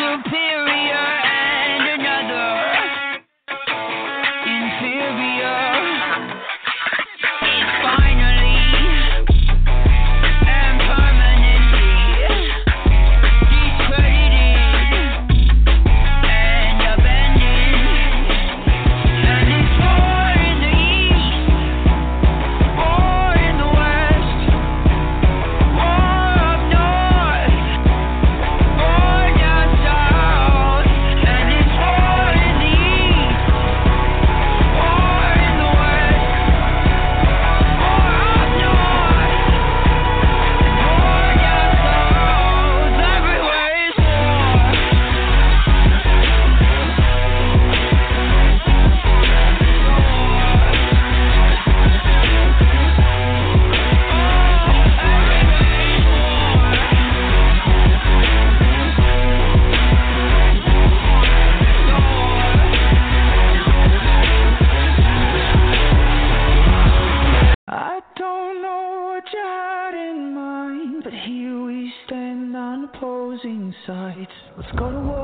one sides. Let's go to war.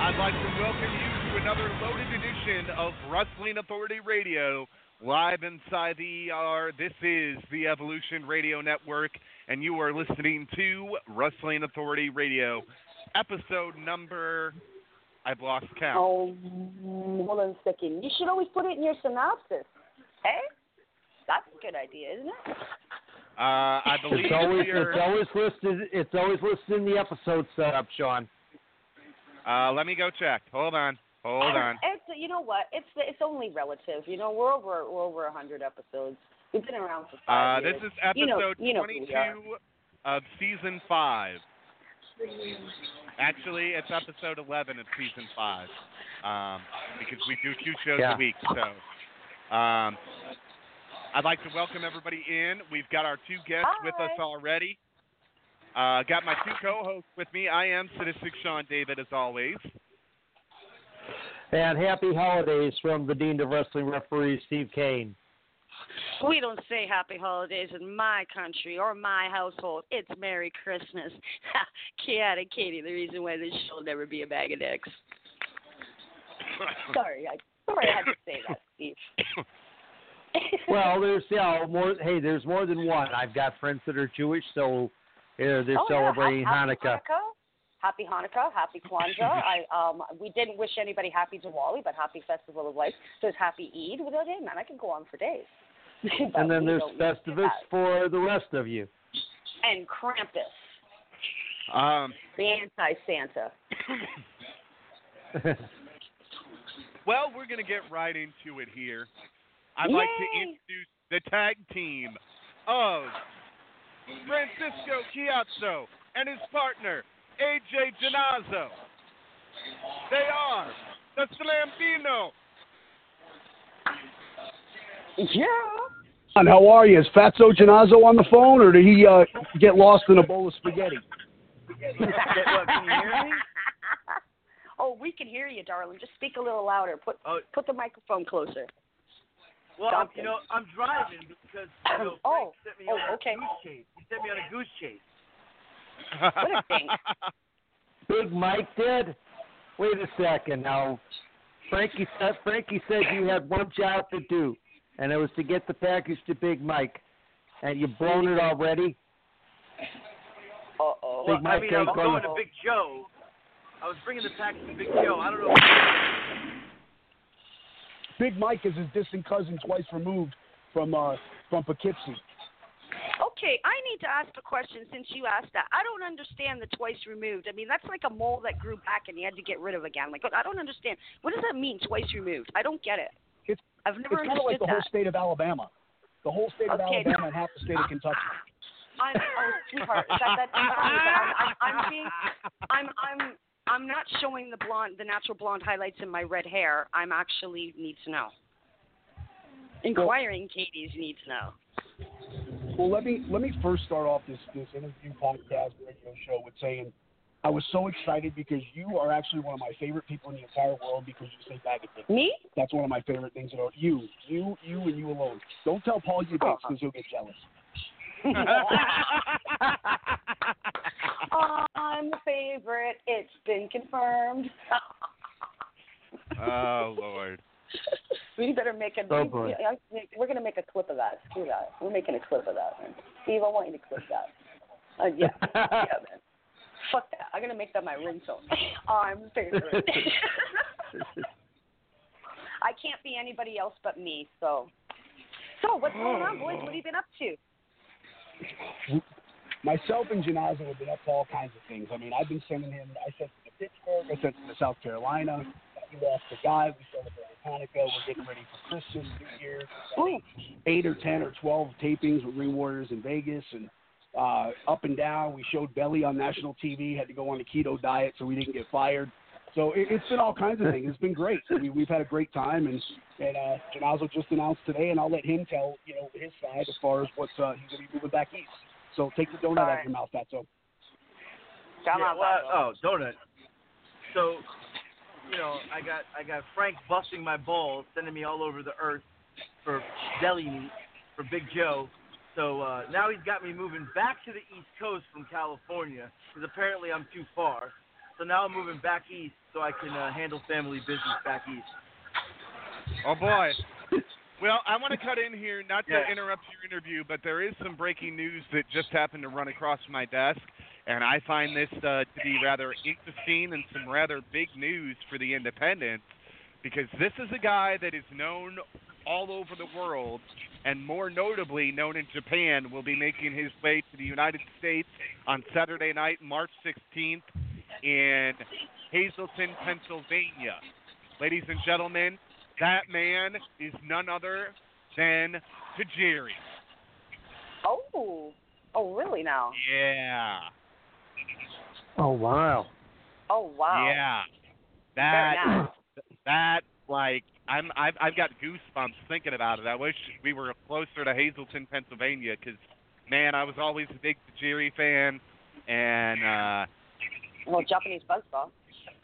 I'd like to welcome you to another loaded edition of Wrestling Authority Radio, live inside the ER. This is the Evolution Radio Network, and you are listening to Wrestling Authority Radio, episode number. I've lost count. Oh, hold on a second. You should always put it in your synopsis. Hey? That's a good idea, isn't it? Uh, I believe It's always it's always listed it's always listed in the episode setup, Sean. Uh, let me go check. Hold on. Hold on. It's you know what? It's it's only relative. You know, we're over we're over a hundred episodes. We've been around for Uh, five this is episode you know, you know 22 of season 5. Actually, it's episode 11 of season 5. Um, because we do two shows Yeah. a week. So, um, I'd like to welcome everybody in. We've got our two guests with us already. Uh, got my two co-hosts with me. I am Sadistic Sean David, as always. And happy holidays from the Dean of Wrestling Referee, Steve Kane. We don't say happy holidays in my country or my household. It's Merry Christmas. Chaotic Katie, the reason why this show will never be a bag of dicks. Sorry, I sorry I had to say that, Steve. Well, there's yeah, more. Hey, there's more than one. I've got friends that are Jewish, so yeah, they're Oh, yeah. celebrating happy Hanukkah. Happy Hanukkah, happy Kwanzaa. I um we didn't wish anybody happy Diwali, but happy Festival of Lights. There's happy Eid. Well, hey, man, I can go on for days. And then there's don't usually do Festivus for the rest of you. and Krampus, Um, the anti-Santa. Well, we're going to get right into it here. I'd like to introduce the tag team of Francisco Ciatso and his partner, AJ Jannazzo. They are the Slambino. Yeah. And how are you? Is Fatso Jannazzo on the phone, or did he uh, get lost in a bowl of spaghetti? oh, we can hear you, darling. Just speak a little louder. Put Oh. put the microphone closer. Well, I'm, you know, I'm driving because you know, Oh, Frank sent me oh, on a goose chase. He sent me on a goose chase. What a thing. Big Mike did. Wait a second now. Frankie said Frankie said you had one job to do, and it was to get the package to Big Mike, and you've blown it already. Uh oh. Big Well, I mean, I ain't was going going to Big Joe. I was bringing the package to Big Joe. I don't know. Big Mike is his distant cousin, twice removed from uh, from Poughkeepsie. Okay, I need to ask a question since you asked that. I don't understand the twice removed. I mean, that's like a mole that grew back and you had to get rid of again. Like, I don't understand. What does that mean, twice removed? I don't get it. It's I've it's never kind of like the whole state of Alabama, the whole state of Okay. Alabama and half the state of Kentucky. I'm oh sweetheart, that that? But I'm, I'm, I'm being, I'm, I'm, I'm not showing the blonde, the natural blonde highlights in my red hair. I'm actually need to know. Inquiring Katie's need to know. Well, let me let me first start off this this interview podcast radio show with saying I was so excited because you are actually one of my favorite people in the entire world because you say bag of dicks. Me? That's one of my favorite things about you, you, you, and you alone. Don't tell Paul you Eubanks because he'll get jealous. I'm the favorite. It's been confirmed. oh Lord. we better make a. Oh, we, we, we're gonna make a clip of that. Screw that. We're making a clip of that. Man. Steve, I want you to clip that. Uh, yeah, yeah, man. Fuck that. I'm gonna make that my ringtone. I'm the favorite. I can't be anybody else but me. So, so what's going on, boys? What have you been up to? Myself and Jannazzo have been up to all kinds of things. I mean, I've been sending him. I sent him to Pittsburgh. I sent him to South Carolina. We lost the guy. We celebrated Hanukkah. We're getting ready for Christmas, New Year's. Ooh. eight or ten or twelve tapings with Ring Warriors in Vegas and uh, up and down. We showed Belly on national TV. Had to go on a keto diet so we didn't get fired. So it, it's been all kinds of things. It's been great. We, we've had a great time, and and uh, Jannazzo just announced today, and I'll let him tell you know his side as far as what's uh, he's going to be moving back east. So take the donut out of your mouth, Fatso. Come yeah, on, well, Pablo. oh, donut. So, you know, I got I got Frank busting my balls, sending me all over the earth for deli meat for Big Joe. So uh, now he's got me moving back to the East Coast from California because apparently I'm too far. So now I'm moving back east so I can uh, handle family business back east. Oh boy. Well, I want to cut in here, not to Yeah. interrupt your interview, but there is some breaking news that just happened to run across my desk, and I find this uh, to be rather interesting and some rather big news for the independents, because this is a guy that is known all over the world, and more notably known in Japan, will be making his way to the United States on Saturday night, March 16th, in Hazleton, Pennsylvania. Ladies and gentlemen, that man is none other than Tajiri. Oh, oh, really now? Yeah. Oh wow. Oh, wow. Yeah. That that like I'm I've I've got goosebumps thinking about it. I wish we were closer to Hazleton, Pennsylvania, because man, I was always a big Tajiri fan, and uh, Well, Japanese buzzsaw.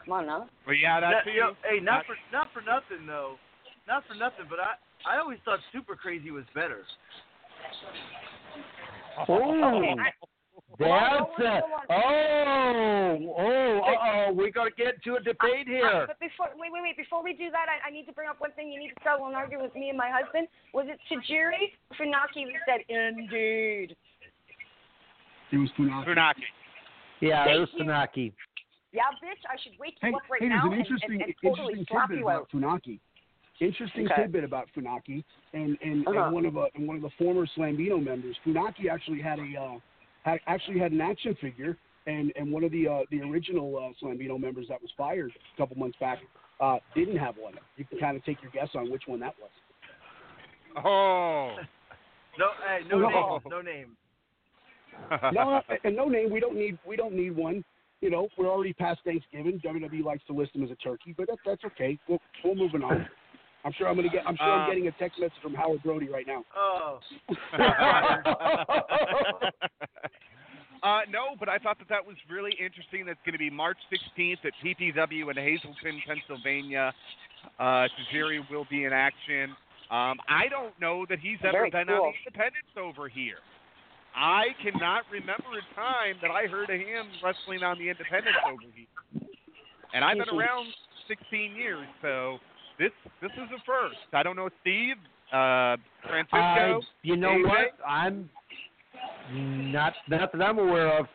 Come on now. well, yeah, that Not- too. you know, hey, not Not- for not for nothing though, not for nothing, but I I always thought Super Crazy was better. Oh, that's hold a, oh, oh, uh oh, we're gonna get into a debate Uh, here. but before, wait, wait, wait. Before we do that, I, I need to bring up one thing. You need to settle an argument with me and my husband. Was it Tajiri Funaki who said, "Indeed"? It was Funaki. Funaki. Yeah, it was you. Funaki. Yeah, bitch. I should wake you Hey, up right hey, there's now an interesting, and, and totally interesting slap tidbit you out. about Funaki. Interesting Okay. tidbit about Funaki, and and, Uh-huh. and one of uh, and one of the former Slambino members, Funaki actually had a uh, had, actually had an action figure and and one of the uh, the original uh, Slambino members that was fired a couple months back uh, didn't have one. You can kind of take your guess on which one that was. Oh. No, hey, no No. name, no name. No, and no name. We don't need we don't need one. You know, we're already past Thanksgiving. WWE likes to list him as a turkey, but that, that's okay. We'll, we're moving on. I'm sure I'm gonna get. I'm sure Um, I'm getting a text message from Howard Brody right now. Oh. uh, no, but I thought that that was really interesting. That's going to be March 16th at PPW in Hazleton, Pennsylvania. Uh, Tajiri will be in action. Um, I don't know that he's ever Very been cool. on Independence over here. I cannot remember a time that I heard of him wrestling on the Independence over here. And I've been around 16 years, so this this is a first. I don't know, Steve, uh, Francisco. I, you know AJ? what? I'm not not that I'm aware of.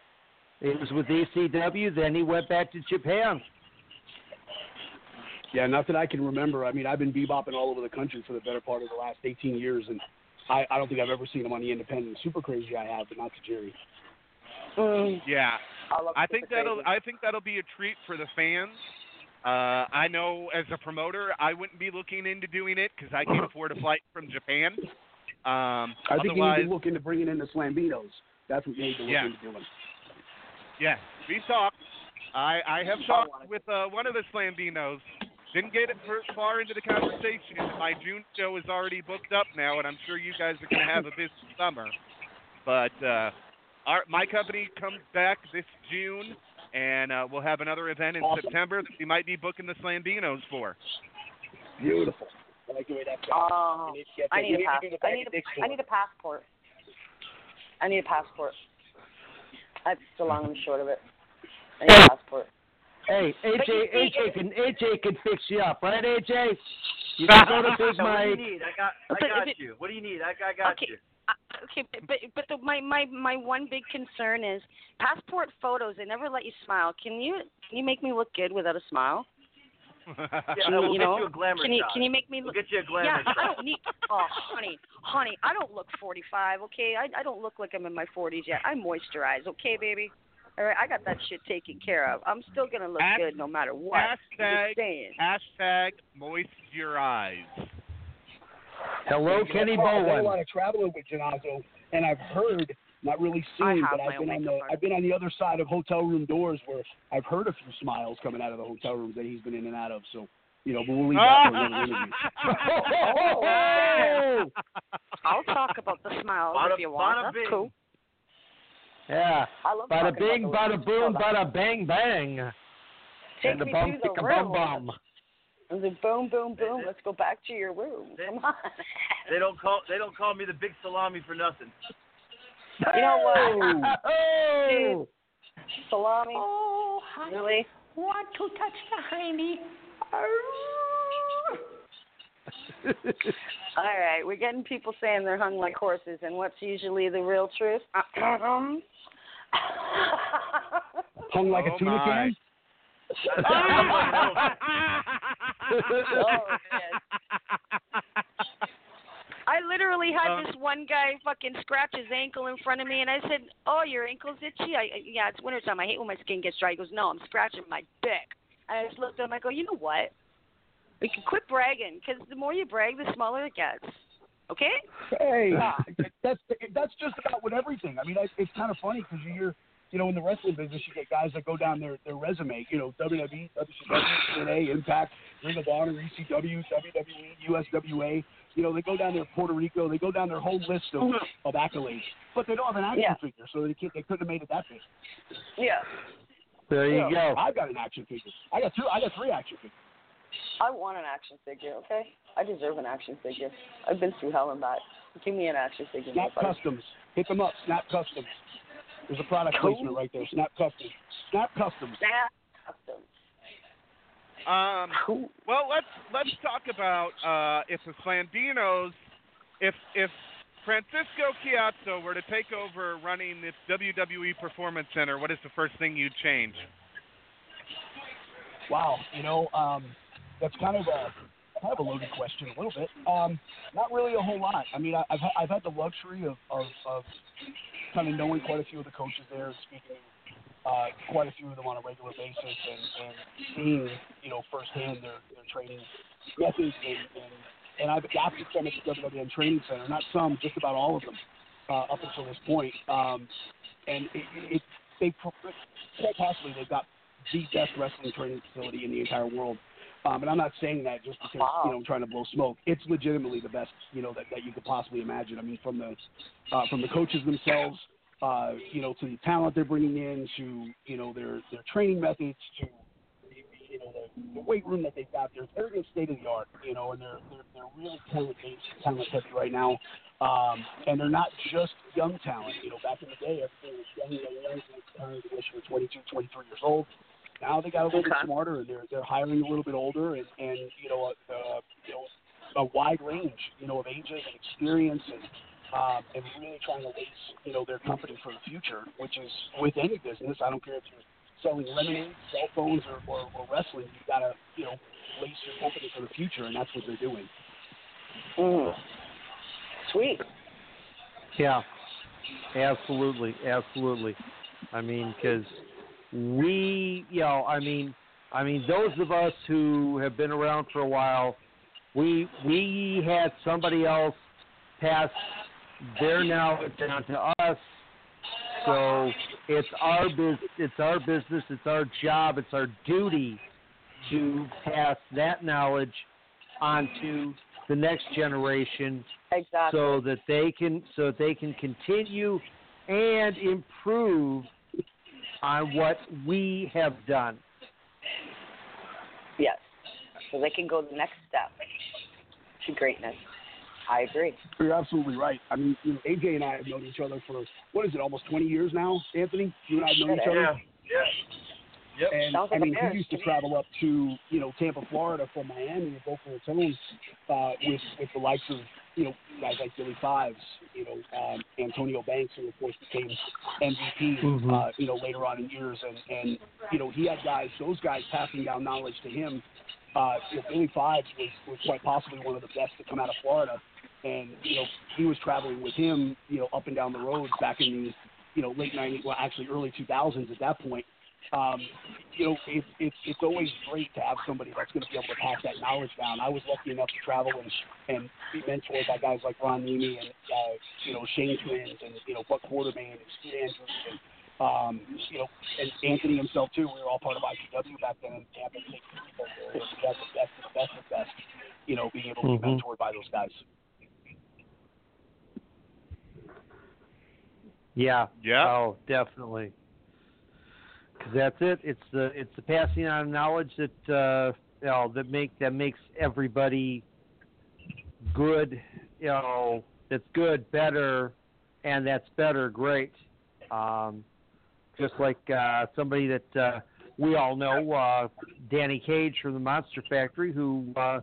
It was with ECW. Then he went back to Japan. Yeah, not that I can remember. I mean, I've been bebopping all over the country for the better part of the last 18 years, and I, I don't think I've ever seen him on the independent. Super crazy, I have, but not Tajiri. Mm, Yeah, I, love I think that'll Crazy. I think that'll be a treat for the fans. Uh, I know as a promoter, I wouldn't be looking into doing it because I can't afford a flight from Japan. Um, I think you otherwise, need to look into bringing in the Slambinos. That's what you need to look Yeah. into doing. yes, we talked. I I have talked with uh, one of the Slambinos. Didn't get it for, far into the conversation. My June show is already booked up now, and I'm sure you guys are going to have a busy summer. But uh, our my company comes back this June, and uh, we'll have another event in Awesome. September that we might be booking the Slambinos for. Beautiful. I like the way that Oh, need to I need a need to pass. I need a, I need a passport. I need a passport. That's the long and short of it. I need a passport. Hey, AJ, AJ can AJ can fix you up, right, AJ? You can go to Big So what do you need? I got, I got it- you. What do you need? I, I got Okay. you. Uh, okay, but but, but the, my my my one big concern is passport photos. They never let you smile. Can you can you make me look good without a smile? Yeah, Can you, we'll you get know? you a glamour can you shot. can you make me We'll look? get you a glamour Yeah, shot. I don't need. Oh, honey, honey, I don't look 45. Okay, I I don't look like I'm in my 40s yet. I moisturize. Okay, baby. All right, I got that shit taken care of. I'm still gonna look Hasht- good no matter what. Hashtag hashtag moist your eyes. Hello, Kenny Bowen. I've done a lot of traveling with Jannazzo, and I've heard, not really seen, but I've been on the I've been on the other side of hotel room doors where I've heard a few smiles coming out of the hotel rooms that he's been in and out of. So, you know, but we'll leave that for another interview. Oh, I'll talk about the smiles Bada- if you want. bada That's cool. Yeah. I love bada bing, about bada boom, bada bang bang. Take and the me bum to the room. bum bum. And then boom, boom, boom. Let's go back to your room. Come on. They don't call, they don't call me the big salami for nothing. You know what? Oh. Salami. Oh, Really? want to touch the hiney. Oh. All right, we're getting people saying they're hung like horses, and what's usually the real truth? Hung like Oh, a tuna my. can? oh man. I literally had Uh, this one guy fucking scratch his ankle in front of me, and I said, "Oh, your ankle's itchy." I, I- yeah, it's wintertime. I hate when my skin gets dry. He goes, "No, I'm scratching my dick." And I just looked at him. I go, "You know what? We can quit bragging, because the more you brag, the smaller it gets." Okay? Hey, that's that's just about with everything. I mean, it's kind of funny because you hear, you know, in the wrestling business, you get guys that go down their their resume. You know, WWE, WCW, TNA, Impact, Ring of Honor, ECW, WWE, USWA. You know, they go down their Puerto Rico. They go down their whole list of, Mhm. of accolades, but they don't have an action Yeah. figure, so they can't, they couldn't have made it that big. Yeah. There you go. I've got an action figure. I got two. I got three action figures. I want an action figure. Okay? I deserve an action figure. I've been through hell and back. Give me an action figure. Snap. Customs. Hit them up. Snap Customs. There's a product Cool. placement right there. Snap Customs. Snap Customs. Snap custom. Um, Cool. well, let's let's talk about uh, if the Slambinos, if if Francisco Ciatso were to take over running this WWE Performance Center, what is the first thing you'd change? Wow, you know, um, that's kind of a kind of a loaded question, a little bit. Um, not really a whole lot. I mean, I, I've I've had the luxury of, of of kind of knowing quite a few of the coaches there, speaking uh, quite a few of them on a regular basis and, and seeing, you know, firsthand their, their training methods and, and, and I've adapted some at the WWN Training Center, not some, just about all of them uh, up until this point. Um, and it, it, they quite possibly they've got the best wrestling training facility in the entire world. Um, and I'm not saying that just because Wow. you know I'm trying to blow smoke. It's legitimately the best you know that, that you could possibly imagine. I mean, from the uh, from the coaches themselves, uh, you know, to the talent they're bringing in, to you know their their training methods, to you know the, the weight room that they've got. They're everything's state of the art, you know, and they're they're, they're really talent based, talent heavy right now. Um, and they're not just young talent. You know, back in the day, everything was young, young, young. Kind of wish you were 22, 23 years old. Now they got a little bit smarter, and they're they're hiring a little bit older, and and you know, uh, you know, a wide range, you know, of ages and experience, and um, and really trying to lace, you know, their company for the future, which is with any business. I don't care if you're selling lemonade, cell phones, or, or, or wrestling. You gotta, you know, lace your company for the future, and that's what they're doing. Mm. Sweet. Yeah, absolutely, absolutely. I mean, because we, you know, I mean, I mean, those of us who have been around for a while, we we had somebody else pass their knowledge down to us. So it's our bus it's our business, it's our job, it's our duty to pass that knowledge on to the next generation Exactly. so that they can so that they can continue and improve on what we have done. yes. So they can go the next step to greatness. I agree. You're absolutely right. I mean, you know, AJ and I have known each other for what is it, almost 20 years now, Anthony? You and I have known each other. Yeah. Yeah. Yep. And Sounds like I a mean, marriage he used to to travel up to you know Tampa, Florida from Miami and go for Raton uh, with with the likes of you know guys like Billy Fives, you know um, Antonio Banks, who of course became MVP Mhm. uh, you know later on in years, and and you know he had guys, those guys passing down knowledge to him. Uh, you know, Billy Fives was, was quite possibly one of the best to come out of Florida, and you know he was traveling with him, you know, up and down the roads back in the you know late '90s, well actually early 2000s at that point um, you know, it, it, it's always great to have somebody that's going to be able to pass that knowledge down. I was lucky enough to travel and and be mentored by guys like Ron Niemi and uh, you know Shane Twins and you know Buck Quarterman and Steve Andrews and um, you know and Anthony himself too. We were all part of ICW back then in Tampa. and St. Petersburg area. We the best of the best of the best. You know, being able to be Mhm. mentored by those guys. Yeah. Yeah. Oh, definitely. Because that's it. It's the it's the passing on of knowledge that uh, you know that make that makes everybody good. You know, that's good, better, and that's better, great. Um, just like uh, somebody that uh, we all know, uh, Danny Cage from the Monster Factory, who, uh,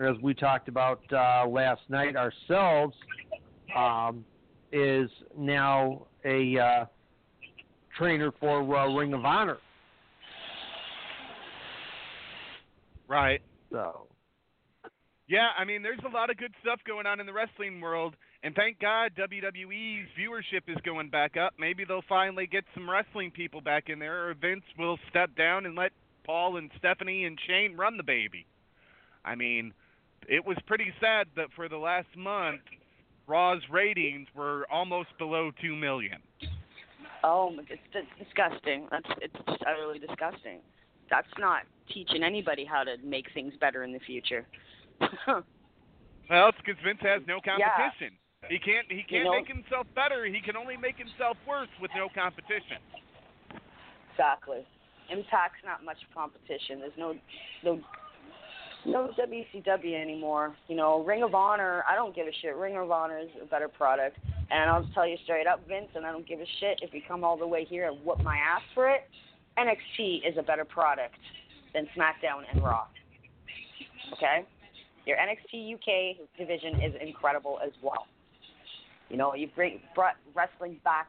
as we talked about uh, last night ourselves, um, is now a uh, trainer for uh, Ring of Honor. Right. So Yeah, I mean, there's a lot of good stuff going on in the wrestling world, and thank God WWE's viewership is going back up. Maybe they'll finally get some wrestling people back in there, or Vince will step down and let Paul and Stephanie and Shane run the baby. I mean, it was pretty sad that for the last month, Raw's ratings were almost below two million. Oh, it's, it's disgusting. That's it's just utterly disgusting. That's not teaching anybody how to make things better in the future. Well, it's because Vince has no competition. He can't. He can't know- make himself better. He can only make himself worse with no competition. exactly. Impact's not much competition. There's no no no WCW anymore. You know, Ring of Honor. I don't give a shit. Ring of Honor is a better product. And I'll just tell you straight up, Vince, and I don't give a shit if you come all the way here and whoop my ass for it. NXT is a better product than SmackDown and Raw. Okay? Your NXT UK division is incredible as well. You know, you've brought wrestling back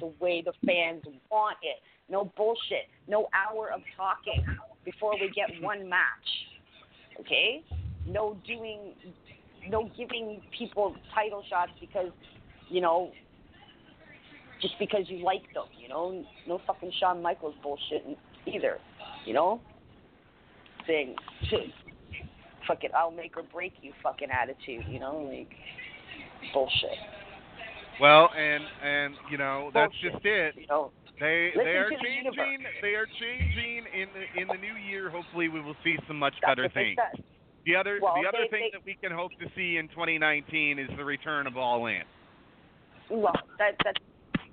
the way the fans want it. No bullshit. No hour of talking before we get one match. Okay? No doing, no giving people title shots because, you know, just because you like them, you know. No fucking Shawn Michaels bullshit either, you know. Thing, fucking I'll make or break you fucking attitude, you know, like bullshit. Well, and and you know that's Bullshit. just it. You know, They Listen they are to the changing. They are changing in the in the new year. Hopefully, we will see some much better things. The other Well, the other they- thing they- that we can hope to see in 2019 is the return of All In. Well, that that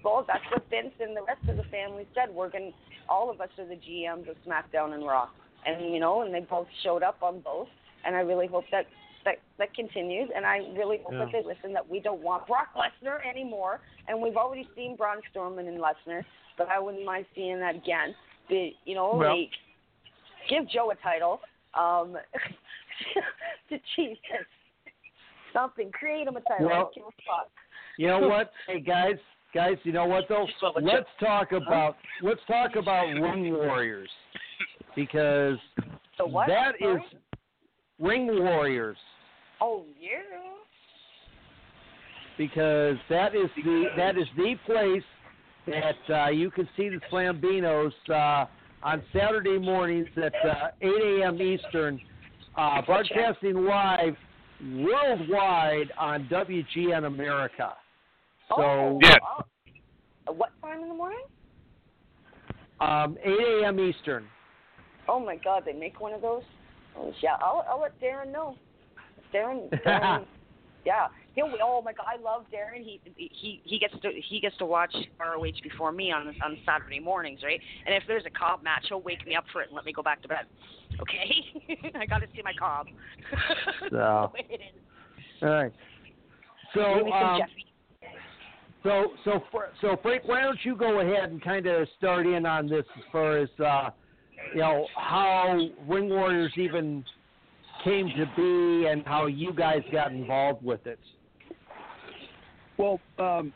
well, that's what Vince and the rest of the family said. We're going all of us are the GMs of SmackDown and Raw, and you know, and they both showed up on both. And I really hope that that that continues. And I really hope that they listen that we don't want Brock Lesnar anymore. And we've already seen Braun Strowman and Lesnar, but I wouldn't mind seeing that again. The you know, Well- like give Joe a title. Um, to Jesus, something. Create him a title. I Well- don't give a fuck. You know what? Hey guys, guys, you know what though? Let's talk about let's talk about Ring Warriors because that is? Ring Warriors Oh yeah. because that is the that is the place that uh, you can see the Slambinos uh, on Saturday mornings at uh, 8 a.m. Eastern, uh, broadcasting live worldwide on WGN America. So oh, Yes. wow. Uh, What time in the morning? um, 8 a.m. Eastern. Oh my God, they make one of those. Oh yeah, I'll I'll let Darren know. Darren, Darren yeah. He'll, oh my God, I love Darren. He he he gets to he gets to watch ROH before me on on Saturday mornings, right? And if there's a Cobb match, he'll wake me up for it and let me go back to bed. Okay, I got to see my Cobb. So. That's the way it is. All right. Give So, me some um, Jeffy. So, so, so, Frank, why don't you go ahead and kind of start in on this as far as, uh, you know, how Ring Warriors even came to be and how you guys got involved with it. Well, um,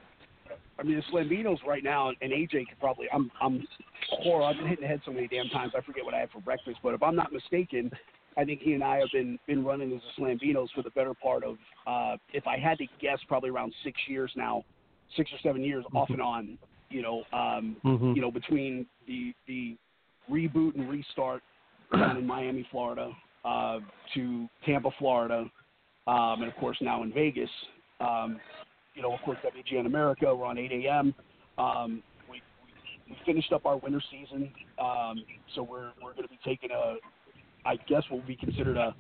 I mean, the Slambinos right now, and AJ could probably. I'm I'm horrible. I've been hitting the head so many damn times. I forget what I had for breakfast. But if I'm not mistaken, I think he and I have been been running as the Slambinos for the better part of, uh, if I had to guess, probably around six years now, six or seven years, off and on. You know, um, Mhm. you know, between the the reboot and restart down in Miami, Florida, uh, to Tampa, Florida, um, and of course now in Vegas. Um, you know, of course, WGN America. We're on 8 a.m. Um, we, we, we finished up our winter season, um, so we're we're going to be taking a, I guess, what would be considered a,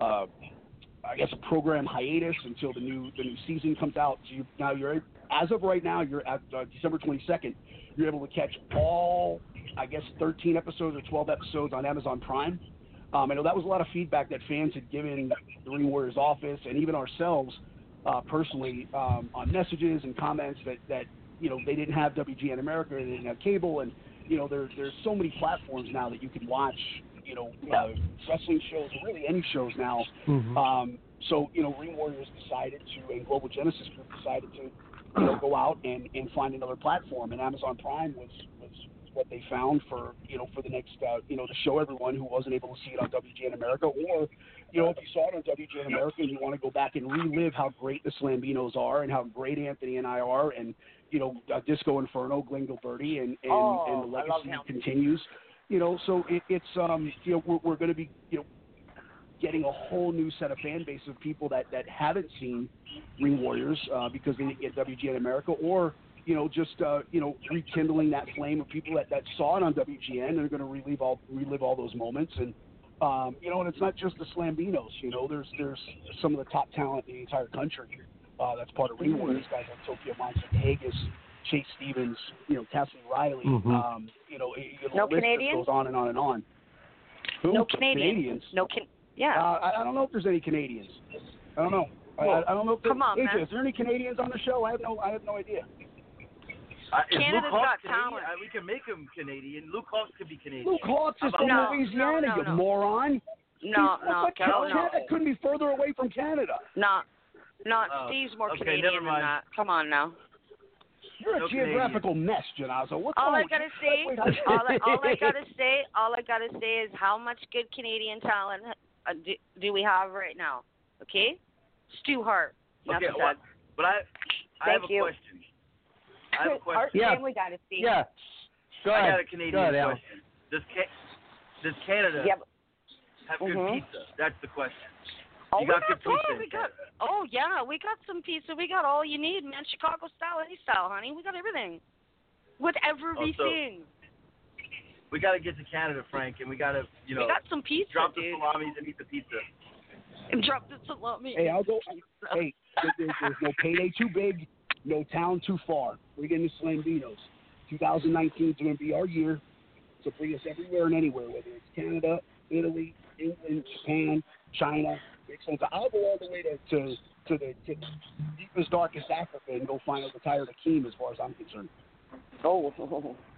uh, I guess, a program hiatus until the new the new season comes out. So you, now you're as of right now, you're at uh, December 22nd. You're able to catch all, I guess, 13 episodes or 12 episodes on Amazon Prime. Um, I know that was a lot of feedback that fans had given the Ring Warriors office and even ourselves uh, personally um, on messages and comments that, that you know they didn't have WGN America, and they didn't have cable, and you know there, there's so many platforms now that you can watch you know uh, wrestling shows, really any shows now. Um, so you know Ring Warriors decided to, and Global Genesis Group decided to you know go out and, and find another platform, and Amazon Prime was was what they found for you know for the next uh, you know to show everyone who wasn't able to see it on WGN America. Or you know if you saw it on WGN America and you want to go back and relive how great the Slambinos are and how great Anthony and I are and you know uh, Disco Inferno, Glenn Gilberti and and, Oh, and the legacy continues. You know, so it, it's um you know we're, we're going to be you know getting a whole new set of fan base of people that that haven't seen Ring Warriors uh, because they didn't get WGN America, or you know just uh, you know rekindling that flame of people that, that saw it on WGN and are going to relive all relive all those moments and. Um, you know, and it's not just the Slambinos. You know, there's there's some of the top talent in the entire country uh, that's part of Ring Warriors. Guys like Tokyo Monster, Haggis, Chase Stevens, you know, Cassidy Riley. Mhm. Um, you know, it, you know, No list Canadians? goes on and on and on. Who? No Canadians. Canadians. No can. Yeah. Uh, I, I don't know if there's any Canadians. I don't know. I, I, I don't know if there, Come on, AJ, man. is there any Canadians on the show? I have no. I have no idea. Uh, if Canada's Luke Hawk's got Canadian, talent. uh, we can make him Canadian. Luke Hawx could be Canadian. Luke Hawx is How from about No, Louisiana, no, no, you no. moron. no, He's- no, what, Carol, no, Canada couldn't be further away from Canada. no, no. Oh, Steve's more okay, Canadian never than that. Come on now. You're a No geographical mess, Jannazzo. What's All wrong I with gotta say, Wait, wait, all I, all I gotta say, all I gotta say is how much good Canadian talent uh, do, do we have right now? Okay, Stu Hart. Okay, well, but I, I have Thank a you. question. I have a question. Our Yeah. family dynasty. Yeah. Go I ahead. got a Canadian Go ahead, Al. question. Does ca- does Canada Yeah, but- have good Mhm. pizza? That's the question. Oh, You we got good oh, pizza we got, oh yeah, we got some pizza. We got all you need, man. Chicago style, any style, honey. We got everything. With Oh, everything. We got to get to Canada, Frank, and we got to, you know, we got some pizza, drop the dude. salamis and eat the pizza. And drop the salami. Hey, I'll go. Pizza. Hey, there- there's, there's no payday too big, no town too far. We're getting to Slambinos. 2019 is going to be our year. So bring us everywhere and anywhere, whether it's Canada, Italy, England, Japan, China. So I'll go all the way to to, to the to deepest, darkest Africa and go find out the Tired Akeem as far as I'm concerned. Oh.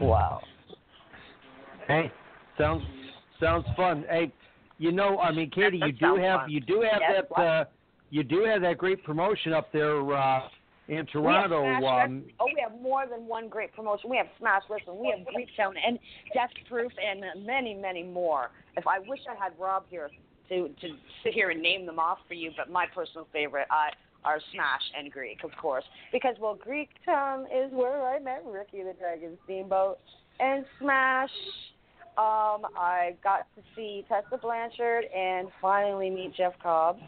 Wow. Hey, sounds sounds fun. Hey, you know, I mean, Katie, That you do have fun. you do have Yes, that uh, you do have that great promotion up there uh, in Toronto. We um, oh, we have more than one great promotion. We have Smash Listen, we have Greektown, and Death Proof, and many, many more. If I wish I had Rob here to to sit here and name them off for you, but my personal favorite uh, are Smash and Greek, of course, because well, Greektown is where I met Ricky the Dragon Steamboat, and Smash. Um, I got to see Tessa Blanchard and finally meet Jeff Cobb,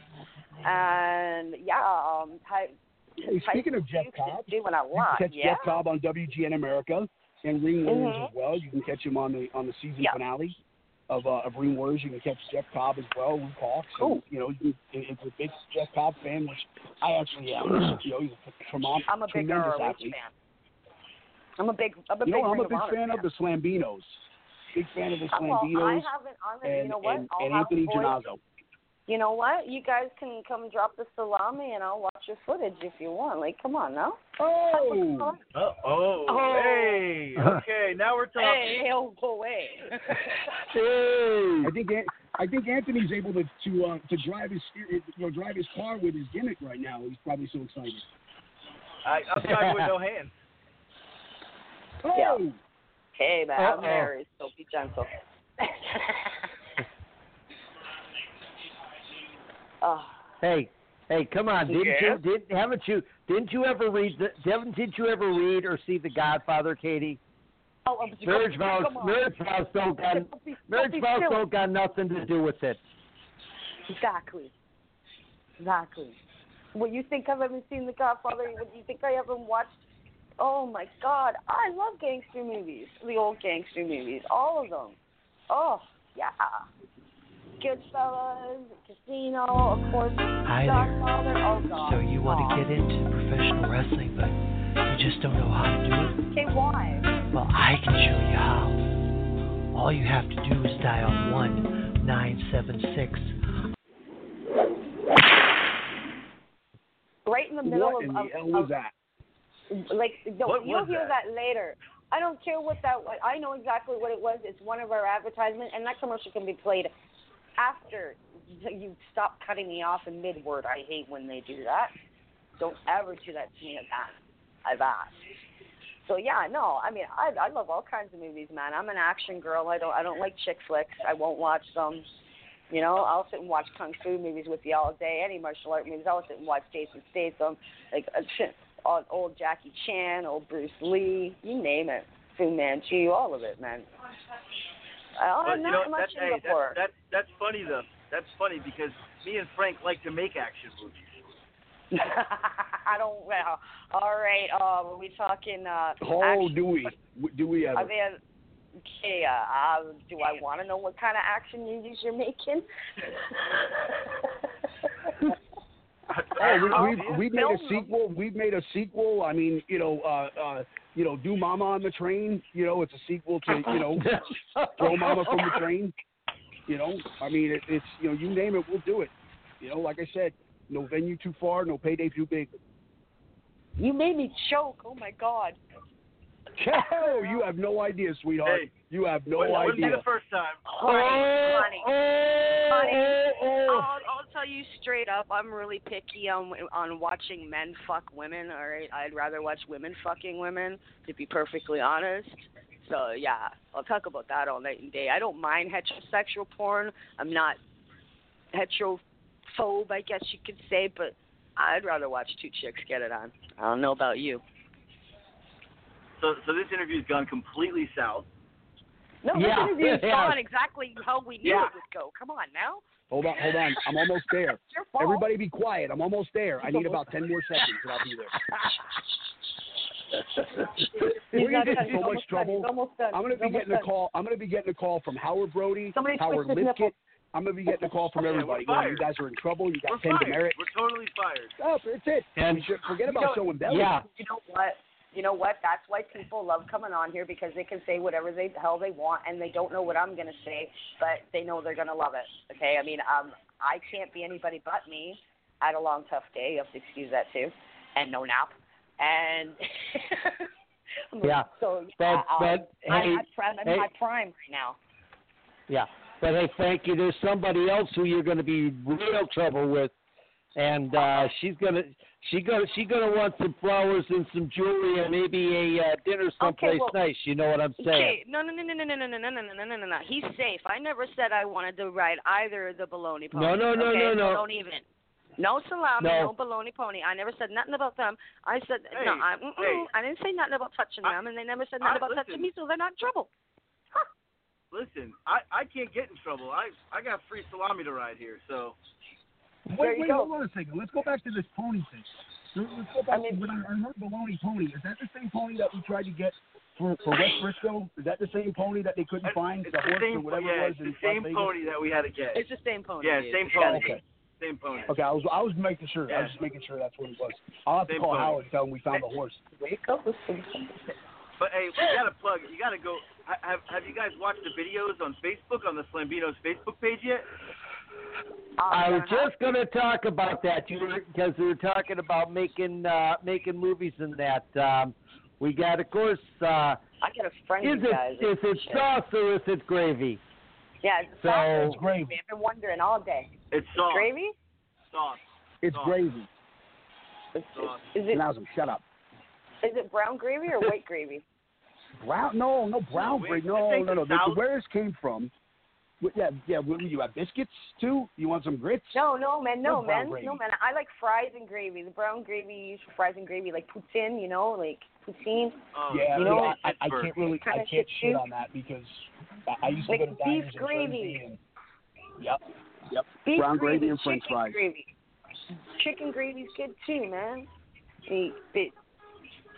and yeah, um, Ty, Hey, speaking of Jeff Cobb, doing a you lot. can catch yeah. Jeff Cobb on WGN America and Ring Mhm. as well. You can catch him on the on the season Yeah. finale of uh, of Ring Warriors. You can catch Jeff Cobb as well. Luke Hawx. Cool. And, you know, you, it's a big Jeff Cobb fan, which I actually am. you know, he's a tremendous, I'm a big tremendous athlete. fan. I'm a big, I'm a You big. know, I'm a big Honor fan of the Slambinos. Big fan of the Uh, Well, I Slambinos haven't. On the, and, you know what? and, and Anthony the Jannazzo. You know what? You guys can come drop the salami, and I'll watch your footage if you want. Like, come on now. Oh, Uh oh. Hey. Okay. Now we're talking. Hey, oh, go away. I think An- I think Anthony's able to to uh, to drive his you know drive his car with his gimmick right now. He's probably so excited. I, I'm sorry with no hands. Oh, Yeah. hey, man, I'm married, so be gentle. Oh, hey, hey, come on! Didn't Yes? you? Didn't haven't you? Didn't you ever read? The, haven't did you ever read or see The Godfather, Katie? oh, I'm Marriage vows. Marriage vows don't got. Don't be- don't Marriage be vows don't got nothing to do with it. Exactly. Exactly. What you think I've ever seen The Godfather? What you think I haven't watched? Oh my God, I love gangster movies. The old gangster movies, all of them. Oh yeah. Goodfellas, Casino, of course. Hi there. Oh So you want to get into professional wrestling, but you just don't know how to do it? Okay, why? Well, I can show you how. All you have to do is dial one nine seven six. Right in the middle what of, in the of, hell was of that? like no, What you'll was hear that? that later. I don't care what that was. I know exactly what it was. It's one of our advertisements, and that commercial can be played after you stop cutting me off in mid word. I hate when they do that. Don't ever do that to me again. I've asked. So yeah, no, I mean I I love all kinds of movies, man. I'm an action girl. I don't I don't like chick flicks. I won't watch them. You know, I'll sit and watch kung fu movies with you all day. Any martial art movies, I'll sit and watch Jason Statham, like uh, old Jackie Chan, old Bruce Lee, you name it, Fu Manchu, all of it, man. Uh, But you know not much that's hey, before. that's, that's that's funny though. That's funny because me and Frank like to make action movies. I don't. Well, all right. Uh, are we talking? Uh, Oh, action? do we? Do we ever? Are there, okay. Uh, uh, do I want to know what kind of action movies you're making? Oh, we, Oh, we, we made film a them. sequel. We've made a sequel. I mean, you know, uh, uh, you know, do Mama on the Train. You know, it's a sequel to, you know, Throw Mama from the Train. You know, I mean, it, it's you know, you name it, we'll do it. You know, like I said, no venue too far, no payday too big. You made me choke. Oh my god. Oh, you have no idea, sweetheart. Hey, you have no Wouldn't- wouldn't be the first time. Honey, honey, oh, honey. oh. I'll, I'll tell you straight up. I'm really picky on on watching men fuck women. All right, I'd rather watch women fucking women. To be perfectly honest. So yeah, I'll talk about that all night and day. I don't mind heterosexual porn. I'm not heterophobe, I guess you could say, but I'd rather watch two chicks get it on. I don't know about you. So, so this interview's gone completely south. No, Yeah, this interview's yeah. gone exactly how we knew Yeah. it would go. Come on now. Hold on, hold on. I'm almost there. It's your fault. Everybody be quiet. I'm almost there. I need about 10 more seconds and I'll be there. We're gonna get in so much trouble. He's almost done. I'm gonna be almost getting a done. call. I'm gonna be getting a call from Howard Brody, Somebody Howard switch Lipkett. I'm gonna be getting a call from Yeah, we're everybody. you guys are in trouble. You got We're Ken fired. Demerit. We're totally fired. Oh, that's it. And- we should forget You about know- showing belly. Yeah. You know what? You know what? That's why people love coming on here because they can say whatever they the hell they want and they don't know what I'm gonna say, but they know they're gonna love it. Okay? I mean, um, I can't be anybody but me. I had a long, tough day. You have to excuse that too, and no nap. And Yeah. so But- um, but, I, hey, I'm, prime, I'm hey. in my prime right now. Yeah. But hey, Frankie, there's somebody else who you're going to be real trouble with, and uh, she's gonna she gonna she gonna want some flowers and some jewelry and maybe a uh, dinner someplace well- nice. You know what I'm saying? Okay, no, no, no, no, no, no, no, no, no, no, no, no, no, no. He's safe. I never said I wanted to ride either of the baloney ponies. No, no, no, okay? no, So no. Don't even. No salami, No. no, baloney pony. I never said nothing about them. I said Hey, no. I, mm-mm, hey. I didn't say nothing about touching I- them, and they never said nothing I- about touching me, so they're not in trouble. Listen, I, I can't get in trouble. I I got free salami to ride here, so There Wait, you wait, go. hold on a second. Let's go back to this pony thing. Let's let's go back to when I, I heard baloney pony. Is that the same pony that we tried to get for for Wes Brisco? Is that the same pony that they couldn't find? it's The the horse same or whatever yeah, it was it's in the same Las Vegas? pony that we had to get. It's the same pony. yeah, dude. same You gotta pony. Okay. Same pony. Okay, I was I was making sure. I was just making sure that's what it was. I'll have to call pony. Howard and tell him we found the horse. Wake up with some. But hey, we gotta plug. You gotta go. Have Have you guys watched the videos on Facebook on the Slambino's Facebook page yet? I was just going to talk about that you because we were talking about making uh, making movies and that. Um, we got, of course, uh, I got a friend. is you it guys. is it sauce or is it gravy? Yeah, it's So- sauce. It's gravy. I've been wondering all day. It's sauce. Gravy? Sauce. It's Sauce. gravy. Is, Sauce. is it Now, shut up. is it brown gravy or white gravy? Brown? No, no brown wait, bread. this No, no, no. the The, where this came from? Wh- Yeah, yeah. What, you have biscuits too? You want some grits? No, no, man, no, man, gravy? no, man. I like fries and gravy. The brown gravy you use for fries and gravy, like poutine, you know, like poutine. Oh, yeah, you know, I, I, I can't really, I can't shit shit on that because I, I used to Like go to beef diners in gravy. And yep, yep. Beef Brown gravy, gravy and French chicken fries. gravy. Chicken gravy's good too, man. The, the,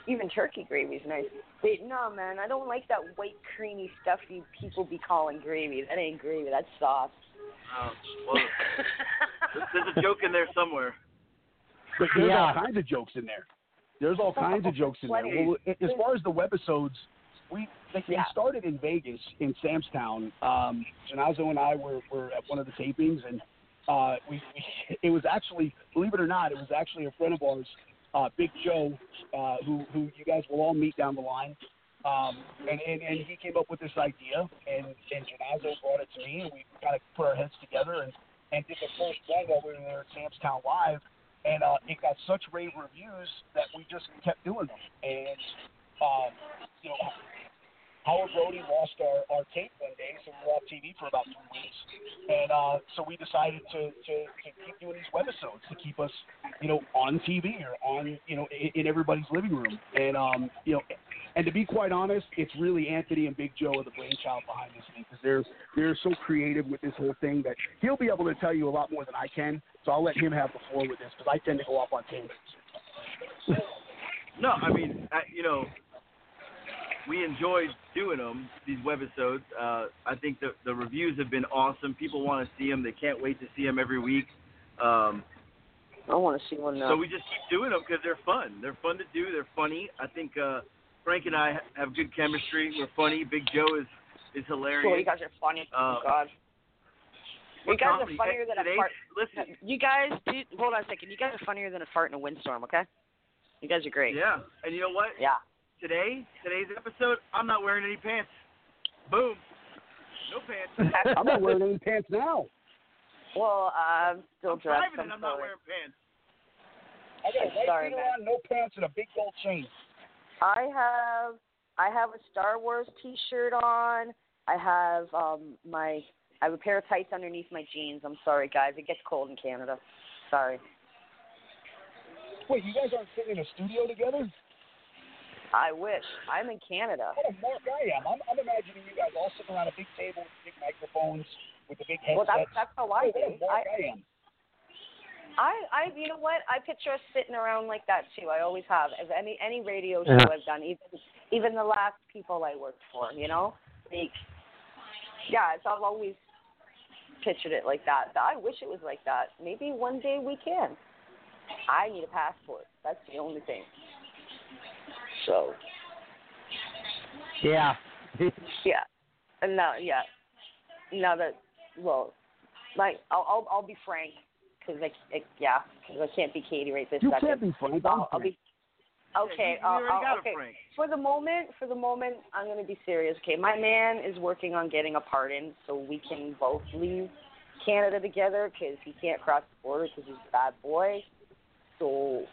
even turkey gravy's nice. But no, man, I don't like that white creamy stuff you people be calling gravy. That ain't gravy. That's sauce. Oh, well, there's- there's a joke in there somewhere. But there's Yeah. all kinds of jokes in there. There's all kinds of jokes in there. Well, as far as the webisodes, we they, they Yeah. started in Vegas in Sam's Town. Um, Jannazzo and I were, were at one of the tapings, and uh, we, we it was actually, believe it or not, it was actually a friend of ours, uh, Big Joe, uh, who who you guys will all meet down the line. Um, and, and, and he came up with this idea, and, and Jannazzo brought it to me, and we kind of put our heads together and, and did the first one while we were there at Sam's Town Live and uh, it got such rave reviews that we just kept doing them. And um, you know, Howard Brody lost our, our tape one day, so we were off TV for about two weeks, and uh, so we decided to, to, to keep doing these webisodes to keep us, you know, on TV or on, you know, in, in everybody's living room. And um, you know, and to be quite honest, it's really Anthony and Big Joe are the brainchild behind this thing because they're they're so creative with this whole thing that he'll be able to tell you a lot more than I can. So I'll let him have the floor with this because I tend to go off on tangents. No, I mean, I, you know, we enjoyed doing them, these webisodes. Uh, I think the the reviews have been awesome. People want to see them. They can't wait to see them every week. Um, I want to see one now. so we just keep doing them because they're fun. They're fun to do. They're funny. I think uh, Frank and I have good chemistry. We're funny. Big Joe is is hilarious. Sure, you guys are funny. Uh, oh God. You guys are funnier than a Today- fart. Listen, You guys, dude, hold on a second. You guys are funnier than a fart in a windstorm. Okay. You guys are great. yeah, and you know what? Yeah. Today, today's episode, I'm not wearing any pants. Boom. No pants. I'm not wearing any pants now. Well, I'm still I'm dressed. driving and I'm not sorry. wearing pants. I got a white Sorry, beater on, no pants, and a big gold chain. I have I have a Star Wars T-shirt on. I have um my I have a pair of tights underneath my jeans. I'm sorry, guys. It gets cold in Canada. Sorry. Wait, you guys aren't sitting in a studio together? I wish. I'm in Canada. What a mark I am. I'm, I'm imagining you guys all sitting around a big table with big microphones, with the big Well, that's that's how I What a do. I, I am. I, I, you know what? I picture us sitting around like that too. I always have. As any any radio show Yeah. I've done, even even the last people I worked for, you know, like, yeah, it's I've always pictured it like that. I wish it was like that. Maybe one day we can. I need a passport. That's the only thing. So Yeah. yeah, and now yeah, now that well, like I'll I'll, I'll be frank because I, I yeah because I can't be Katie right this You second. can't be frank. I'm I'll, I'll frank. be okay. you- you uh, already uh, got okay. Frank. For the moment, for the moment, I'm gonna be serious. Okay, my man is working on getting a pardon so we can both leave Canada together because he can't cross the border because he's a bad boy. So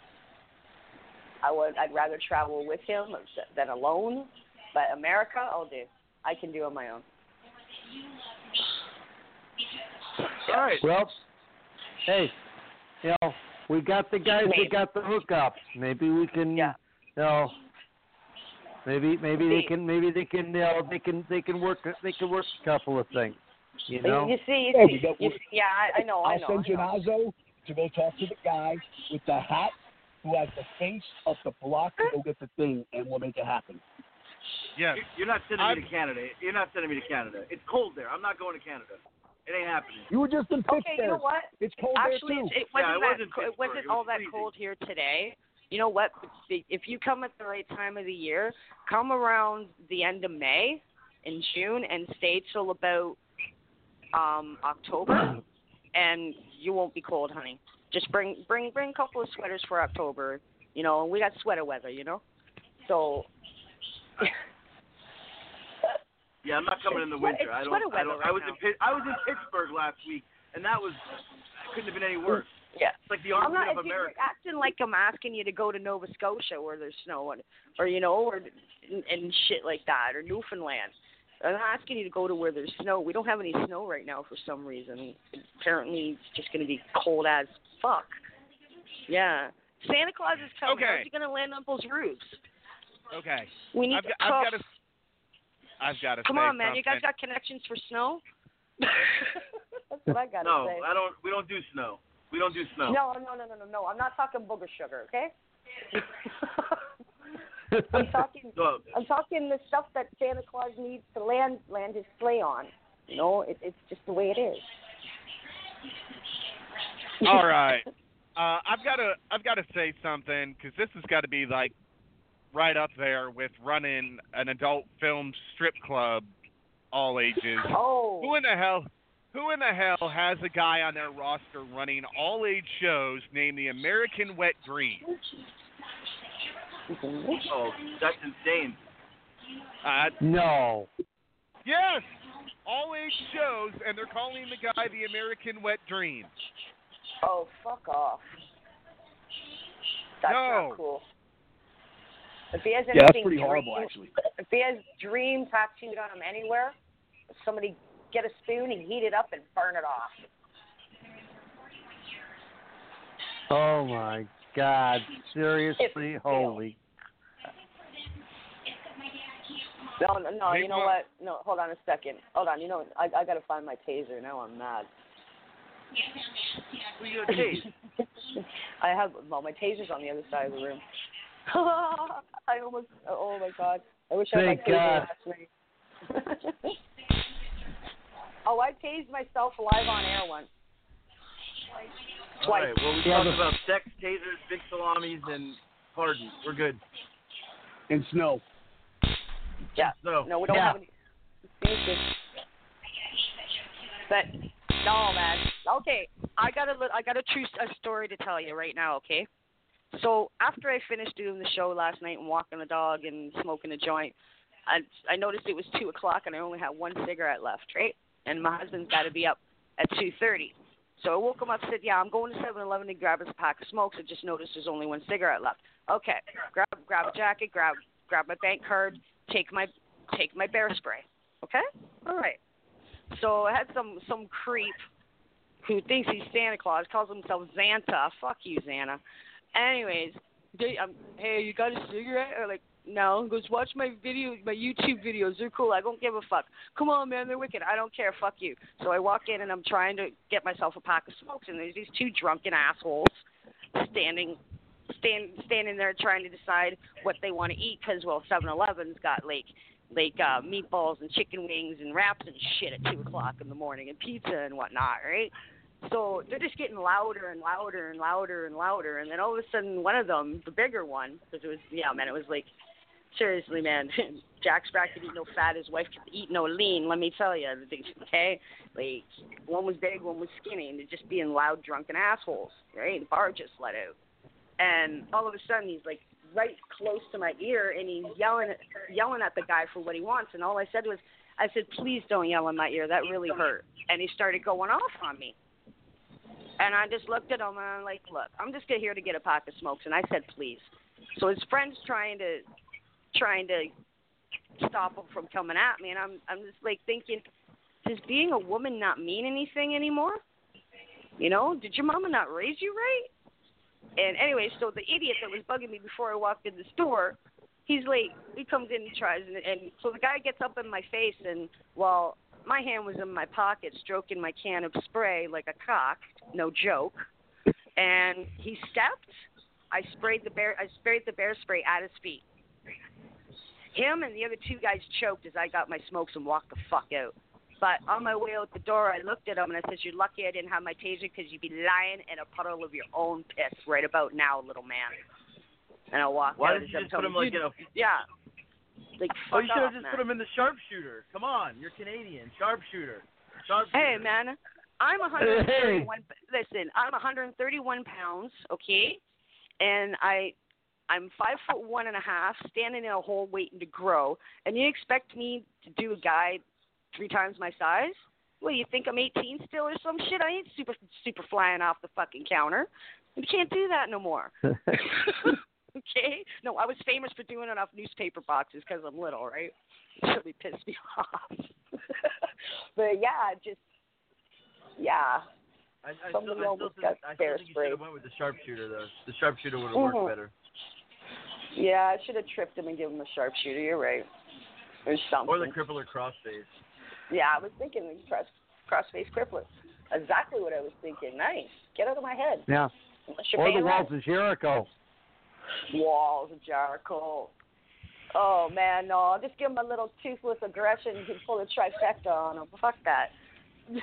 I would I'd rather travel with him than alone. But America, oh, I'll do. I can do on my own. All right. Well, hey, you know, we got the guys Maybe. that got the hookups. Maybe we can, Yeah. you know, maybe maybe they can maybe they can you know they can they can work they can work a couple of things. You know. You see, you Yeah, see, you see yeah, I, I know, I I'll know. send I know. Jannazzo to go talk to the guy with the hat who has the face of the block to go get the thing, and we'll make it happen. Yes. You- You're not sending I'm- me to Canada. You're not sending me to Canada. It's cold there. I'm not going to Canada. It ain't happening. You were just in Pittsburgh. Okay, you know what? It's cold Actually, there too. it, it Yeah, wasn't yeah, it that. wasn't co- it Pittsburgh. wasn't It was all that freezing. cold here today. You know what? If you come at the right time of the year, come around the end of May, in June, and stay till about um October, and you won't be cold, honey. Just bring bring bring a couple of sweaters for October. You know, we got sweater weather. You know, so. Yeah, I'm not coming in the winter. I don't. I, don't right I was now. in I was in Pittsburgh last week, and that was couldn't have been any worse. Yeah. It's like the I'm armpit not of if you're America. acting like I'm asking you to go to Nova Scotia where there's snow, and, or you know, or and, and shit like that, or Newfoundland. I'm not asking you to go to where there's snow. We don't have any snow right now for some reason. Apparently, it's just going to be cold as fuck. Yeah. Santa Claus is coming. Okay. How's he going to land on those roofs? Okay. We need I've to got, I've got to. I've got to Come say on, man. You guys got connections for snow? That's what I got to No, say. I don't. We don't do snow. We don't do snow. No, no, no, no, no, no. I'm not talking booger sugar, okay? I'm talking I'm talking the stuff that Santa Claus needs to land land his sleigh on. You know, it, it's just the way it is. All right. Uh, I've got to I've got to say something because this has got to be like right up there with running an adult film strip club, all ages. Oh. Who in the hell? Who in the hell has a guy on their roster running all age shows named the American Wet Dream? Oh, that's insane. Uh, No. yes, all age shows, and they're calling the guy the American Wet Dream. Oh, fuck off. That's No. not cool. If he has Yeah, that's anything pretty dream, horrible, actually. If he has dream tattooed on him anywhere, somebody get a spoon and heat it up and burn it off. Oh my God! Seriously, It's- holy. No, no, no. You know what? No, hold on a second. Hold on. You know, I I gotta find my taser. Now I'm mad. Who you gonna? I have well, my taser's on the other side of the room. I almost. Oh my god! I wish I had my Thank taser God. last night. oh, I tased myself live on air once. All Twice. right. Well, we Yeah, talked about sex, tasers, big salamis, and pardon. We're good. And snow. Yeah. So No, we don't Yeah. have any. But no, man. Okay, I got a lit- I got a true a story to tell you right now. Okay. So after I finished doing the show last night and walking the dog and smoking a joint, I I noticed it was two o'clock and I only had one cigarette left, right? And my husband's got to be up at two thirty. So I woke him up, said, "Yeah, I'm going to Seven Eleven to grab us a pack of smokes. I just noticed there's only one cigarette left." Okay, grab grab a jacket, grab grab my bank card, take my take my bear spray. Okay, all right. So I had some some creep who thinks he's Santa Claus, calls himself Xanta. Fuck you, Xanta. Anyways, they, um, hey, you got a cigarette? Or like, no. He goes, watch my video, my YouTube videos. They're cool. I don't give a fuck. Come on, man, they're wicked. I don't care. Fuck you. So I walk in and I'm trying to get myself a pack of smokes, and there's these two drunken assholes standing, stand, standing there trying to decide what they want to eat because well, 7-Eleven's got like like uh, meatballs and chicken wings and wraps and shit at two o'clock in the morning and pizza and whatnot, right? So they're just getting louder and louder and louder and louder, and then all of a sudden, one of them, the bigger one, because it was yeah, man, it was like seriously, man, Jack Spratt could eat no fat, his wife could eat no lean. Let me tell you, okay, like one was big, one was skinny, and they're just being loud, drunken assholes, right? The bar just let out, and all of a sudden he's like right close to my ear, and he's yelling yelling at the guy for what he wants, and all I said was. I said, please don't yell in my ear. That really hurt. And he started going off on me. And I just looked at him and I'm like, look, I'm just here to get a pack of smokes. And I said, please. So his friend's trying to trying to stop him from coming at me, and I'm I'm just like thinking, does being a woman not mean anything anymore? You know, did your mama not raise you right? And anyway, so the idiot that was bugging me before I walked in the store, he's late. He comes in and tries, and, and so the guy gets up in my face, and while my hand was in my pocket, stroking my can of spray like a cock, no joke, and he stepped. I sprayed the bear. I sprayed the bear spray at his feet. Him and the other two guys choked as I got my smokes and walked the fuck out. But on my way out the door, I looked at him and I said, "You're lucky I didn't have my taser because you'd be lying in a puddle of your own piss right about now, little man." And I walked Why out. did you just put him him, like in a? Yeah. Like Oh, you should have just man. put him in the sharpshooter. Come on, you're Canadian. Sharpshooter. Sharpshooter. Hey, man, I'm 131. Listen, I'm 131 pounds, okay, and I, I'm five foot one and a half, standing in a hole waiting to grow, and you expect me to do a guy three times my size? Well, you think I'm 18 still or some shit? I ain't super super flying off the fucking counter. You can't do that no more. okay? No, I was famous for doing it off newspaper boxes because I'm little, right? It really pissed me off. but yeah, just yeah. I, I Somebody still, I still, almost think, got I still think you should have went with the sharpshooter though. The sharpshooter would have Mhm. worked better. Yeah, I should have tripped him and given him a sharpshooter. You're right. Or something. Or the crippler crossface. yeah, I was thinking cross crossface crippler. Exactly what I was thinking. Nice. Get out of my head. Yeah. Or the walls rent. of Jericho. Walls of Jericho. Oh man, no! I'll just give him a little toothless aggression. He can pull a trifecta on him. Fuck that.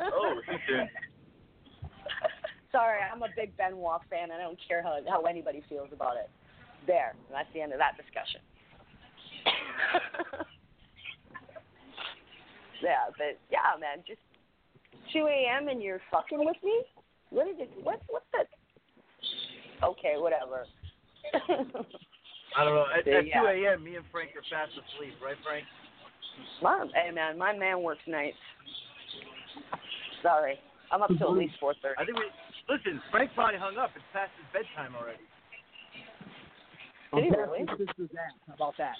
Oh, he did. Sorry, I'm a big Benoit fan. I don't care how how anybody feels about it. There, and that's the end of that discussion. yeah, but yeah, man, just 2 a.m. and you're fucking with me? What is it? What what the? Okay, whatever. I don't know. At, at Yeah. 2 a.m., me and Frank are fast asleep, right, Frank? my, hey man, my man works nights. Sorry, I'm up till at least 4:30. I think we listen. Frank probably hung up. It's past his bedtime already. Did he I'm really? past my sister's ass. How about that?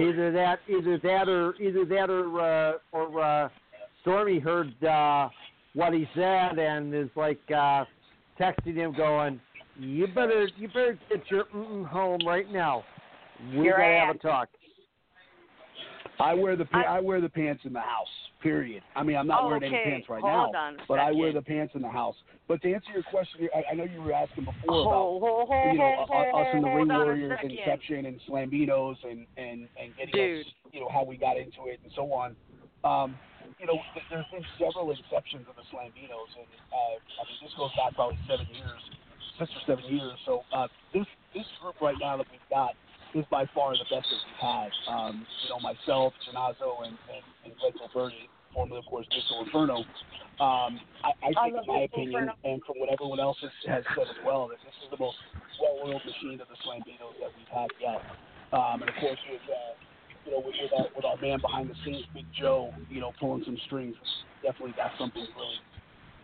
Either that, either that, or either that, or uh, or uh, Stormie heard uh, what he said and is like uh, texting him, going, "You better, you better get your mm home right now. We Your gotta have ass. a talk." I wear the I- I, wear the pants in the house. Period. I mean, I'm not Oh, wearing any pants right Hold now, on but I wear the pants in the house. But to answer your question, I, I know you were asking before ho, about you know ho, u- ho, us and the Ring Warriors and. Inception and Slambinos and and and getting Dude. us, you know how we got into it and so on. Um, you know, th- there's been several inceptions of the Slambinos, and uh, I mean this goes back probably seven years, six or seven years. So uh, this this group right now that we've got is by far the best that we've had. Um, you know, myself, Jannazzo, and, and, and Glen Gilberti, formerly, of course, Disco Inferno. Um, I, I I think, love in my opinion, Inferno. and from what everyone else has, has said as well, that this is the most well-oiled machine of the Slambinos that we've had yet. Um, and of course, with uh, you know, with, with, our, with our man behind the scenes, Big Joe, you know, pulling some strings, definitely got something really,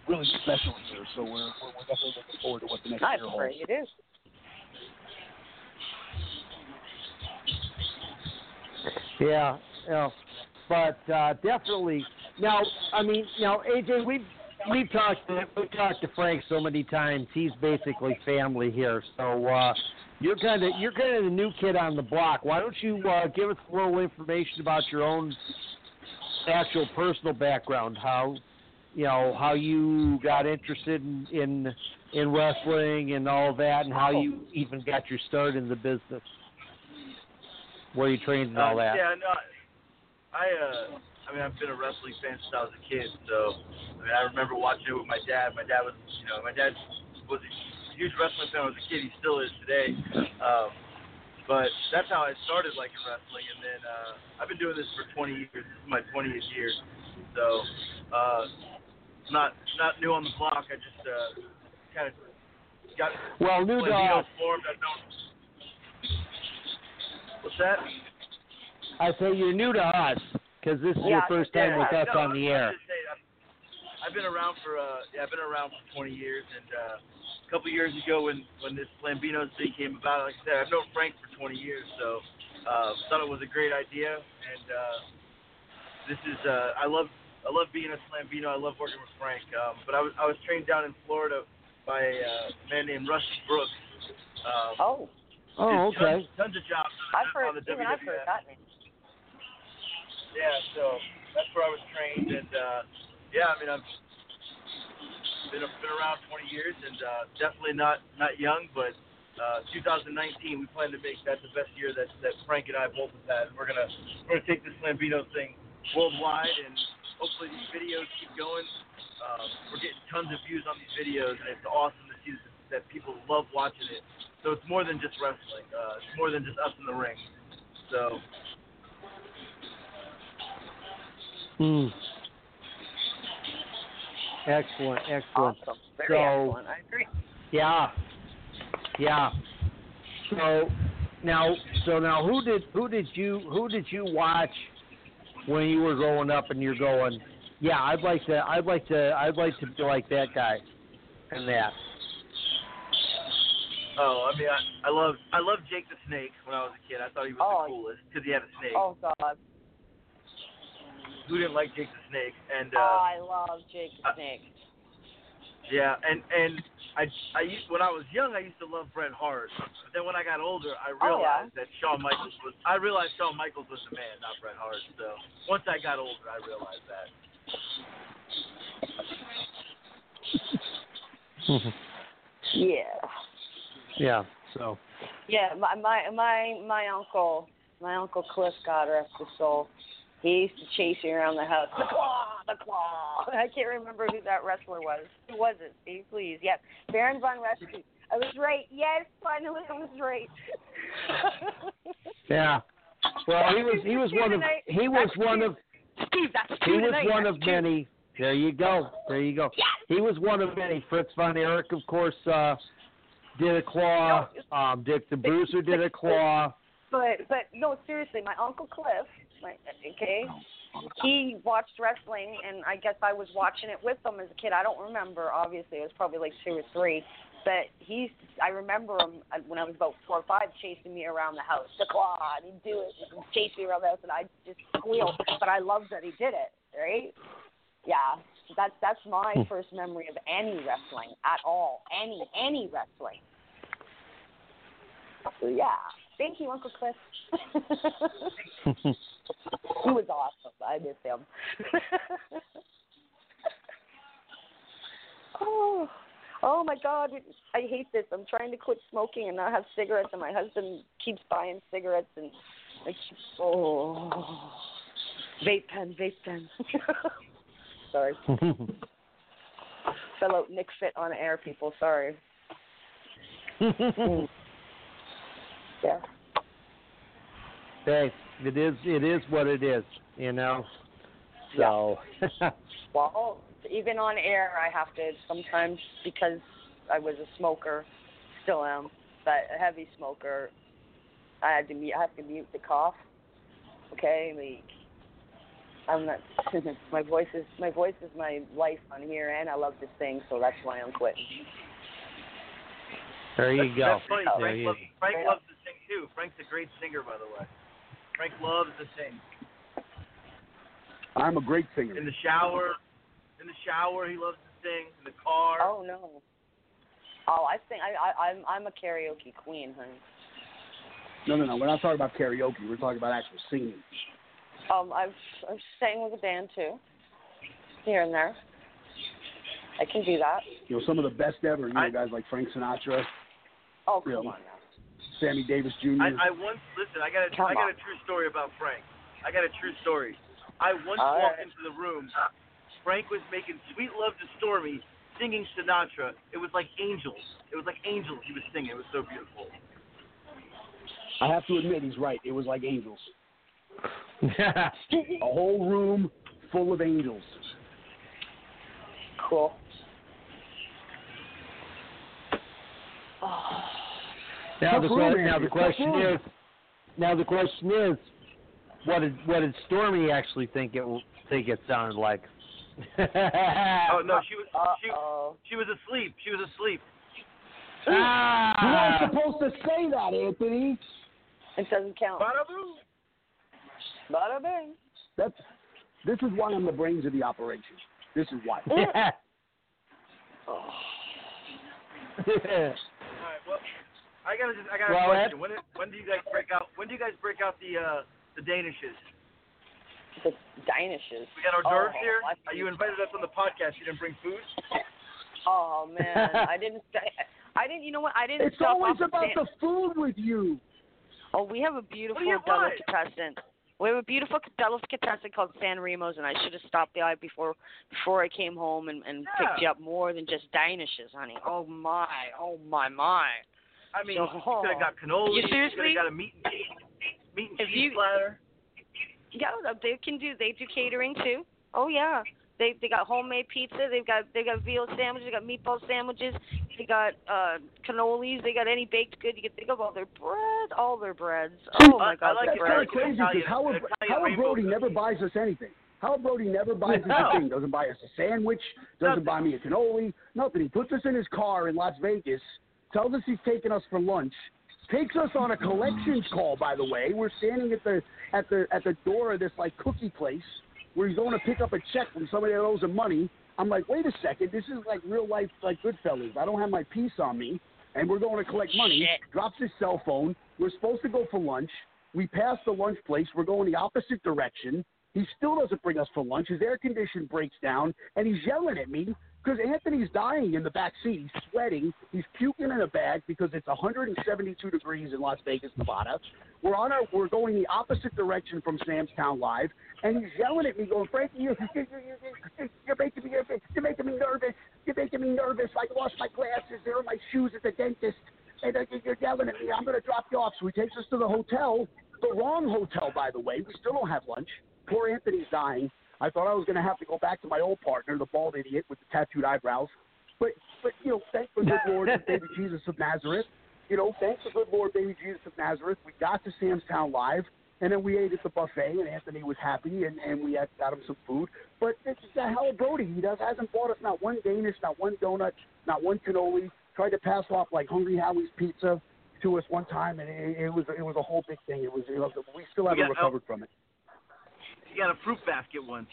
really special here. So we're we're, we're definitely looking forward to what the next I'm year afraid holds. it is. Yeah, yeah, but uh, definitely. Now, I mean, now AJ, we've we've talked to we talked to Frank so many times. He's basically family here. So uh, you're kind of you're kind of the new kid on the block. Why don't you uh, give us a little information about your own actual personal background? How you know how you got interested in in, in wrestling and all that, and how you even got your start in the business. Where you trained and all Uh, that. Yeah, no, I uh, I mean, I've been a wrestling fan since I was a kid. So, I mean, I remember watching it with my dad. My dad was, you know, my dad was a huge wrestling fan when I was a kid. He still is today. Um, but that's how I started liking wrestling, and then uh, I've been doing this for 20 years. This is my 20th year. So, uh, not not new on the block. I just uh, kind of got Well, new us. formed. I don't. What's that? I say you're new to us because this is your first time yeah, with us no, on the air. just I'm- I've been around for uh, yeah, I've been around for 20 years, and uh, a couple years ago when when this Slambinos thing came about, like I said, I've known Frank for 20 years, so uh, thought it was a great idea, and uh, this is uh, I love I love being a Slambino. I love working with Frank, um, but I was I was trained down in Florida by a uh, man named Rusty Brooks. Um, oh. Oh, okay. Tons, tons of jobs I've on heard, the even I've heard that name. Yeah, so that's where I was trained, and uh, yeah, I mean I've been been around 20 years, and uh, definitely not not young, but uh, 2019 we plan to make that the best year that that Frank and I both have had. And we're gonna we're gonna take this Slambino thing worldwide, and hopefully these videos keep going. Um, we're getting tons of views on these videos, and it's awesome to see that people love watching it. So it's more than just wrestling. Uh, it's more than just us in the ring. So Hmm. Excellent, excellent. Awesome. Very so, excellent. I agree. Yeah, yeah. So now, so now, who did who did you who did you watch when you were growing up and you're going, yeah, I'd like to, I'd like to, I'd like to be like that guy, and that. Oh, I mean, I, I love I loved Jake the Snake when I was a kid. I thought he was Oh. the coolest because he had a snake. Oh God. Who didn't like Jake the Snake? And oh, uh, I love Jake the uh, Snake. yeah, and and I I used when I was young I used to love Bret Hart, but then when I got older I Oh, yeah. realized that Shawn Michaels was I realized Shawn Michaels was the man, not Bret Hart. So once I got older I realized that. Yeah. yeah. So. Yeah, my my my my uncle, my uncle Cliff, God rest his soul. He used to chase me around the house. The claw, the claw. I can't remember who that wrestler was. Who was it? Steve, please. Yes, Baron von Raschke. I was right. Yes, finally I was right. Yeah. Well, he was he was one of he was one of Steve, that's he was one of many. There you go. There you go. Yes. He was one of many. Fritz von Erich, of course, uh, did a claw. Um, Dick the Bruiser did a claw. But but no, seriously, my uncle Cliff, okay, he watched wrestling, and I guess I was watching it with him as a kid. I don't remember. Obviously, it was probably like two or three. But he's, I remember him uh, when I was about four or five, chasing me around the house. The claw, and he'd do it, and chase me around the house, and I just squeal. But I loved that he did it, right? Yeah, that's that's my first memory of any wrestling at all, any any wrestling. So yeah, thank you, Uncle Cliff. he was awesome. I miss him. oh, oh my God! I hate this. I'm trying to quit smoking and not have cigarettes, and my husband keeps buying cigarettes, and keep oh, vape pen, vape pen. Sorry, Fellow Nick Fit on air, people. Sorry. Yeah. hey, it is it is what it is, you know. So. Well, even on air, I have to sometimes because I was a smoker, still am, but a heavy smoker. I had to mute. I have to mute the cough. Okay, like I'm not. my voice is my voice is my life on here, and I love to sing, so that's why I'm quitting. there you go. That's funny. There Frank, you loves, Frank loves to sing too. Frank's a great singer, by the way. Frank loves to sing. I'm a great singer. In the shower, in the shower, he loves to sing in the car? Oh no. Oh, I think I, I I'm I'm a karaoke queen, honey. No, no, no. We're not talking about karaoke. We're talking about actual singing. Um, I've I've sang with a band too, here and there. I can do that. You know, some of the best ever. You know, I- guys like Frank Sinatra, Oh You come know. on now. Sammy Davis Jr. I, I once listen. I got a Come I got on. a true story about Frank. I got a true story. I once All walked right. into the room. Frank was making "Sweet Love to Stormie," singing Sinatra. It was like angels. It was like angels he was singing. It was so beautiful. I have to admit, he's right. It was like angels. A whole room full of angels. Cool. Oh. Now the, room, que- now the question is, now the question is, what did what did Stormie actually think it think it sounded like? Oh no, she was she Uh-oh. she was asleep. She was asleep. You're not Ah! supposed to say that, Anthony. It doesn't count. Bada boom. Bada bing. That's this is why I'm the brains of the operation. This is why. Yeah. All right. Well, I gotta just I got a Well, question. When when do you guys break out? When do you guys break out the uh the danishes? The Danishes. We got hors d'oeuvres Oh, here. I Uh, you invited us on the podcast. You didn't bring food. Oh man, I didn't. I didn't. You know what? I didn't. It's stop always about San- the food with you. Oh, we have a beautiful do you want? delicatessen. We have a beautiful delicatessen called San Remo's, and I should have stopped by before before I came home and, and picked you up more than just Danishes, honey. Oh my, oh my, my. I mean, So- you could have got cannoli. You could seriously? have got a meat and cheese, meat and If cheese you- platter. Yeah, they can do. They do catering too. Oh yeah. They they got homemade pizza. They've got they got veal sandwiches. They got meatball sandwiches. They got uh cannolis. They got any baked good you can think of. All their bread, all their breads. Oh my I- I God, like the That's it. kind of crazy because Italian- Howard, Italian Howard Brody never buys us anything. Howard Brody never buys us No. a thing. Doesn't buy us a sandwich. Doesn't buy me a cannoli. Nothing. He puts us in his car in Las Vegas. Tells us he's taking us for lunch. Takes us on a collections call. By the way, we're standing at the at the at the door of this like cookie place where he's going to pick up a check from somebody that owes him money. I'm like, wait a second, this is like real life, like Goodfellas. I don't have my piece on me, and we're going to collect money. Drops his cell phone. We're supposed to go for lunch. We pass the lunch place. We're going the opposite direction. He still doesn't bring us for lunch. His air condition breaks down, and he's yelling at me because Anthony's dying in the back seat. He's sweating. He's puking in a bag because it's 172 degrees in Las Vegas, Nevada. We're on our, we're going the opposite direction from Sam's Town Live, and he's yelling at me, going, "Frankie, you're, you're, you're, you're making me, you're making me nervous. You're making me nervous. I lost my glasses. There are my shoes at the dentist, and uh, you're yelling at me. I'm going to drop you off." So he takes us to the hotel, the wrong hotel, by the way. We still don't have lunch. Poor Anthony's dying. I thought I was going to have to go back to my old partner, the bald idiot with the tattooed eyebrows. But, but you know, thank the good Lord, baby Jesus of Nazareth. You know, thanks the good Lord, baby Jesus of Nazareth. We got to Sam's Town Live, and then we ate at the buffet, and Anthony was happy, and, and we had, got him some food. But it's the hell of a Brody. He does hasn't bought us not one Danish, not one donut, not one cannoli. Tried to pass off like Hungry Howie's pizza to us one time, and it, it was it was a whole big thing. It was, it was we still haven't Yeah, oh. recovered from it. You got a fruit basket once.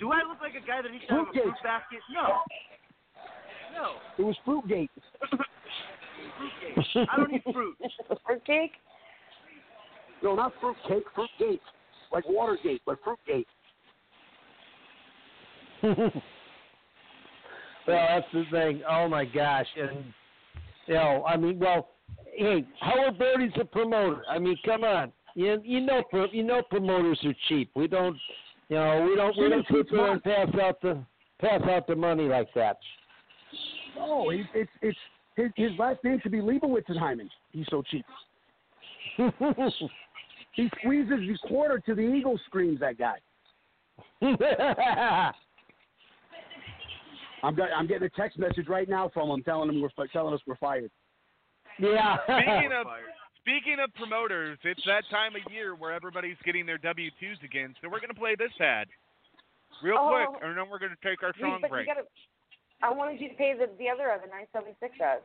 Do I look like a guy that needs to have a fruit basket? No. No. It was Fruitgate. Fruitcake. I don't eat fruit. Fruitcake? No, not fruitcake, Fruitgate. Like Watergate, but Fruitgate. Well, that's the thing. Oh my gosh, and you know, I mean, well, hey, Howard Brody's a promoter. I mean, come on, you you know, pro, you know, promoters are cheap. We don't, you know, we don't we don't sit there and pass out the pass out the money like that. No, he, it's it's his his last name should be Leibowitzenheimen. He's so cheap. he squeezes the quarter to the Eagle screams. That guy. I'm got, I'm getting a text message right now from him telling him we're telling us we're fired. yeah. Speaking of speaking of promoters, it's that time of year where everybody's getting their W twos again. So we're gonna play this ad real Oh. quick, and then we're gonna take our You- song break. gotta, I wanted you to pay the the other of the nine seventy six ad.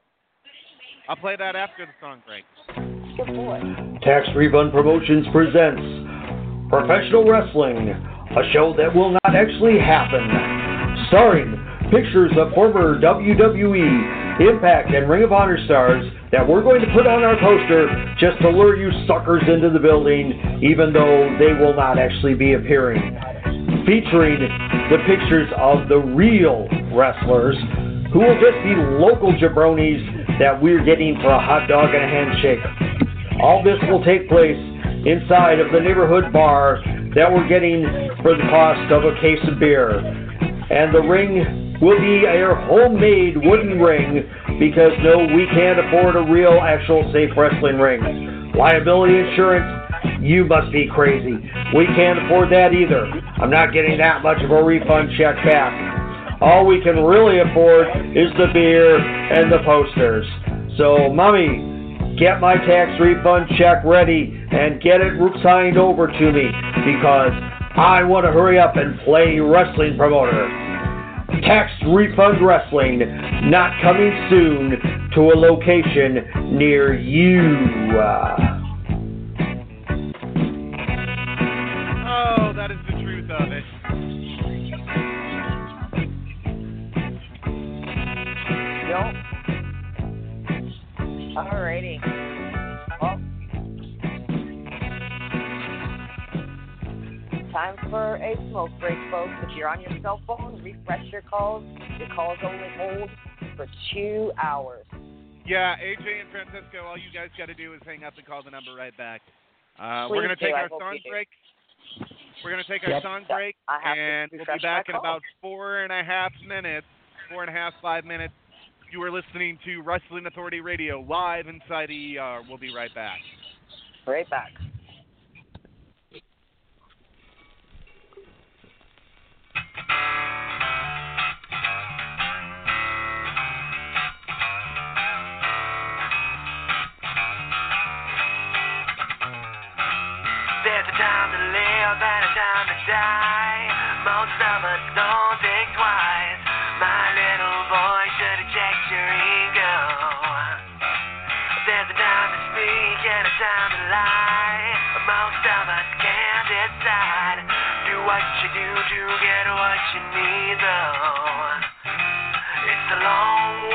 I'll play that after the song break. Good boy. Tax Refund Promotions presents Professional Wrestling, a show that will not actually happen. Starring pictures of former WWE, Impact, and Ring of Honor stars that we're going to put on our poster just to lure you suckers into the building, even though they will not actually be appearing. Featuring the pictures of the real wrestlers who will just be local jabronis that we're getting for a hot dog and a handshake. All this will take place inside of the neighborhood bar that we're getting for the cost of a case of beer. And the ring will be a homemade wooden ring because no, we can't afford a real, actual safe wrestling ring. Liability insurance, you must be crazy. We can't afford that either. I'm not getting that much of a refund check back. All we can really afford is the beer and the posters. So, mommy, get my tax refund check ready and get it signed over to me because I want to hurry up and play wrestling promoter. Tax refund wrestling not coming soon to a location near you. Oh, that is the truth of it. Yep. Alrighty. Time for a smoke break, folks. If you're on your cell phone, refresh your calls. Your calls only hold for two hours. Yeah, AJ and Francisco, all you guys got to do is hang up and call the number right back. Uh, we're going to take our song break. We're going to take our song break, I have to and we'll be back in calls. about four and a half minutes, four and a half, five minutes. You are listening to Wrestling Authority Radio live inside ER. We'll be right back. Right back. Die. Most of us don't think twice. My little boy should have checked your ego. There's a time to speak and a time to lie. Most of us can't decide. Do what you do to get what you need, though. It's a long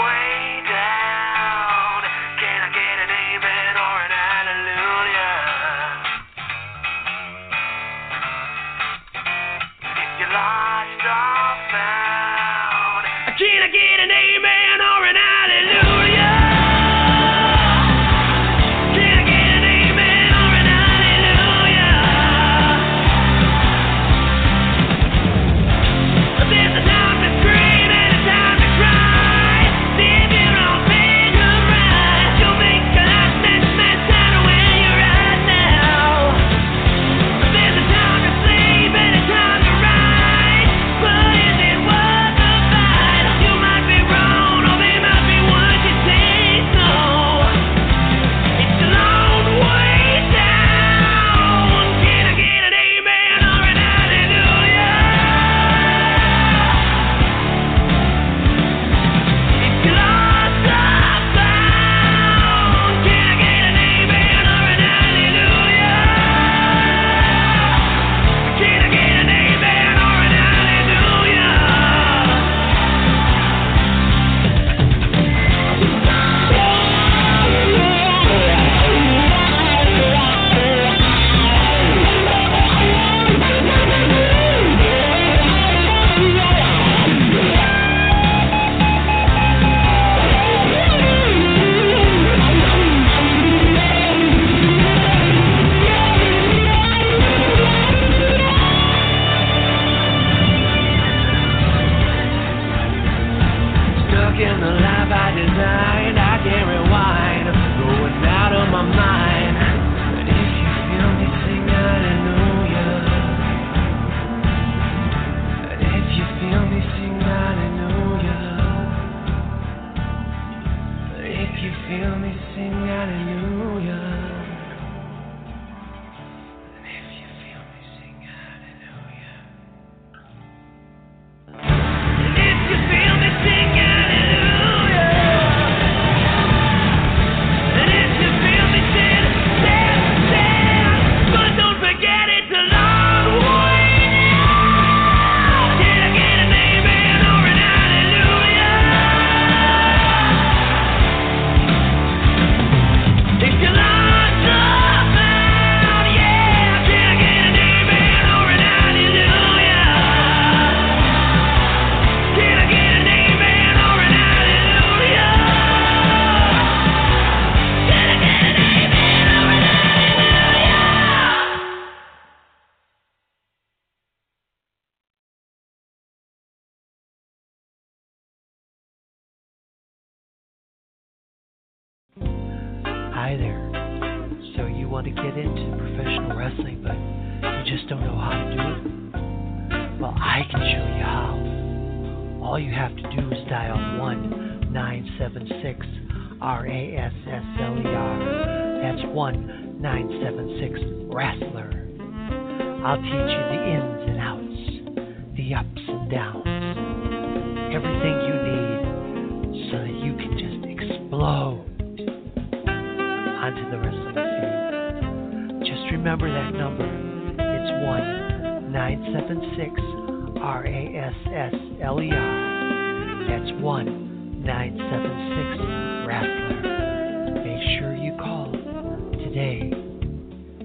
today.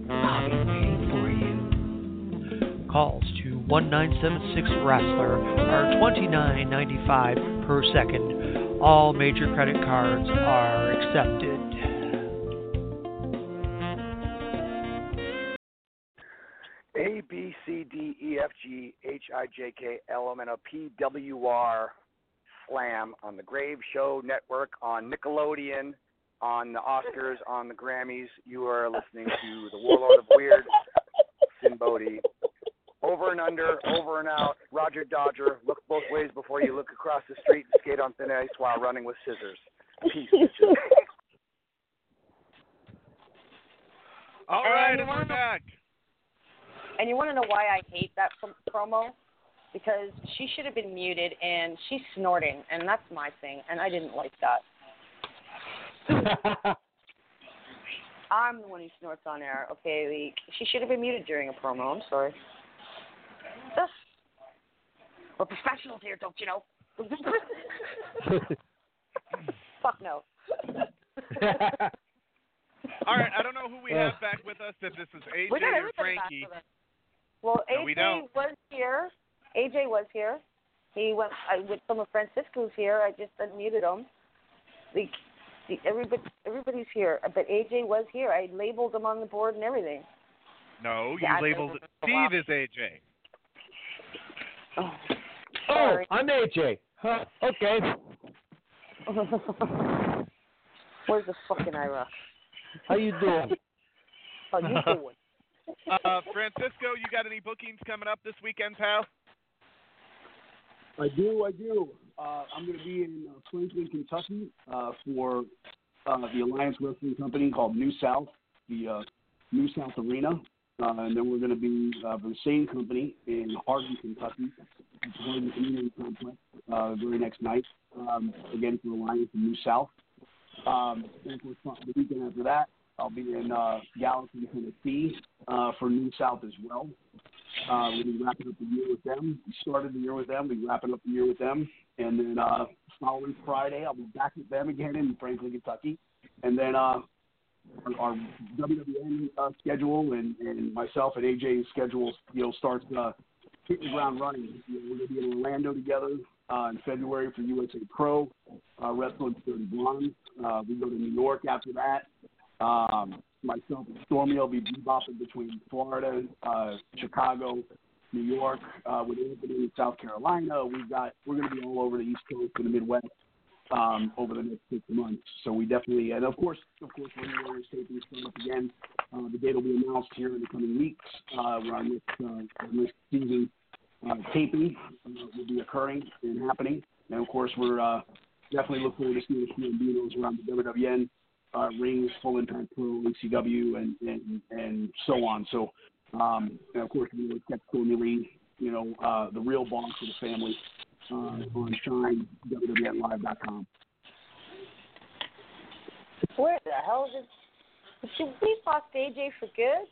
I'll be waiting for you. Calls to 1976 Wrestler are $29.95 per second. All major credit cards are accepted. A B C D E F G H I J K L M N O P W R Slam on the Grave Show Network on Nickelodeon, on the Oscars, on the Grammys. You are listening to the Warlord of Weird, Sin Bodie. Over and under, over and out. Roger Dodger. Look both ways before you look across the street and skate on thin ice while running with scissors. Peace. bitches. All And right, you and we're wanna know- back. And you want to know why I hate that prom- promo? Because she should have been muted, and she's snorting, and that's my thing, and I didn't like that. I'm the one who snorts on air. Okay, the, she should have been muted during a promo. I'm sorry. Ugh. We're professionals here, don't you know? Fuck no. All right, I don't know who we have uh. back with us. If this is AJ We got or everybody back Frankie. with us. Well, No, we AJ don't. was here. AJ was here. He went. I with some of Francisco's here. I just unmuted him. The, the everybody everybody's here, but AJ was here. I labeled him on the board and everything. No, you Yeah, labeled labeled. Steve as AJ. Oh, Oh. I'm AJ. Huh, okay. Where's the fucking Ira? How you doing? How you doing? Uh, Francisco, you got any bookings coming up this weekend, pal? I do, I do. Uh, I'm going to be in uh, Franklin, Kentucky uh, for uh, the Alliance Wrestling Company called New South, the uh, New South Arena. Uh, and then we're going to be uh, for the same company in Hardin, Kentucky, at the Community Complex uh, very next night. Um, again, for Alliance and New South. Um, and course, the weekend after that, I'll be in uh, Gallatin, Tennessee uh, for New South as well. Uh, we'll be wrapping up the year with them. We started the year with them. We're wrapping up the year with them. And then uh, following Friday, I'll be back with them again in Franklin, Kentucky. And then uh, our, our WWN uh, schedule and, and myself and AJ's schedule, you know, starts uh, hitting the ground running. You know, we're going to be in Orlando together uh, in February for USA Pro, uh, Wrestling 30 Bronze. Uh, we go to New York after that. Um, myself and Stormie will be bebopping between Florida, uh, Chicago, New York, uh, with Anthony in South Carolina. We've got we're going to be all over the East Coast and the Midwest um, over the next six months. So we definitely, and of course, of course, when the Warriors taping starts up again, uh, the date will be announced here in the coming weeks. Uh, where our next, uh, our next season uh, taping uh, will be occurring and happening. And of course, we're uh, definitely looking forward to seeing the Slambinos around the WWN uh, rings, Full Impact Pro, ECW, and, and and so on. So, um, and of course, we kept Cornelie, you know, uh, the real boss of the family uh, on Shine WWNLive.com. Where the hell did did we lost AJ for good?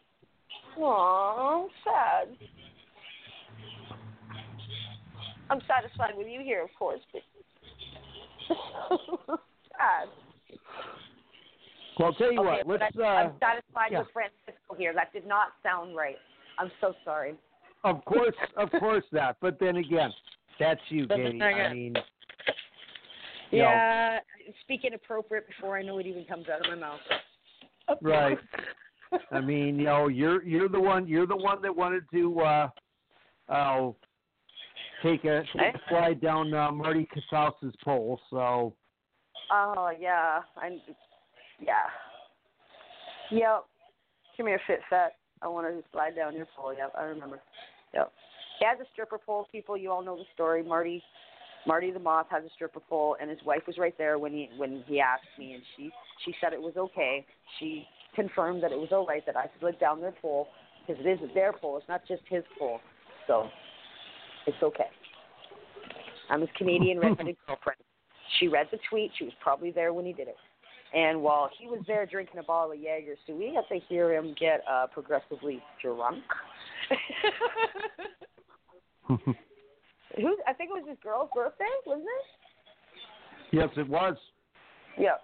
Aw, sad. I'm satisfied with you here, of course, but sad. Well, I'll tell you okay, what. but Let's. I, Uh, I'm satisfied yeah. with Francisco here. That did not sound right. I'm so sorry. of course, of course not. But then again, that's you, But Katie. I mean, you know, Yeah, speaking appropriate before I know it even comes out of my mouth. right. I mean, you know, you're you're the one you're the one that wanted to uh uh take a, take slide down uh, Marty Casaus's pole, so Oh yeah, I'm. Yeah, Yep. Come here, fit fat. I want to slide down your pole. Yep, I remember. Yep. He has a stripper pole. People, you all know the story. Marty, Marty the moth has a stripper pole, and his wife was right there when he when he asked me, and she she said it was okay. She confirmed that it was all right that I slid down their pole because it is their pole. It's not just his pole, so it's okay. I'm his Canadian resident girlfriend. She read the tweet. She was probably there when he did it. And while he was there drinking a bottle of Jaeger, so we got to hear him get uh, progressively drunk. Who? I think it was his girl's birthday, wasn't it? Yes, it was. Yep.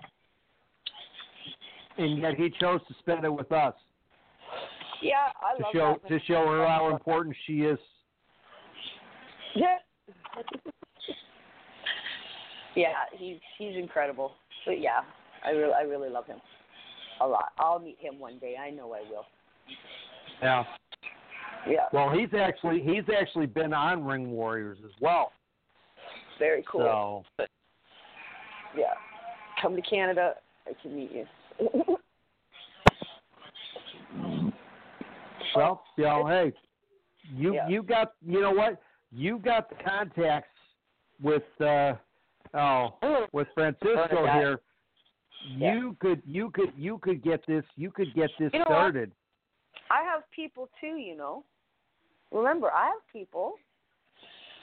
And yet he chose to spend it with us Yeah, I to love show that. to show her how important she is. Yeah. yeah, he's he's incredible. But yeah, I really I really love him a lot. I'll meet him one day. I know I will. Yeah. Yeah. Well, he's actually he's actually been on Ring Warriors as well. Very cool. So Yeah. Come to Canada. I can meet you. well, you know, hey, you Yeah. you got you know what you got the contacts with uh oh with Francisco Bernadette. Here. You could you could you could get this you could get this You know what? started. I have people too, you know. Remember, I have people.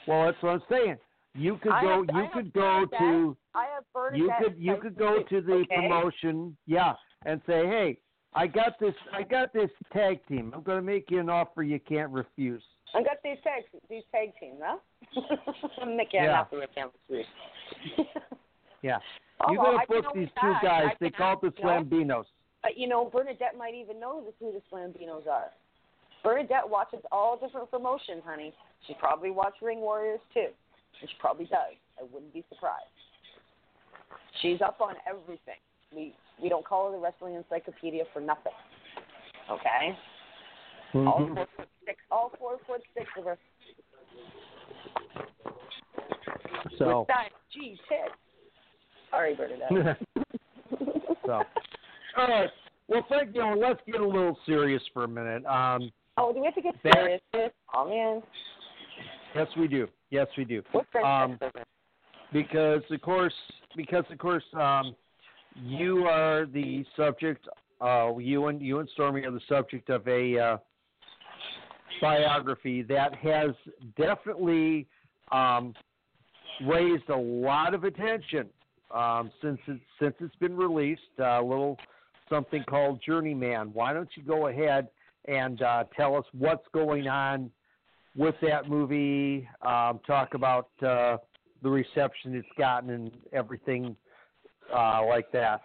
Well, that's what I'm saying. You could I go have- you have could go Bernadette. to I have Bernadette. you could you could go to the okay? promotion, yeah, and say, "Hey, I got this I got this tag team. I'm going to make you an offer you can't refuse." I got these tag these tag teams, huh? I'm making Yeah. after a can't refuse. Yeah. Oh, You're gonna book these two ask. guys. I They call it the you? Slambinos. But you know, Bernadette might even know who the Slambinos are. Bernadette watches all different promotions, honey. She probably watched Ring Warriors too. And she probably does. I wouldn't be surprised. She's up on everything. We we don't call her the wrestling encyclopedia for nothing. Okay? All Mhm. four foot six all four foot six of her. So, With that G tits. Sorry, Bernadette. so, all right. Well, thank you. Let's get a little serious for a minute. Um, oh, do we have to get Back- serious? Oh man. yes, we do. Yes, we do. What's that? Um, because of course, because of course, um, you are the subject. Uh, you and you and Stormie are the subject of a uh, biography that has definitely um, raised a lot of attention um, since it, since it's been released. A little something called Journeyman. Why don't you go ahead and uh, tell us what's going on with that movie? Um, talk about uh, the reception it's gotten and everything uh, like that.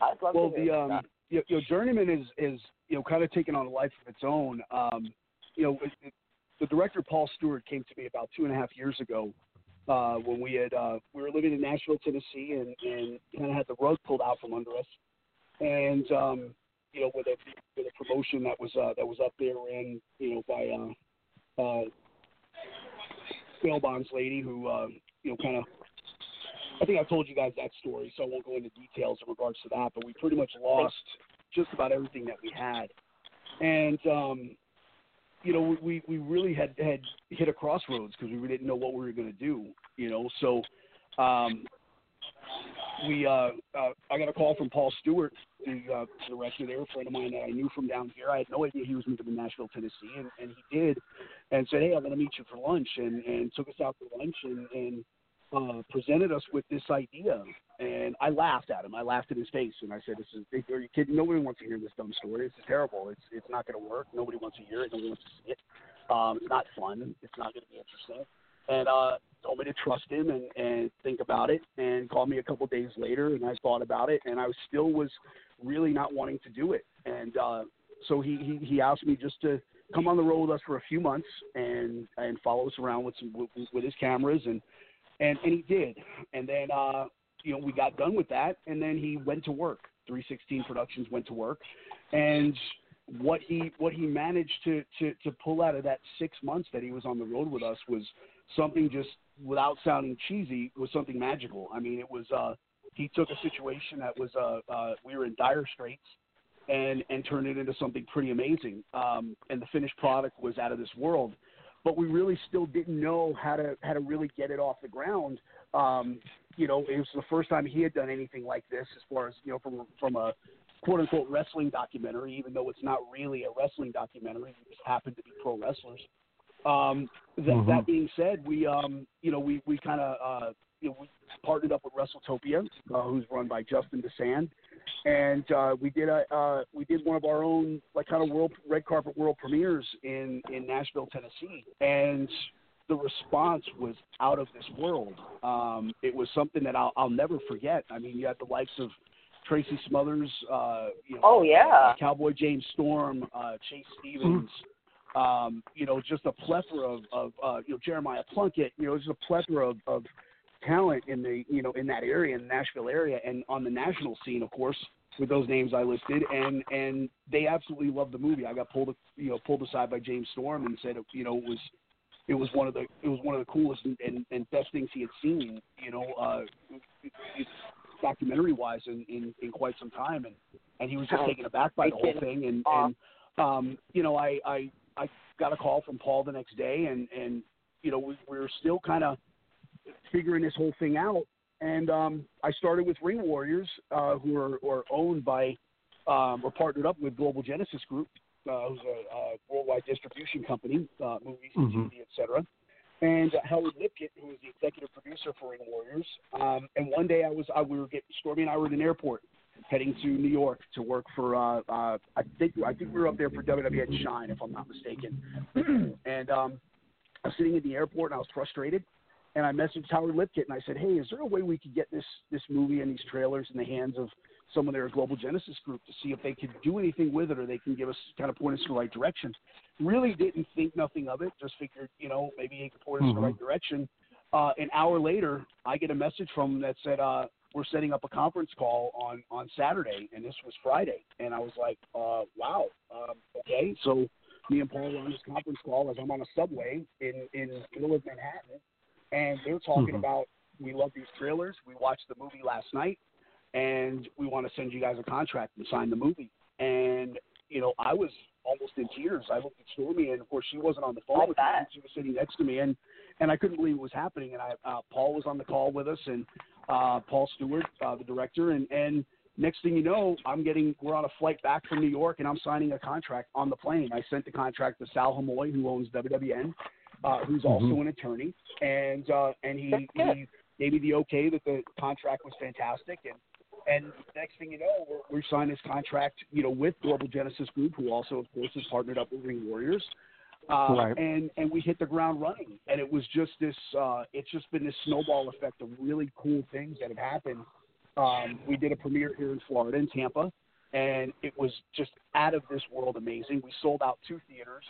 I'd love well, to hear the um, that. you know, Journeyman is is you know kind of taking on a life of its own. Um, you know, it, it, the director Paul Stewart came to me about two and a half years ago uh, when we had uh, we were living in Nashville, Tennessee, and and kind of had the rug pulled out from under us, and um, you know with a with a promotion that was uh, that was up there and you know by uh, uh, bail bonds lady who uh, you know kind of I think I told you guys that story, so I won't go into details in regards to that. But we pretty much lost just about everything that we had, and um, you know we we really had had hit a crossroads because we didn't know what we were going to do. You know, so um, we uh, uh, I got a call from Paul Stewart, the uh, director there, a friend of mine that I knew from down here. I had no idea he was moving to Nashville, Tennessee, and, and he did, and said, "Hey, I'm going to meet you for lunch," and and took us out for lunch and and uh, presented us with this idea, and I laughed at him. I laughed in his face, and I said, "This is are you kidding? Nobody wants to hear this dumb story. This is terrible. It's it's not going to work. Nobody wants to hear it. Nobody wants to see it. Um, it's not fun. It's not going to be interesting." And uh, told me to trust him and and think about it, and called me a couple days later, and I thought about it, and I still was really not wanting to do it, and uh, so he, he he asked me just to come on the road with us for a few months and and follow us around with some with, with his cameras and and and he did. And then uh, you know we got done with that, and then he went to work. 316 Productions went to work, and what he what he managed to to to pull out of that six months that he was on the road with us was something just without sounding cheesy was something magical. I mean, it was uh, he took a situation that was uh, uh, we were in dire straits. and and turn it into something pretty amazing. Um, and the finished product was out of this world, but we really still didn't know how to how to really get it off the ground. Um, you know, it was the first time he had done anything like this, as far as you know, from from a quote unquote wrestling documentary, even though it's not really a wrestling documentary. It just happened to be pro wrestlers. Um, that, Mhm. that being said, we um, you know we we kind of uh, you know we partnered up with WrestleTopia, uh, who's run by Justin DeSand, and uh, we did a uh, we did one of our own like kind of world red carpet world premieres in in Nashville, Tennessee, and the response was out of this world. Um, it was something that I'll, I'll never forget. I mean, you had the likes of Tracy Smothers, uh, you know, Oh, yeah. uh, Cowboy James Storm, uh, Chase Stevens, um, you know, just a plethora of, of uh, you know Jeremiah Plunkett, you know, just a plethora of, of talent in the you know in that area, in the Nashville area, and on the national scene, of course, with those names I listed, and and they absolutely loved the movie. I got pulled you know pulled aside by James Storm and said you know it was it was one of the it was one of the coolest and, and, and best things he had seen, you know, uh, documentary wise in, in in quite some time, and and he was just Oh, taken aback by the whole thing, and and um, you know I I I got a call from Paul the next day, and and you know we, we were still kind of figuring this whole thing out, and um, I started with Ring Warriors, uh, who are, are owned by um, or partnered up with Global Genesis Group, uh, who's a, a worldwide distribution company, uh, movies, Mhm. TV, etc. And uh, Howard Lipkett, who is the executive producer for Ring Warriors. Um, and one day I was, I, we were getting, Stormie and I were in an airport heading to New York to work for, uh, uh, I think, I think we were up there for WWE Shine, if I'm not mistaken. and um, I was sitting in the airport and I was frustrated. And I messaged Howard Lipkett and I said, "Hey, is there a way we could get this this movie and these trailers in the hands of some of their Global Genesis group to see if they could do anything with it or they can give us kind of point us in the right direction?" Really didn't think nothing of it. Just figured, you know, maybe he could point us in the Mhm. right direction. Uh, an hour later, I get a message from him that said, uh, "We're setting up a conference call on on Saturday," and this was Friday. And I was like, uh, "Wow, um, okay." So me and Paul were on this conference call as I'm on a subway in in the middle of Manhattan, and they're talking Mhm. about we love these trailers. We watched the movie last night, and we want to send you guys a contract and sign the movie. And you know, I was almost in tears. I looked at Stormie, and of course, she wasn't on the phone with me. She was sitting next to me, and and I couldn't believe it was happening. And I, uh, Paul was on the call with us, and uh, Paul Stewart, uh, the director, and and next thing you know, I'm getting we're on a flight back from New York, and I'm signing a contract on the plane. I sent the contract to Sal Hamaoui, who owns WWN, uh, who's also Mhm. an attorney, and uh, and he, he gave me the okay that the contract was fantastic, and and next thing you know, we're, we're signing this contract, you know, with Global Genesis Group, who also, of course, has partnered up with Ring Warriors. Uh, Right. and and we hit the ground running, and it was just this. Uh, it's just been this snowball effect of really cool things that have happened. Um, we did a premiere here in Florida, in Tampa, and it was just out of this world amazing. We sold out two theaters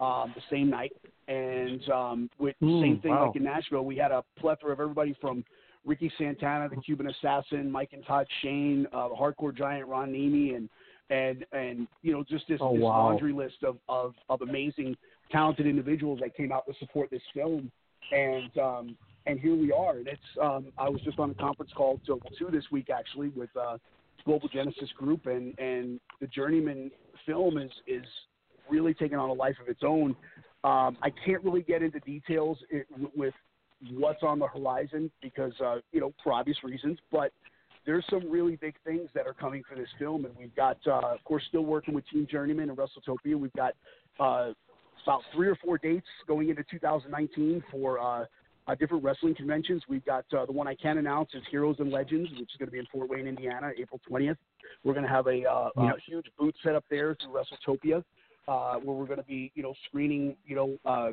um, the same night, and um, with Mm, same thing wow. like in Nashville, we had a plethora of everybody from Ricky Santana, the Cuban Assassin, Mike and Todd Shane, uh, the Hardcore Giant Ron Niemi, and and and you know just this, Oh, this wow. laundry list of, of of amazing, talented individuals that came out to support this film, and um, and here we are. And it's um, I was just on a conference call to two this week actually with uh, Global Genesis Group, and and the Journeyman film is is really taken on a life of its own. Um, I can't really get into details it, with what's on the horizon because uh, you know for obvious reasons, but there's some really big things that are coming for this film, and we've got, uh, of course, still working with Team Journeyman and WrestleTopia. We've got uh, about three or four dates going into 2019 for uh, uh, different wrestling conventions. We've got uh, the one I can announce is Heroes and Legends, which is going to be in Fort Wayne, Indiana, April 20th. We're going to have a, uh, Yep. a huge booth set up there through WrestleTopia, uh, where we're going to be, you know, screening, you know, uh,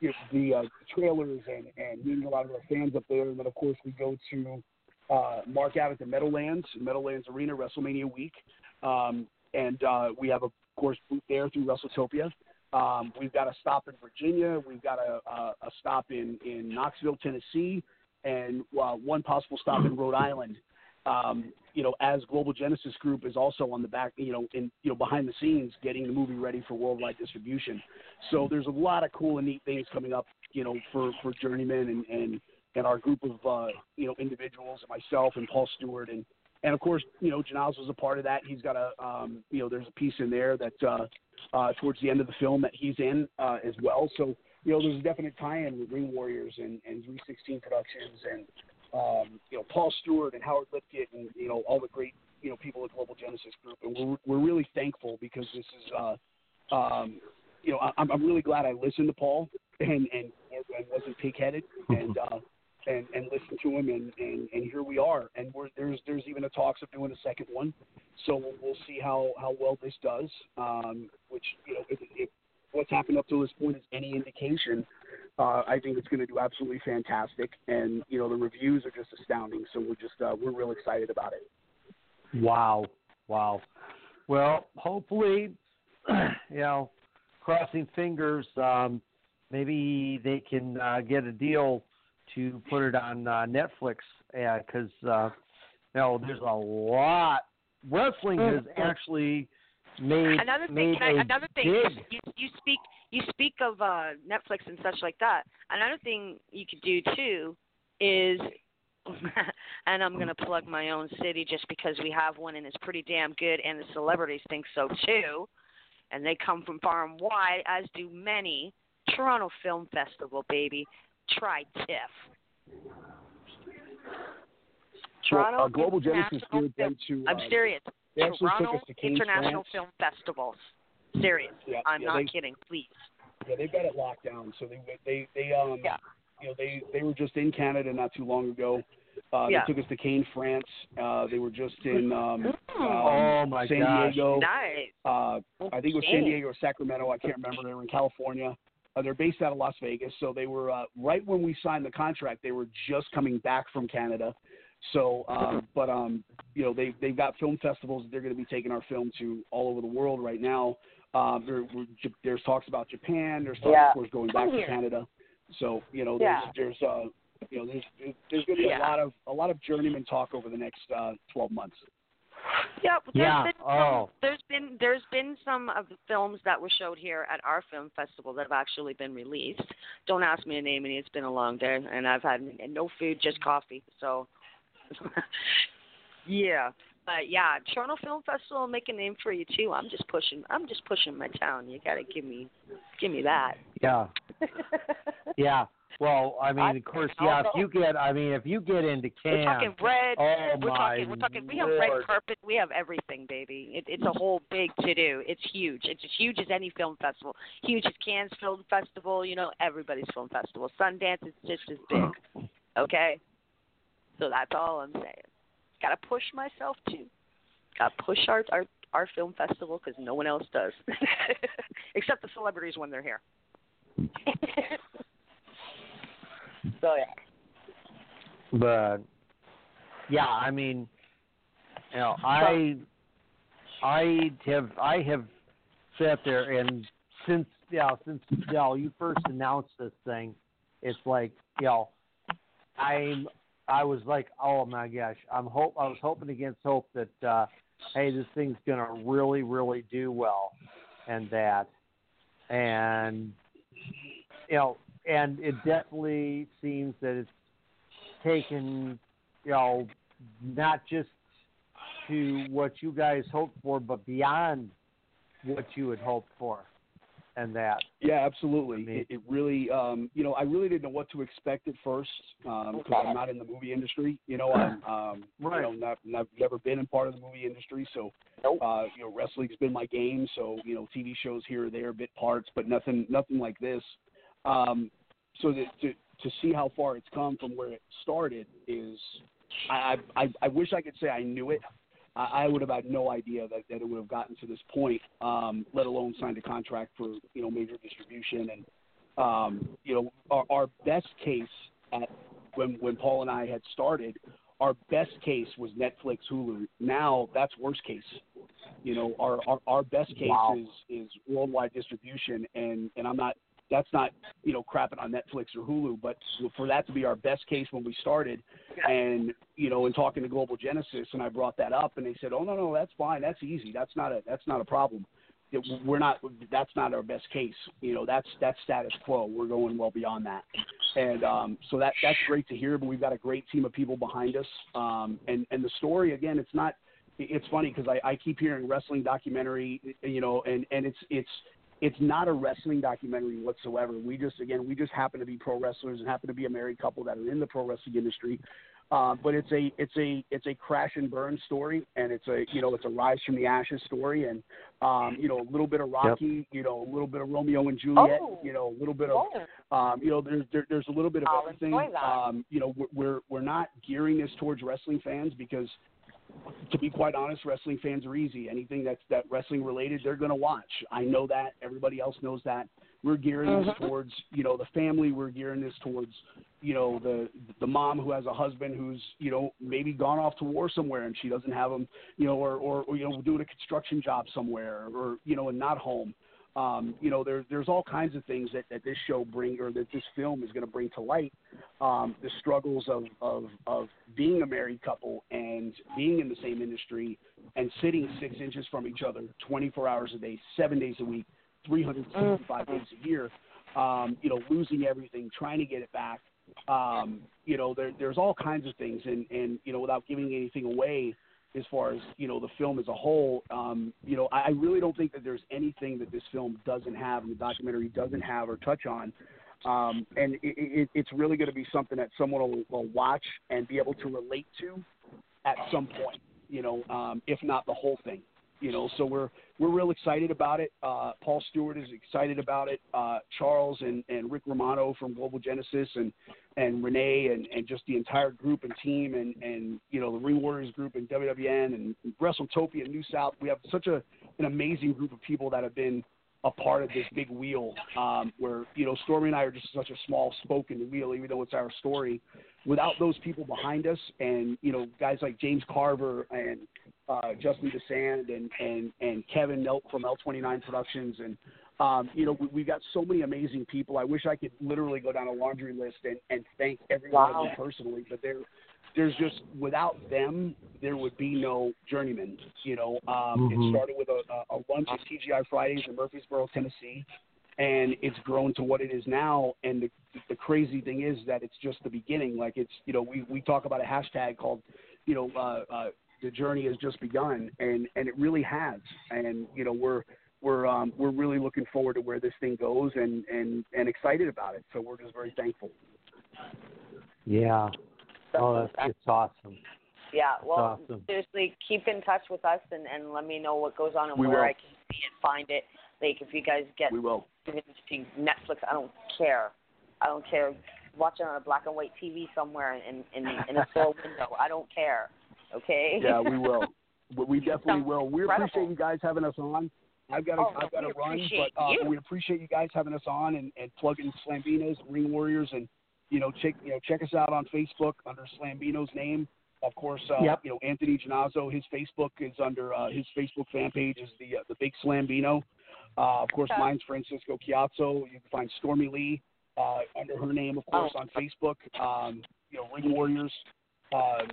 you know, the uh, trailers and, and meeting a lot of our fans up there. And then, of course, we go to uh, mark out at the Meadowlands, Meadowlands Arena, WrestleMania week. Um, and uh, we have, of course, booth there through WrestleTopia. Um, we've got a stop in Virginia. We've got a, a, a stop in, in Knoxville, Tennessee, and uh, one possible stop in Rhode Island. Um, you know, as Global Genesis Group is also on the back, you know, in you know behind the scenes getting the movie ready for worldwide distribution. So there's a lot of cool and neat things coming up, you know, for for Journeyman and and and our group of uh, you know individuals, and myself and Paul Stewart and and of course, you know, Jannazzo was a part of that. He's got a, um, you know, there's a piece in there that uh, uh, towards the end of the film that he's in uh, as well. So, you know, there's a definite tie-in with Ring Warriors and, and 316 Productions and, um, you know, Paul Stewart and Howard Lipkett and, you know, all the great, you know, people at Global Genesis Group. And we're, we're really thankful because this is, uh, um, you know, I, I'm, really glad I listened to Paul and, and, and wasn't pig-headed and, uh, and and listen to him, and, and, and here we are. And we're, there's there's even a talks of doing a second one, so we'll, we'll see how, how well this does. Um, which you know, if, if what's happened up to this point is any indication, uh, I think it's going to do absolutely fantastic. And you know, the reviews are just astounding. So we're just uh, we're real excited about it. Wow, wow. Well, hopefully, you know, crossing fingers, um, maybe they can uh, get a deal to put it on uh, Netflix because uh, you know there's a lot. Wrestling has actually made another thing. made Can I, another thing. You, you speak. You speak of uh, Netflix and such like that. Another thing you could do too is, and I'm gonna plug my own city just because we have one and it's pretty damn good, and the celebrities think so too, and they come from far and wide, as do many. Toronto Film Festival, baby. Try TIFF. Toronto well, uh, Global International did them to. I'm uh, serious. They actually took Toronto us to Cannes, International France. Film Festivals. Serious. Yeah, I'm yeah, not they- kidding. Please. Yeah, they've got it locked down. So they they they um Yeah. you know they they were just in Canada not too long ago. Uh, Yeah. They took us to Cannes, France. Uh, they were just in um, um, Oh, my San gosh. Diego. Nice. Uh, I think it was San Diego or Sacramento. I can't remember. They were in California. Uh, they're based out of Las Vegas. So they were uh, right when we signed the contract. They were just coming back from Canada. So, um, but um, you know, they they've got film festivals. They're going to be taking our film to all over the world right now. Um, there, we're, there's talks about Japan. There's talks, Yeah. of course, going back Come to. Canada. So, you know, Yeah. there's there's uh, you know, there's there's going to be Yeah. a lot of a lot of journeyman talk over the next uh, 12 months. Yeah, there's Yeah, been some, oh. there's been there's been some of the films that were showed here at our film festival that have actually been released. Don't ask me to name any. It's been a long day, and I've had no food, just coffee. So, yeah, but yeah, Toronto Film Festival will make a name for you too. I'm just pushing. I'm just pushing my town. You gotta give me, give me that. Yeah, yeah. Well, I mean, I- of course, yeah. If you get, I mean, if you get into We're talking red. oh we're my talking. We're talking. We have red carpet. We have everything, baby. It, it's a whole big to do. It's huge. It's as huge as any film festival. Huge as Cannes Film Festival. You know, everybody's film festival. Sundance is just as big. Okay. So that's all I'm saying. Got to push myself too. Got to push our our our film festival because no one else does, except the celebrities when they're here. So yeah. but yeah, I mean, you know, I I have I have sat there and since yeah since you know, you first announced this thing, it's like you know, I'm I was like oh my gosh I'm hope I was hoping against hope that uh, hey this thing's gonna really really do well, and that, and you know and it definitely seems that it's taken, you know, not just to what you guys hoped for, but beyond what you had hoped for, and that. Yeah, absolutely. It, it really, um, you know, I really didn't know what to expect at first because I'm not in the movie industry. You know, I'm, um, Right. you know, not, not never been in part of the movie industry. So, uh, you know, wrestling's been my game. So, you know, TV shows here or there, bit parts, but nothing, nothing like this. Um, so that, to to see how far it's come from where it started is, I I, I wish I could say I knew it. I, I would have had no idea that, that it would have gotten to this point, um, let alone signed a contract for you know major distribution and um, you know our, our best case at when when Paul and I had started, our best case was Netflix, Hulu. Now that's worst case. You know our our, our best case Wow. is is worldwide distribution, and and I'm not that's not you know crapping on Netflix or Hulu, but for that to be our best case when we started, and you know, in talking to Global Genesis, and I brought that up, and they said, "Oh no, no, that's fine, that's easy, that's not a that's not a problem." we're not. That's not our best case. You know, that's that's status quo. We're going well beyond that, and um, so that that's great to hear. But we've got a great team of people behind us, um, and and the story again, it's not. It's funny because I, I keep hearing wrestling documentary, you know, and and it's it's it's not a wrestling documentary whatsoever. We just again we just happen to be pro wrestlers and happen to be a married couple that are in the pro wrestling industry. Uh, but it's a it's a it's a crash and burn story, and it's a you know it's a rise from the ashes story, and um, you know a little bit of Rocky, you know a little bit of Romeo and Juliet, Oh. you know a little bit of um, you know there's there, there's a little bit of I'll everything. Um, you know we're- we're we're not gearing this towards wrestling fans because to be quite honest, wrestling fans are easy. Anything that's that wrestling related, they're going to watch. I know that. Everybody else knows that. We're gearing this Mhm. towards, you know, the family. We're gearing this towards, you know, the the mom who has a husband who's, you know, maybe gone off to war somewhere and she doesn't have him, you know, or or, or you know, doing a construction job somewhere, or you know, and not home. Um, you know, there's there's all kinds of things that, that this show bring or that this film is going to bring to light. Um, the struggles of, of of being a married couple and being in the same industry and sitting six inches from each other 24 hours a day, seven days a week, 365 days a year. Um, you know, losing everything, trying to get it back. Um, you know, there, there's all kinds of things, and and you know, without giving anything away, as far as you know the film as a whole, um, you know, I really don't think that there's anything that this film doesn't have and the documentary doesn't have or touch on. Um, and it, it, it's really going to be something that someone will, will watch and be able to relate to at some point, you know, um, if not the whole thing, you know. So we're we're real excited about it. Uh, Paul Stewart is excited about it. Uh, Charles and, and Rick Romano from Global Genesis and and Renee and, and just the entire group and team and and you know the Ring Warriors group and WWN and WrestleTopia New South. We have such a an amazing group of people that have been a part of this big wheel um, where you know Stormie and I are just such a small spoke in the wheel, even though it's our story. Without those people behind us, and you know guys like James Carver and uh, Justin DeSand and and and Kevin Nelk from L29 Productions, and um, you know we, we've got so many amazing people. I wish I could literally go down a laundry list and, and thank every one of them Wow. personally, but they're there's just without them there would be no journeyman you know um Mhm. it started with a, a, a lunch at tgi fridays in murfreesboro tennessee and it's grown to what it is now and the the crazy thing is that it's just the beginning like it's you know we we talk about a hashtag called you know uh uh the journey has just begun and and it really has and you know we're we're um we're really looking forward to where this thing goes and and and excited about it so we're just very thankful Yeah. Oh, that's it's awesome. Yeah, well, It's awesome. seriously, keep in touch with us and, and let me know what goes on and We where will. I can see it, find it. Like, if you guys get we will. even to Netflix, I don't care. I don't care. Watch it on a black and white TV somewhere in in, in a store window. I don't care. Okay. Yeah, we will. We- We definitely Sounds will. We incredible. appreciate you guys having us on. I've got to, Oh, I've got to run, but uh, we appreciate you guys having us on and, and plugging Slambinos, Ring Warriors, and you know check you know check us out on Facebook under Slambino's name. Of course, uh, Yep. you know Anthony Jannazzo, his Facebook is under uh, his Facebook fan page is the uh, the Big Slambino. Uh, of course, Okay. mine's Francisco Ciatso. You can find Stormie Lee uh, under her name, of course, Oh. on Facebook. Um, you know, Ring Warriors, um,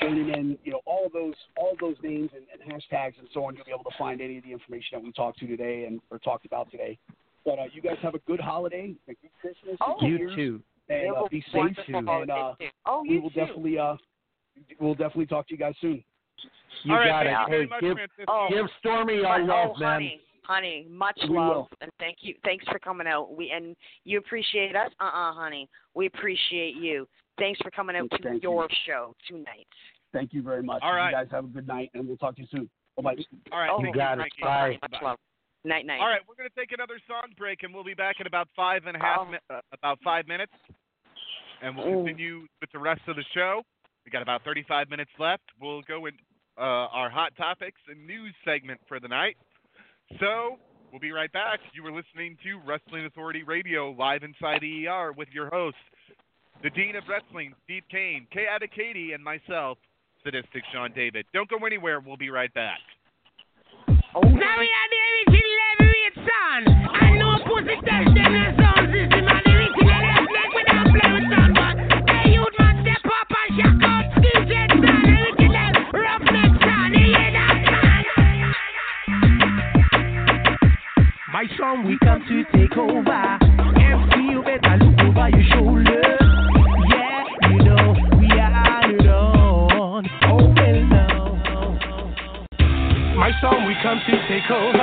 Journeyman, you know, all those, all those names and, and hashtags and so on. You'll be able to find any of the information that we talked to today and or talked about today. But uh, you guys have a good holiday, a good Christmas, Oh. You Year's, too. and uh, be be safe. wonderful And holidays, uh, too. Oh, we will too. definitely, uh, we'll definitely talk to you guys soon. You All right, got thank it. you very Hey, much, give Oh. give Stormie our But- love, oh, man. honey, honey, much We love will. and thank you. Thanks for coming out. We and you appreciate us. Uh uh honey. We appreciate you. Thanks for coming out to Thank your you. show tonight. Thank you very much. All right. You guys have a good night, and we'll talk to you soon. Bye bye. All right, Oh, thank got it. Frankie. Bye. Much love. Night night. All right, we're going to take another song break, and we'll be back in about five and a half, Oh. mi- uh, about five minutes, and we'll Ooh. continue with the rest of the show. We got about 35 minutes left. We'll go in uh, our hot topics and news segment for the night. So we'll be right back. You were listening to Wrestling Authority Radio live inside the ER with your host, the Dean of Wrestling, Steve Kane, Kay Katie, and myself, Sadistic Sean David. Don't go anywhere. We'll be right back. Oh, Now we are the original heavyweight son. I know pussy touch them and sound system and the original left leg we don't play with son. But hey, youth man, step up and shock out. DJ son, original roughneck son. You hear that? song we come to take over. MC, you better look over your shoulder. My song we come to take over.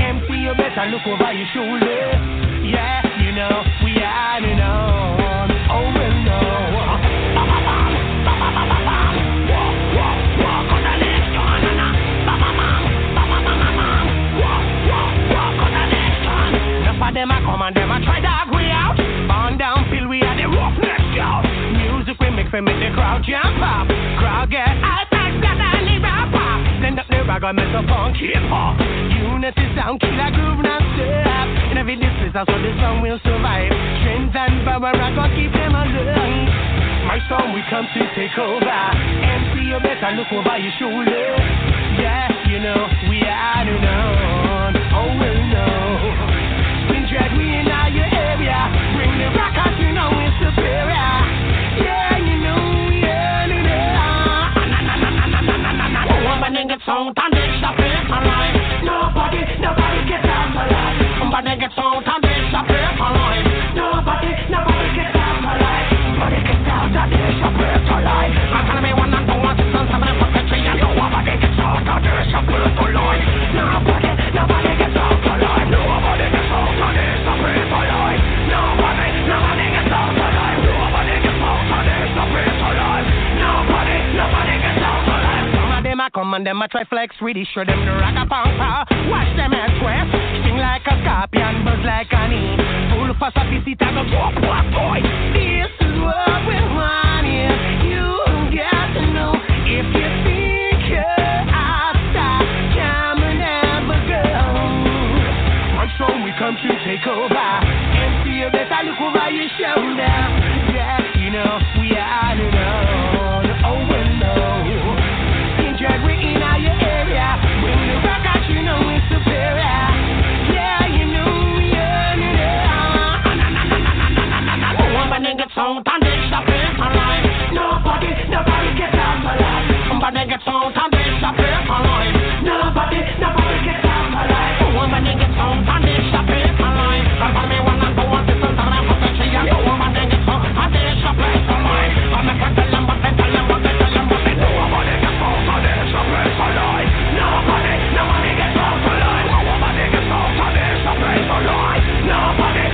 MC, you better look over your shoulder. Yeah, you know we are on. Oh well now. Enough of them a come and them a try to agree out. On down till we are the roughness scout. Music we make for make the crowd jump up. Crowd get hype Rag and make funk hip hop. Unity sound killer groove non stop. In every that's what the song will survive. Strength and power I gonna keep them alive. My song we come to take over. MC you better look over your shoulder. Yeah, you know we are the known. Oh well no. Spin drag we in all area. Bring the rock out, you know it's superior. Yeah, A nigga sound and this the paper line. Nobody, nobody gets out alive. A nigga sound and this the paper line. Nobody, nobody gets out alive. Nobody gets out of this the paper line. Telling me one and two, one, six, and seven, and puppetry, and nobody gets out of this the paper line. Nobody, nobody gets out alive. Nobody gets out of this the paper line. Nobody, nobody gets out alive. Nobody gets out of this the paper line. Nobody, nobody gets out. A come and them a try flex, really show them the rock a pampa. Watch them at square, sting like a scorpion, buzz like an bee. Full of sophisticated, go walk, walk, boy. This is what we want here. You got to know if you think you're outside, come and have a go. Song we come to take over. MC, you better look over your shoulder. Yeah, you know we are the known. out and this the place alive. Nobody, nobody gets out alive. Somebody gets out and this the place alive. Nobody, nobody gets out alive. Woman gets out and this the place alive. Tell me when I go on this and I'm going to see you. Woman gets out and this the place alive. I'm not going to tell them what they tell them what they tell them what they do. Nobody gets out and this the place alive. Nobody, nobody gets out alive. Woman gets out and this the place alive. Nobody.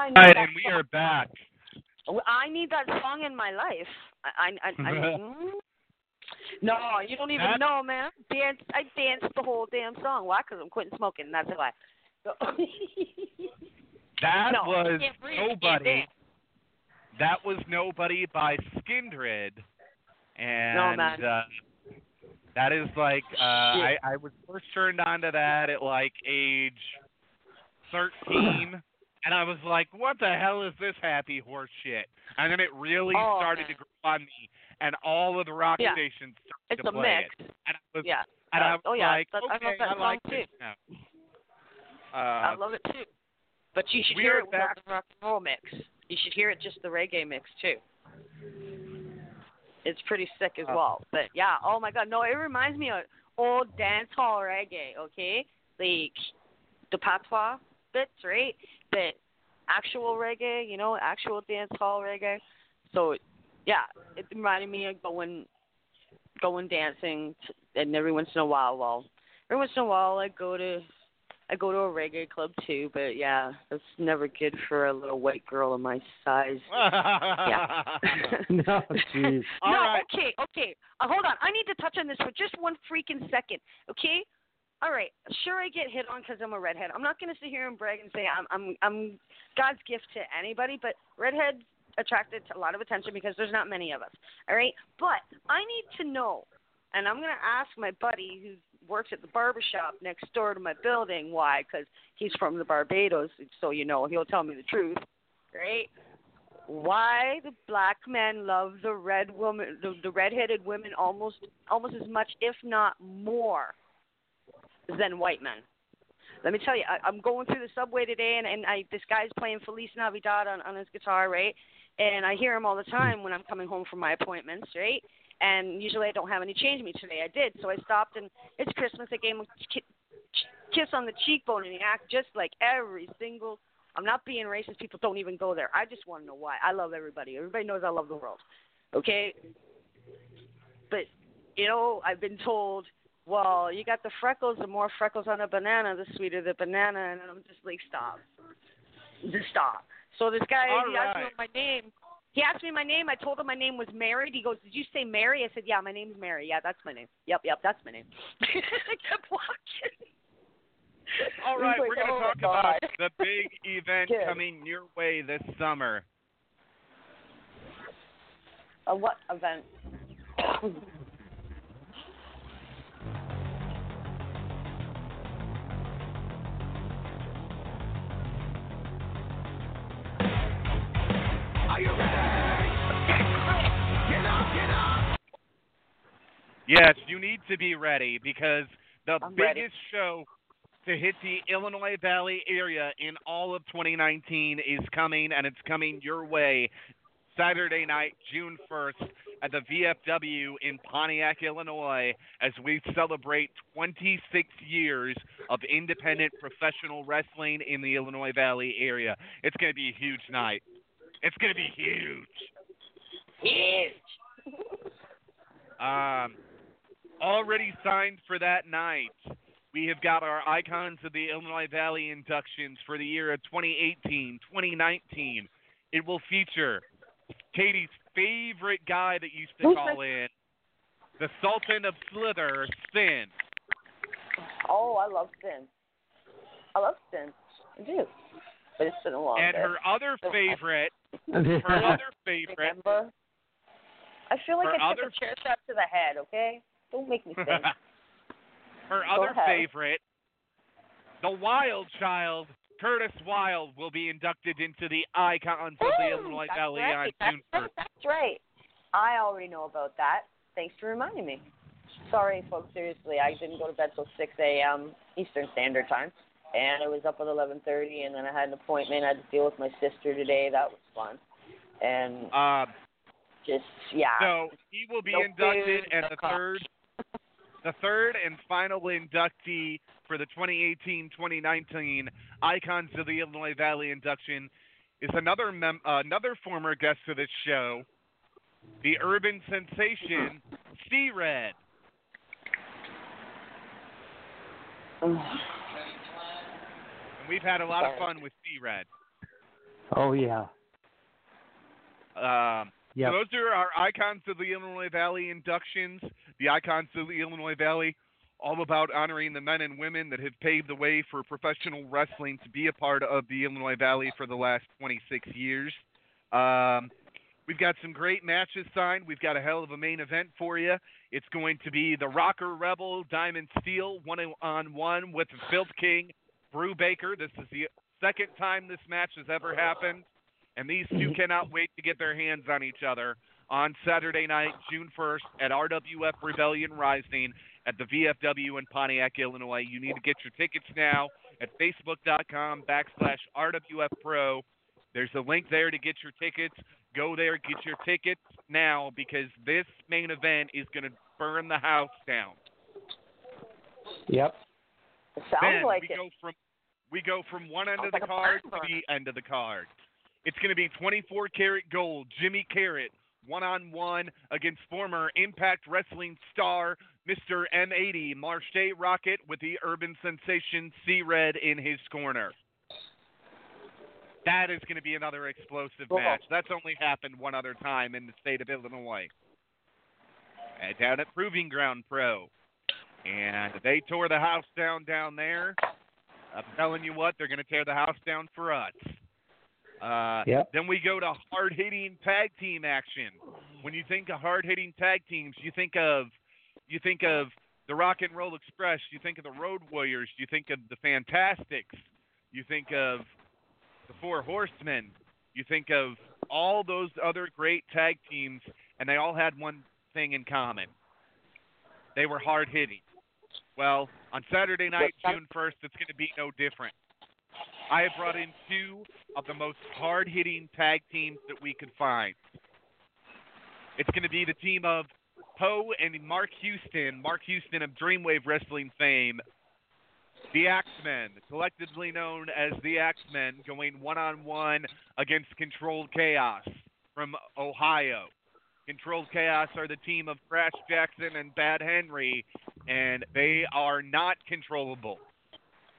I Right, and we are back. I need that song in my life. I, I, I, I no, you don't even That- know, man. Dance, I danced the whole damn song. Why? Because I'm quitting smoking. That's why. That No, was can't breathe, I can't nobody. That was nobody by Skindred, and No, man. Uh, that is like uh, I, I was first turned on to that at like age thirteen, and I was like, "What the hell is this happy horse shit?" And then it really Oh, started to grow on me, and all of the rock Yeah. stations started It's to a play mix. it, and I was Yeah. and Uh, I was oh, yeah, like, that- I "Okay, that I like this too. now." I Uh, love it too. But you should hear it without the rock and roll mix. You should hear it just the reggae mix too. It's pretty sick as Uh, well. But yeah, oh my god, no, it reminds me of old dance hall reggae, okay? Like the patois bits, right? But actual reggae, you know, actual dance hall reggae. So yeah, it reminded me of going going dancing t- and every once in a while well every once in a while I go to I go to a reggae club too, but yeah, it's never good for a little white girl of my size. yeah. no, jeez. no, okay, okay. Uh, hold on. I need to touch on this for just one freaking second, okay? All right. Sure, I get hit on because I'm a redhead. I'm not going to sit here and brag and say I'm I'm I'm God's gift to anybody, but redheads attracted a lot of attention because there's not many of us. All right. But I need to know, and I'm going to ask my buddy who works at the barber shop next door to my building why, because he's from the Barbados, so you know he'll tell me the truth. Right? why the black men love the red woman the, the red-headed women almost almost as much if not more than white men let me tell you I, i'm going through the subway today and, and i this guy's playing feliz navidad on, on his guitar right and i hear him all the time when i'm coming home from my appointments right and usually i don't have any change me today i did so i stopped and it's christmas i gave him a kiss on the cheekbone and he acted just like every single I'm not being racist. People don't even go there. I just want to know why. I love everybody. Everybody knows I love the world. Okay? But, you know, I've been told, well, you got the freckles. The more freckles on a banana, the sweeter the banana. And I'm just like, stop. Just stop. So this guy, All he asked me my name. He asked me my name. I told him my name was Mary. He goes, "Did you say Mary?" I said, "Yeah, my name's Mary. Yeah, that's my name. Yep, yep, that's my name." I kept walking. All right, He's we're going to "Oh, talk about the big event Good. coming your way this summer. A what event? Yes, you need to be ready because the I'm biggest ready. show to hit the Illinois Valley area in all of 2019 is coming, and it's coming your way Saturday night, June 1st, at the VFW in Pontiac, Illinois, as we celebrate 26 years of independent professional wrestling in the Illinois Valley area. It's going to be a huge night. It's going to be huge. Huge. Um, already signed for that night. We have got our icons of the Illinois Valley inductions for the year of 2018, 2019. It will feature Katie's favorite guy that used to call in, the Sultan of Slither, Sin. Oh, I love Sin. I love Sin. I do. But it's been a long And day. her other favorite, her other favorite, Remember? I feel like Her I took a chair shot to the head. Okay, don't make me think. her Go other ahead. favorite, the Wild Child, Curtis Wild, will be inducted into the icons of the Ooh, Illinois that's Valley right. on That's June right. 1st. That's right. I already know about that. Thanks for reminding me. Sorry, folks. Seriously, I didn't go to bed till 6 a.m. Eastern Standard Time, and I was up at 11:30, and then I had an appointment. I had to deal with my sister today. That was fun, and Um, just yeah. So he will be No inducted, food, and no the coffee. third, the third and final inductee for the 2018-2019 Icons of the Illinois Valley induction is another mem- uh, another former guest of this show, the urban sensation, C Red. And we've had a lot of fun with C Red. Oh yeah. Um, Yep. So those are our icons of the Illinois Valley inductions. The icons of the Illinois Valley, all about honoring the men and women that have paved the way for professional wrestling to be a part of the Illinois Valley for the last 26 years. Um, we've got some great matches signed. We've got a hell of a main event for you. It's going to be the Rocker Rebel Diamond Steel one on one with the Filth King Brew Baker. This is the second time this match has ever happened and these two mm-hmm. cannot wait to get their hands on each other on Saturday night, June 1st, at RWF Rebellion Rising at the VFW in Pontiac, Illinois. You need to get your tickets now at facebook.com backslash RWF Pro. There's a link there to get your tickets. Go there, get your tickets now because this main event is going to burn the house down. Yep. It sounds then like we it. go from we go from one end Sounds of the like card to the end of the card. It's going to be 24 karat gold. Jimmy Carrot one on one against former Impact Wrestling star Mr. M80 Marshe Rockett with the urban sensation C Red in his corner. That is going to be another explosive Cool. match. That's only happened one other time in the state of Illinois. Uh, down at Proving Ground Pro. And they tore the house down down there. I'm telling you what, they're going to tear the house down for us. Uh, Yep. Then we go to hard hitting tag team action. When you think of hard hitting tag teams, you think of you think of the Rock and Roll Express, you think of the Road Warriors, you think of the Fantastics, you think of the Four Horsemen, you think of all those other great tag teams, and they all had one thing in common. They were hard hitting. Well, on Saturday night, June 1st, it's going to be no different. I have brought in two of the most hard hitting tag teams that we could find. It's going to be the team of Poe and Mark Houston, Mark Houston of Dreamwave Wrestling fame, the Axemen, collectively known as the Axemen, going one on one against Controlled Chaos from Ohio. Controlled Chaos are the team of Crash Jackson and Bad Henry, and they are not controllable.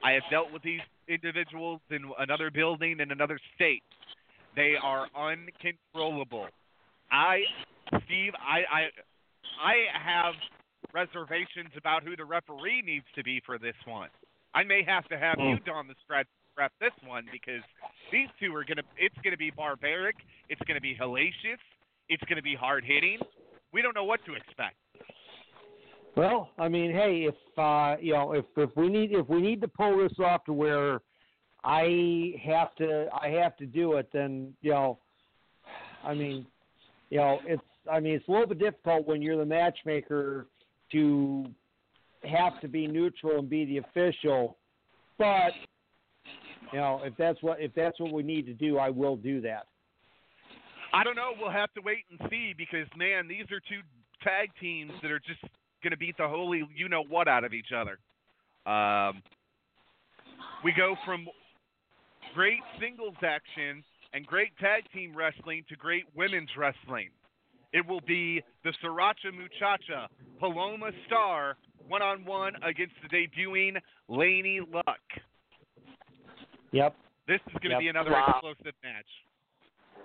I have dealt with these individuals in another building in another state. They are uncontrollable. I, Steve, I, I, I have reservations about who the referee needs to be for this one. I may have to have you hmm. don the stretch prep this one because these two are gonna. It's gonna be barbaric. It's gonna be hellacious. It's gonna be hard hitting. We don't know what to expect. Well, I mean, hey, if uh, you know, if if we need if we need to pull this off to where I have to I have to do it, then you know, I mean, you know, it's I mean, it's a little bit difficult when you're the matchmaker to have to be neutral and be the official, but you know, if that's what if that's what we need to do, I will do that. I don't know. We'll have to wait and see because man, these are two tag teams that are just going to beat the holy you know what out of each other. Um, we go from great singles action and great tag team wrestling to great women's wrestling. It will be the Sriracha Muchacha Paloma Star one on one against the debuting Laney Luck. Yep. This is going to Yep. be another Wow. explosive match.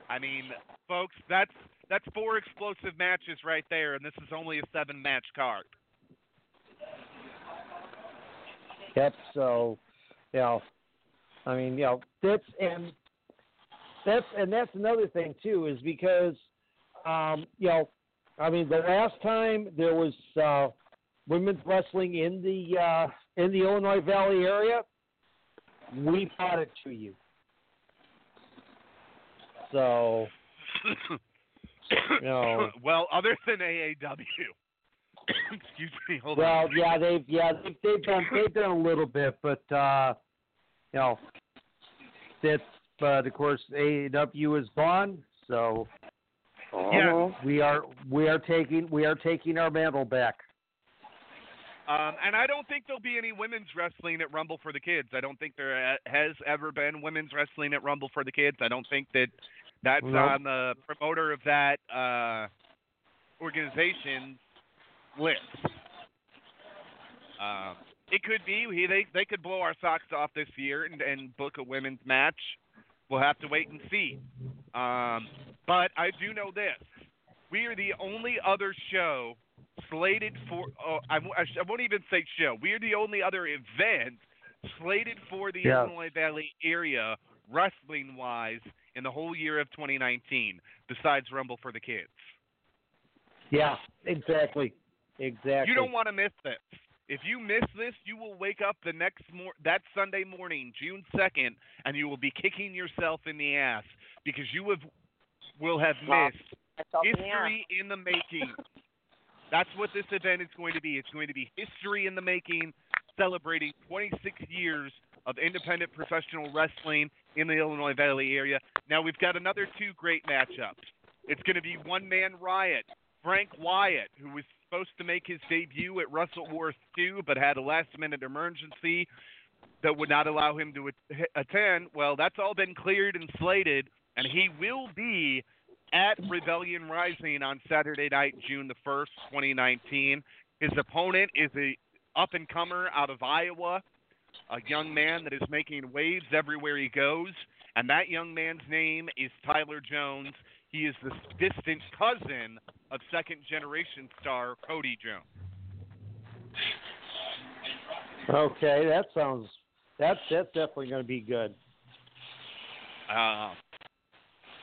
I mean, folks, that's that's four explosive matches right there, and this is only a seven match card. Yep. So, you know, I mean, you know, that's and that's and that's another thing too is because, um, you know, I mean, the last time there was uh, women's wrestling in the uh, in the Illinois Valley area, we brought it to you. So, you know, well, other than AAW. Excuse me. Hold well, on. yeah, they've yeah they've, they've done they've done a little bit, but uh, you know, that's but of course AEW is gone, so Yeah. we are we are taking we are taking our mantle back. Um, and I don't think there'll be any women's wrestling at Rumble for the Kids. I don't think there uh, has ever been women's wrestling at Rumble for the Kids. I don't think that that's No. on the promoter of that uh, organization's list. Um, it could be he, they they could blow our socks off this year and, and book a women's match. We'll have to wait and see. Um, but I do know this: we are the only other show slated for. Oh, I, I I won't even say show. We are the only other event slated for the Yeah. Illinois Valley area, wrestling wise, in the whole year of 2019, besides Rumble for the Kids. Yeah, exactly, exactly. You don't want to miss this. If you miss this, you will wake up the next mor- that Sunday morning, June 2nd, and you will be kicking yourself in the ass because you have will have Wow. missed Myself in the history in the making. That's what this event is going to be. It's going to be history in the making, celebrating 26 years of independent professional wrestling in the Illinois Valley area. Now we've got another two great matchups. It's going to be One Man Riot, Frank Wyatt, who was supposed to make his debut at Wrestle Wars 2, but had a last minute emergency that would not allow him to attend. Well, that's all been cleared and slated, and he will be at Rebellion Rising on Saturday night, June the 1st, 2019. His opponent is a up and comer out of Iowa, a young man that is making waves everywhere he goes, and that young man's name is Tyler Jones. He is the distant cousin of second generation star Cody Jones. Okay, that sounds that's that's definitely going to be good. Uh,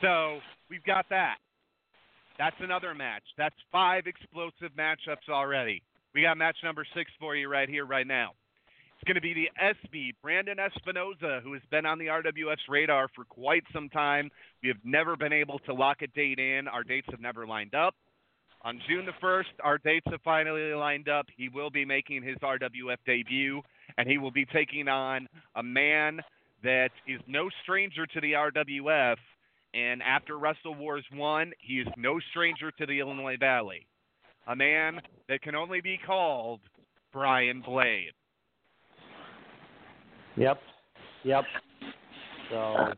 so we've got that. That's another match. That's five explosive matchups already. We got match number six for you right here, right now. Going to be the SB, Brandon Espinoza, who has been on the RWF's radar for quite some time. We have never been able to lock a date in. Our dates have never lined up. On June the 1st, our dates have finally lined up. He will be making his RWF debut, and he will be taking on a man that is no stranger to the RWF. And after Wrestle Wars 1, he is no stranger to the Illinois Valley. A man that can only be called Brian Blade. Yep, yep. So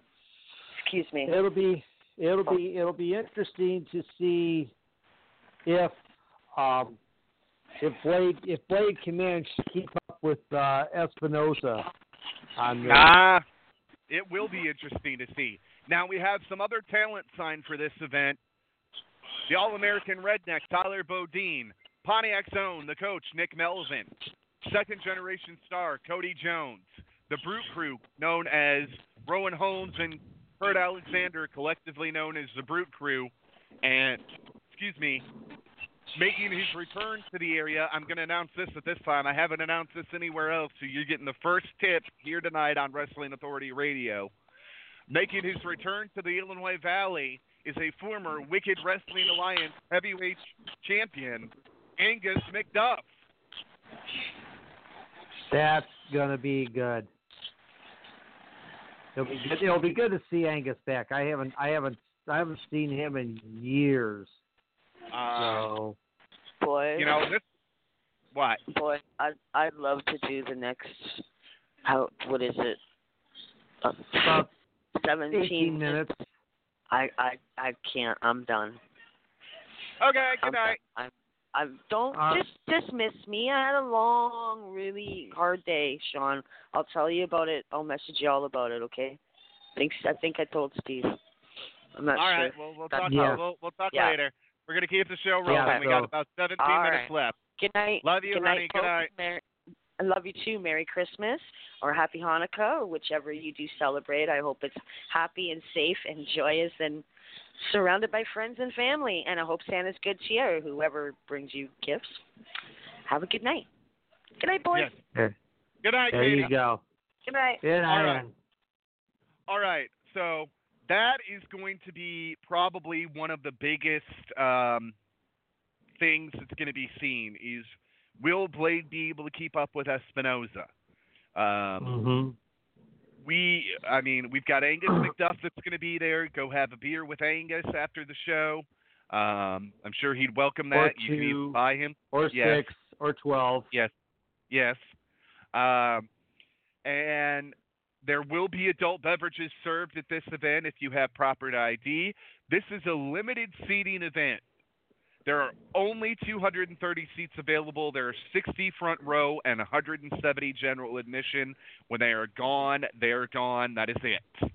excuse me. It'll be it'll be it'll be interesting to see if um if Blade if Blade can manage to keep up with uh, Espinoza on the Ah, it will be interesting to see. Now we have some other talent signed for this event. The All-American Redneck Tyler Bodine, Pontiac Zone, the coach Nick Melvin, second generation star Cody Jones, the Brute Crew known as Rowan Holmes and Kurt Alexander, collectively known as the Brute Crew, and excuse me, making his return to the area. I'm going to announce this at this time. I haven't announced this anywhere else, so you're getting the first tip here tonight on Wrestling Authority Radio. Making his return to the Illinois Valley is a former Wicked Wrestling Alliance heavyweight champion, Angus McDuff. That's gonna be good. It'll be good. It'll be good to see Angus back. I haven't I haven't I haven't seen him in years. Uh, So Boy, you know this. What? boy, I'd I'd love to do the next. How? What is it? Uh, about Seventeen eighteen minutes. I I I can't. I'm done. Okay, I'm good night. Done. I'm. Don't Uh, just dismiss me. I had a long, really hard day, Sean. I'll tell you about it. I'll message you all about it. Okay? Thanks. I think I told Steve. I'm not All sure. right, well we'll talk. Yeah. We'll, we'll talk Yeah. later. We're gonna keep the show rolling. Yeah, we got about 17 All minutes right. left. Good night. Love you, Good honey. night, Good night. Merry, I love you too. Merry Christmas or Happy Hanukkah or whichever you do celebrate. I hope it's happy and safe and joyous and surrounded by friends and family. And I hope Santa's good to you or whoever brings you gifts. Have a good night. Good night, boys. Yes. Good night, there Katie. you go. Good night. Good night. right. All right, so that is going to be probably one of the biggest um, things that's going to be seen is will Blade be able to keep up with Espinoza? Um, hmm we, I mean, we've got Angus McDuff that's going to be there. Go have a beer with Angus after the show. Um, I'm sure he'd welcome that. you can even buy him. Or Yes. six or twelve. Yes, yes. Um, and there will be adult beverages served at this event if you have proper ID. This is a limited seating event. There are only 230 seats available. There are 60 front row and 170 general admission. When they are gone, they're gone. That is it.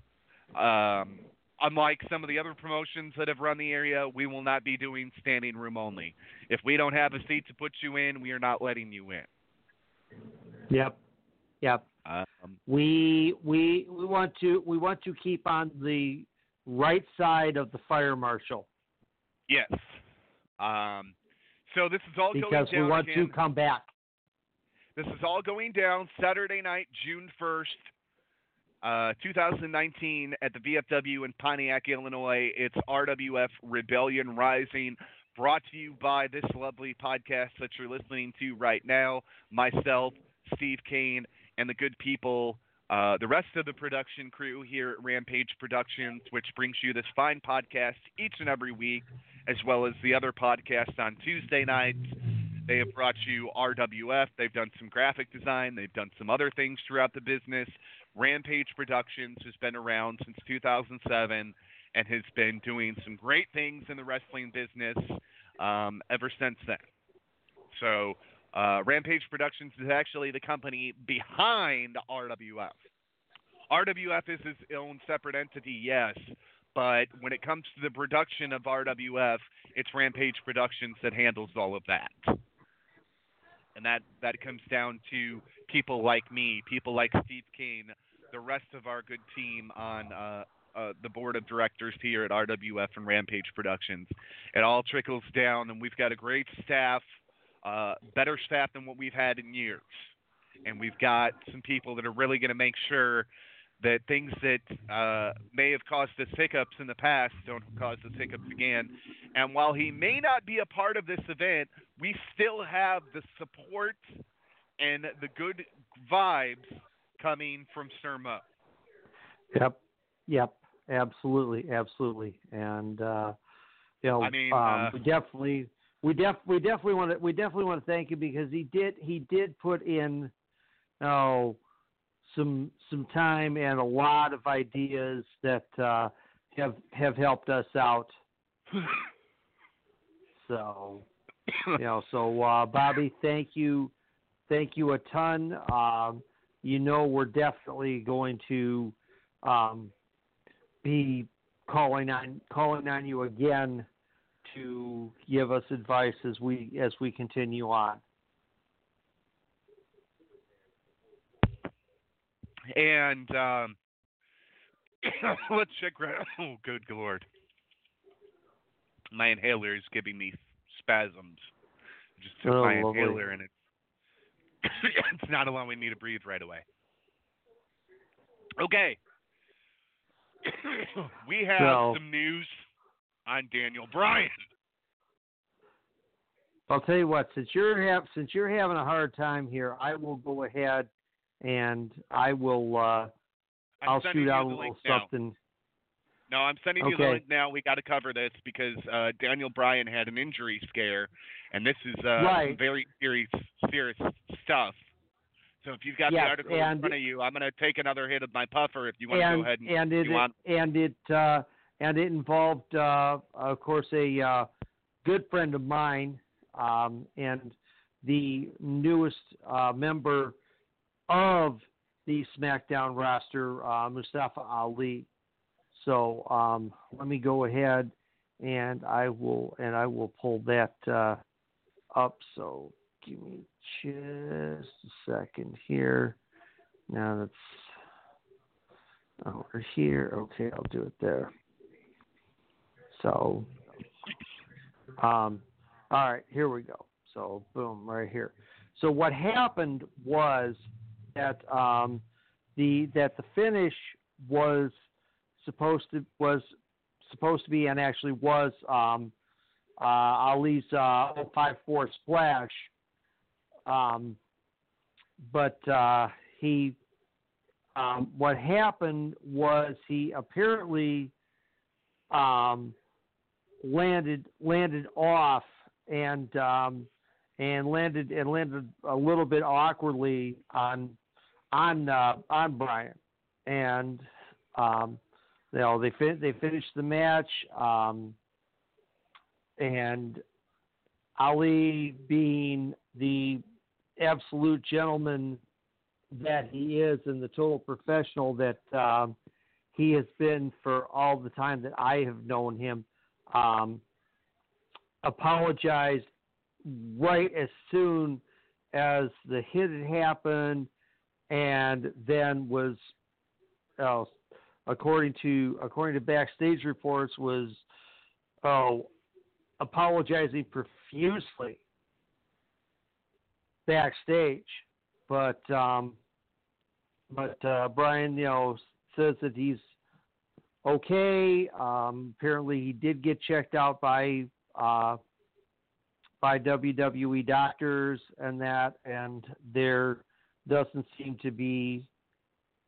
Um, unlike some of the other promotions that have run the area, we will not be doing standing room only. If we don't have a seat to put you in, we are not letting you in. Yep. Yep. Um, We we we want to we want to keep on the right side of the fire marshal yes. Um, so this is all because going we want again. to come back. This is all going down Saturday night, June 1st, uh, 2019, at the VFW in Pontiac, Illinois. It's RWF Rebellion Rising, brought to you by this lovely podcast that you're listening to right now. Myself, Steve Kane, and the good people, uh, the rest of the production crew here at Rampage Productions, which brings you this fine podcast each and every week, as well as the other podcast on Tuesday nights. They have brought you RWF. They've done some graphic design. They've done some other things throughout the business. Rampage Productions has been around since 2007 and has been doing some great things in the wrestling business um, ever since then. So, uh, Rampage Productions is actually the company behind RWF. RWF is its own separate entity, yes, but when it comes to the production of RWF, it's Rampage Productions that handles all of that. And that, that comes down to people like me, people like Steve Kane, the rest of our good team on uh, uh, the board of directors here at RWF and Rampage Productions. It all trickles down, and we've got a great staff, uh, better staff than what we've had in years. And we've got some people that are really going to make sure that things that uh, may have caused us hiccups in the past don't cause us hiccups again. And while he may not be a part of this event, we still have the support and the good vibes coming from Sir Mo. Yep. Yep. Absolutely. Absolutely. And uh, you know, I mean, um, uh, we definitely, we def, we definitely want to, we definitely want to thank you because he did, he did put in, oh, some some time and a lot of ideas that uh, have have helped us out. So, you know, so uh, Bobby, thank you, thank you a ton. Um, you know, we're definitely going to um, be calling on calling on you again to give us advice as we as we continue on. And um, let's check. Right, oh, good lord! My inhaler is giving me spasms. Just took Oh, my lovely. inhaler and it's it's not allowing me to breathe right away. Okay. we have So- some news on Daniel Bryan. I'll tell you what. Since you're have since you're having a hard time here, I will go ahead and I will. Uh, I'll shoot out a little link now. something. No, I'm sending you the link now. We got to cover this because uh, Daniel Bryan had an injury scare, and this is uh, Right. very serious, serious stuff. So if you've got Yes, the article in front of you, I'm going to take another hit of my puffer. If you want to go ahead and, and it you want, and it uh, and it involved, uh, of course, a uh, good friend of mine um, and the newest uh, member of the SmackDown roster, uh, Mustafa Ali. So um, let me go ahead and I will and I will pull that uh, up. So give me just a second here. Now that's over here. Okay, I'll do it there. So, um, all right, here we go. So, boom, right here. So what happened was that um, the that the finish was supposed to was supposed to be and actually was um, uh, Ali's uh, 054 splash, um, but uh, he um, what happened was he apparently um, landed landed off and um, and landed and landed a little bit awkwardly on on uh, on Brian and um, you know they fin- they finished the match um, and Ali being the absolute gentleman that he is and the total professional that um, he has been for all the time that I have known him. Um, apologized right as soon as the hit had happened, and then was, uh, according to according to backstage reports, was oh apologizing profusely backstage, but um, but uh, Brian, you know, says that he's okay. Um, apparently, he did get checked out by uh, by WWE doctors and that, and there doesn't seem to be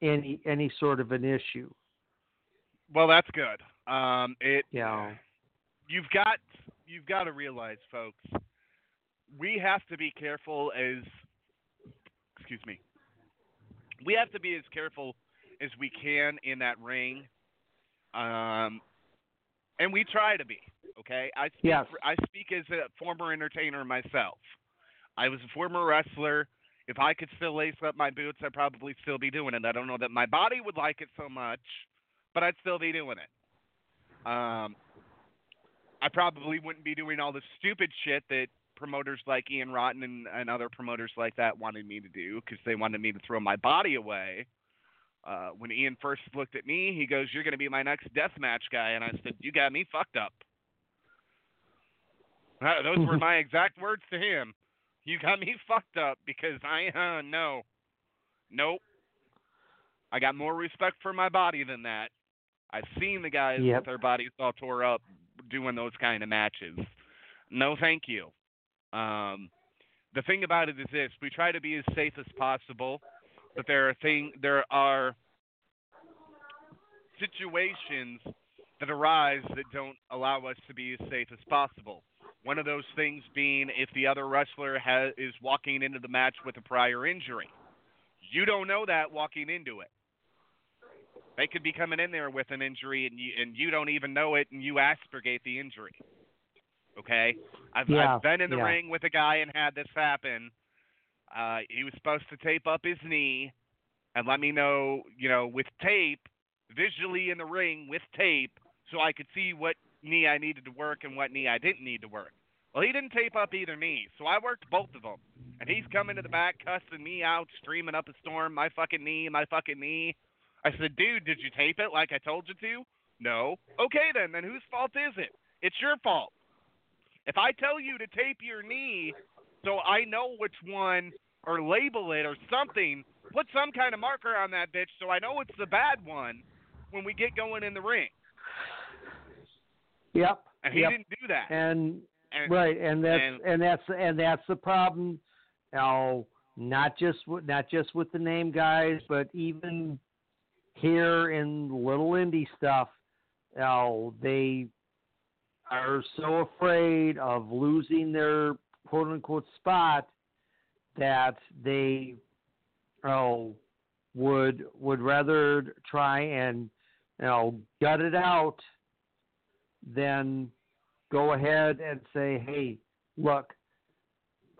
any any sort of an issue. well, that's good. Um, it yeah. you've got you've got to realize, folks, we have to be careful as excuse me. We have to be as careful as we can in that ring. Um and we try to be, okay? I speak Yes. for, I speak as a former entertainer myself. I was a former wrestler. If I could still lace up my boots, I'd probably still be doing it. I don't know that my body would like it so much, but I'd still be doing it. Um, I probably wouldn't be doing all the stupid shit that promoters like Ian Rotten and, and other promoters like that wanted me to do because they wanted me to throw my body away. Uh, when Ian first looked at me, he goes, "You're going to be my next deathmatch guy," and I said, "You got me fucked up." Uh, those were my exact words to him. You got me fucked up because I uh no. Nope. I got more respect for my body than that. I've seen the guys Yep. with their bodies all tore up doing those kind of matches. No thank you. Um the thing about it is this, we try to be as safe as possible, but there are thing there are situations that arise that don't allow us to be as safe as possible. One of those things being if the other wrestler has, is walking into the match with a prior injury. You don't know that walking into it. They could be coming in there with an injury and you and you don't even know it and you aspirate the injury. Okay? I've Yeah, I've been in the yeah. ring with a guy and had this happen. Uh he was supposed to tape up his knee and let me know, you know, with tape, visually in the ring with tape so I could see what knee I needed to work and what knee I didn't need to work. Well, he didn't tape up either knee, so I worked both of them. And he's coming to the back, cussing me out, streaming up a storm, my fucking knee, my fucking knee. I said, dude, did you tape it like I told you to? No. Okay, then. Then whose fault is it? It's your fault. If I tell you to tape your knee so I know which one, or label it or something, put some kind of marker on that bitch so I know it's the bad one when we get going in the ring. Yep. And he yep. didn't do that. And, And- right, and that's and- and, that's and that's the problem. Now, not just with, not just with the name guys, but even here in little indie stuff, now they are so afraid of losing their quote unquote spot that they oh would would rather try and you know gut it out than go ahead and say, "Hey, look,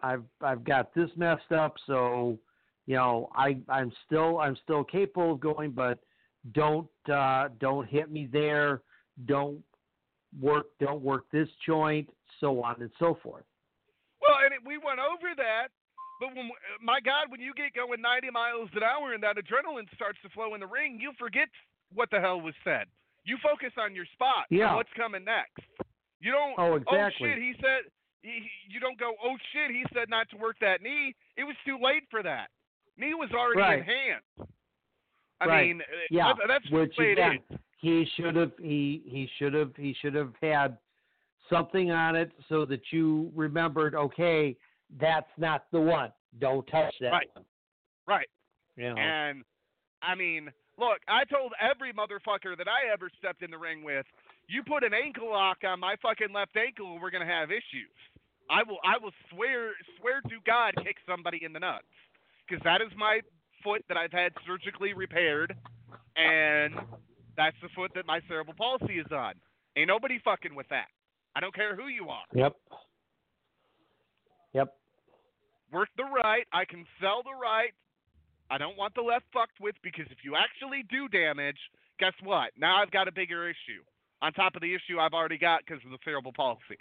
I've I've got this messed up, so you know I I'm still I'm still capable of going, but don't uh, don't hit me there, don't work don't work this joint, so on and so forth." Well, and it, we went over that, but when my God, when you get going 90 miles an hour and that adrenaline starts to flow in the ring, you forget what the hell was said. You focus on your spot. Yeah. what's coming next? You don't. Oh, exactly. Oh shit, he said. he- You don't go. Oh shit, he said not to work that knee. It was too late for that. Knee was already in hand. I right. mean, uh, yeah, that- that's which again, is. he should have he he should have he should have had something on it so that you remembered. Okay, that's not the one. Don't touch that Right. one. Right. Know. And I mean, look, I told every motherfucker that I ever stepped in the ring with, you put an ankle lock on my fucking left ankle, we're gonna have issues. I will, I will swear, swear to God, kick somebody in the nuts, because that is my foot that I've had surgically repaired, and that's the foot that my cerebral palsy is on. Ain't nobody fucking with that. I don't care who you are. Yep. Yep. work the right. I can sell the right. I don't want the left fucked with because if you actually do damage, guess what? Now I've got a bigger issue on top of the issue I've already got because of the cerebral palsy.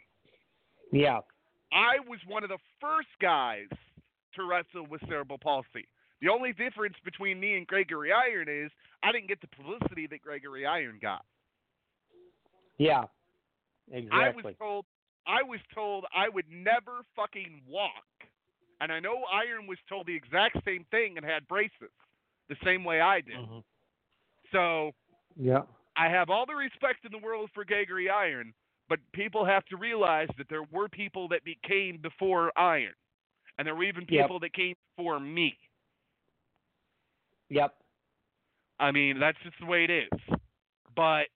Yeah. I was one of the first guys to wrestle with cerebral palsy. The only difference between me and Gregory Iron is I didn't get the publicity that Gregory Iron got. Yeah. Exactly. I was told I was told I would never fucking walk. And I know Iron was told the exact same thing and had braces the same way I did. Mm-hmm. So Yeah. I have all the respect in the world for Gregory Iron, but people have to realize that there were people that became before Iron. And there were even Yep. people that came before me. Yep. I mean, that's just the way it is. But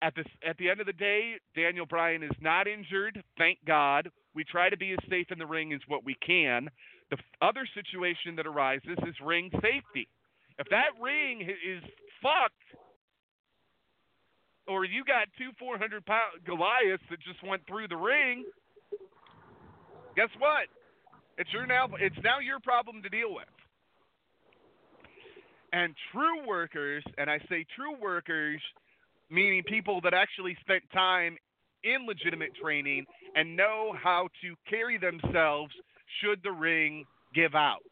at this at the end of the day, Daniel Bryan is not injured. Thank God. We try to be as safe in the ring as what we can. The other situation that arises is ring safety. If that ring is fucked, or you got two 400 pound Goliaths that just went through the ring, guess what? It's your now. It's now your problem to deal with. And true workers, and I say true workers, meaning people that actually spent time in legitimate training and know how to carry themselves should the ring give out,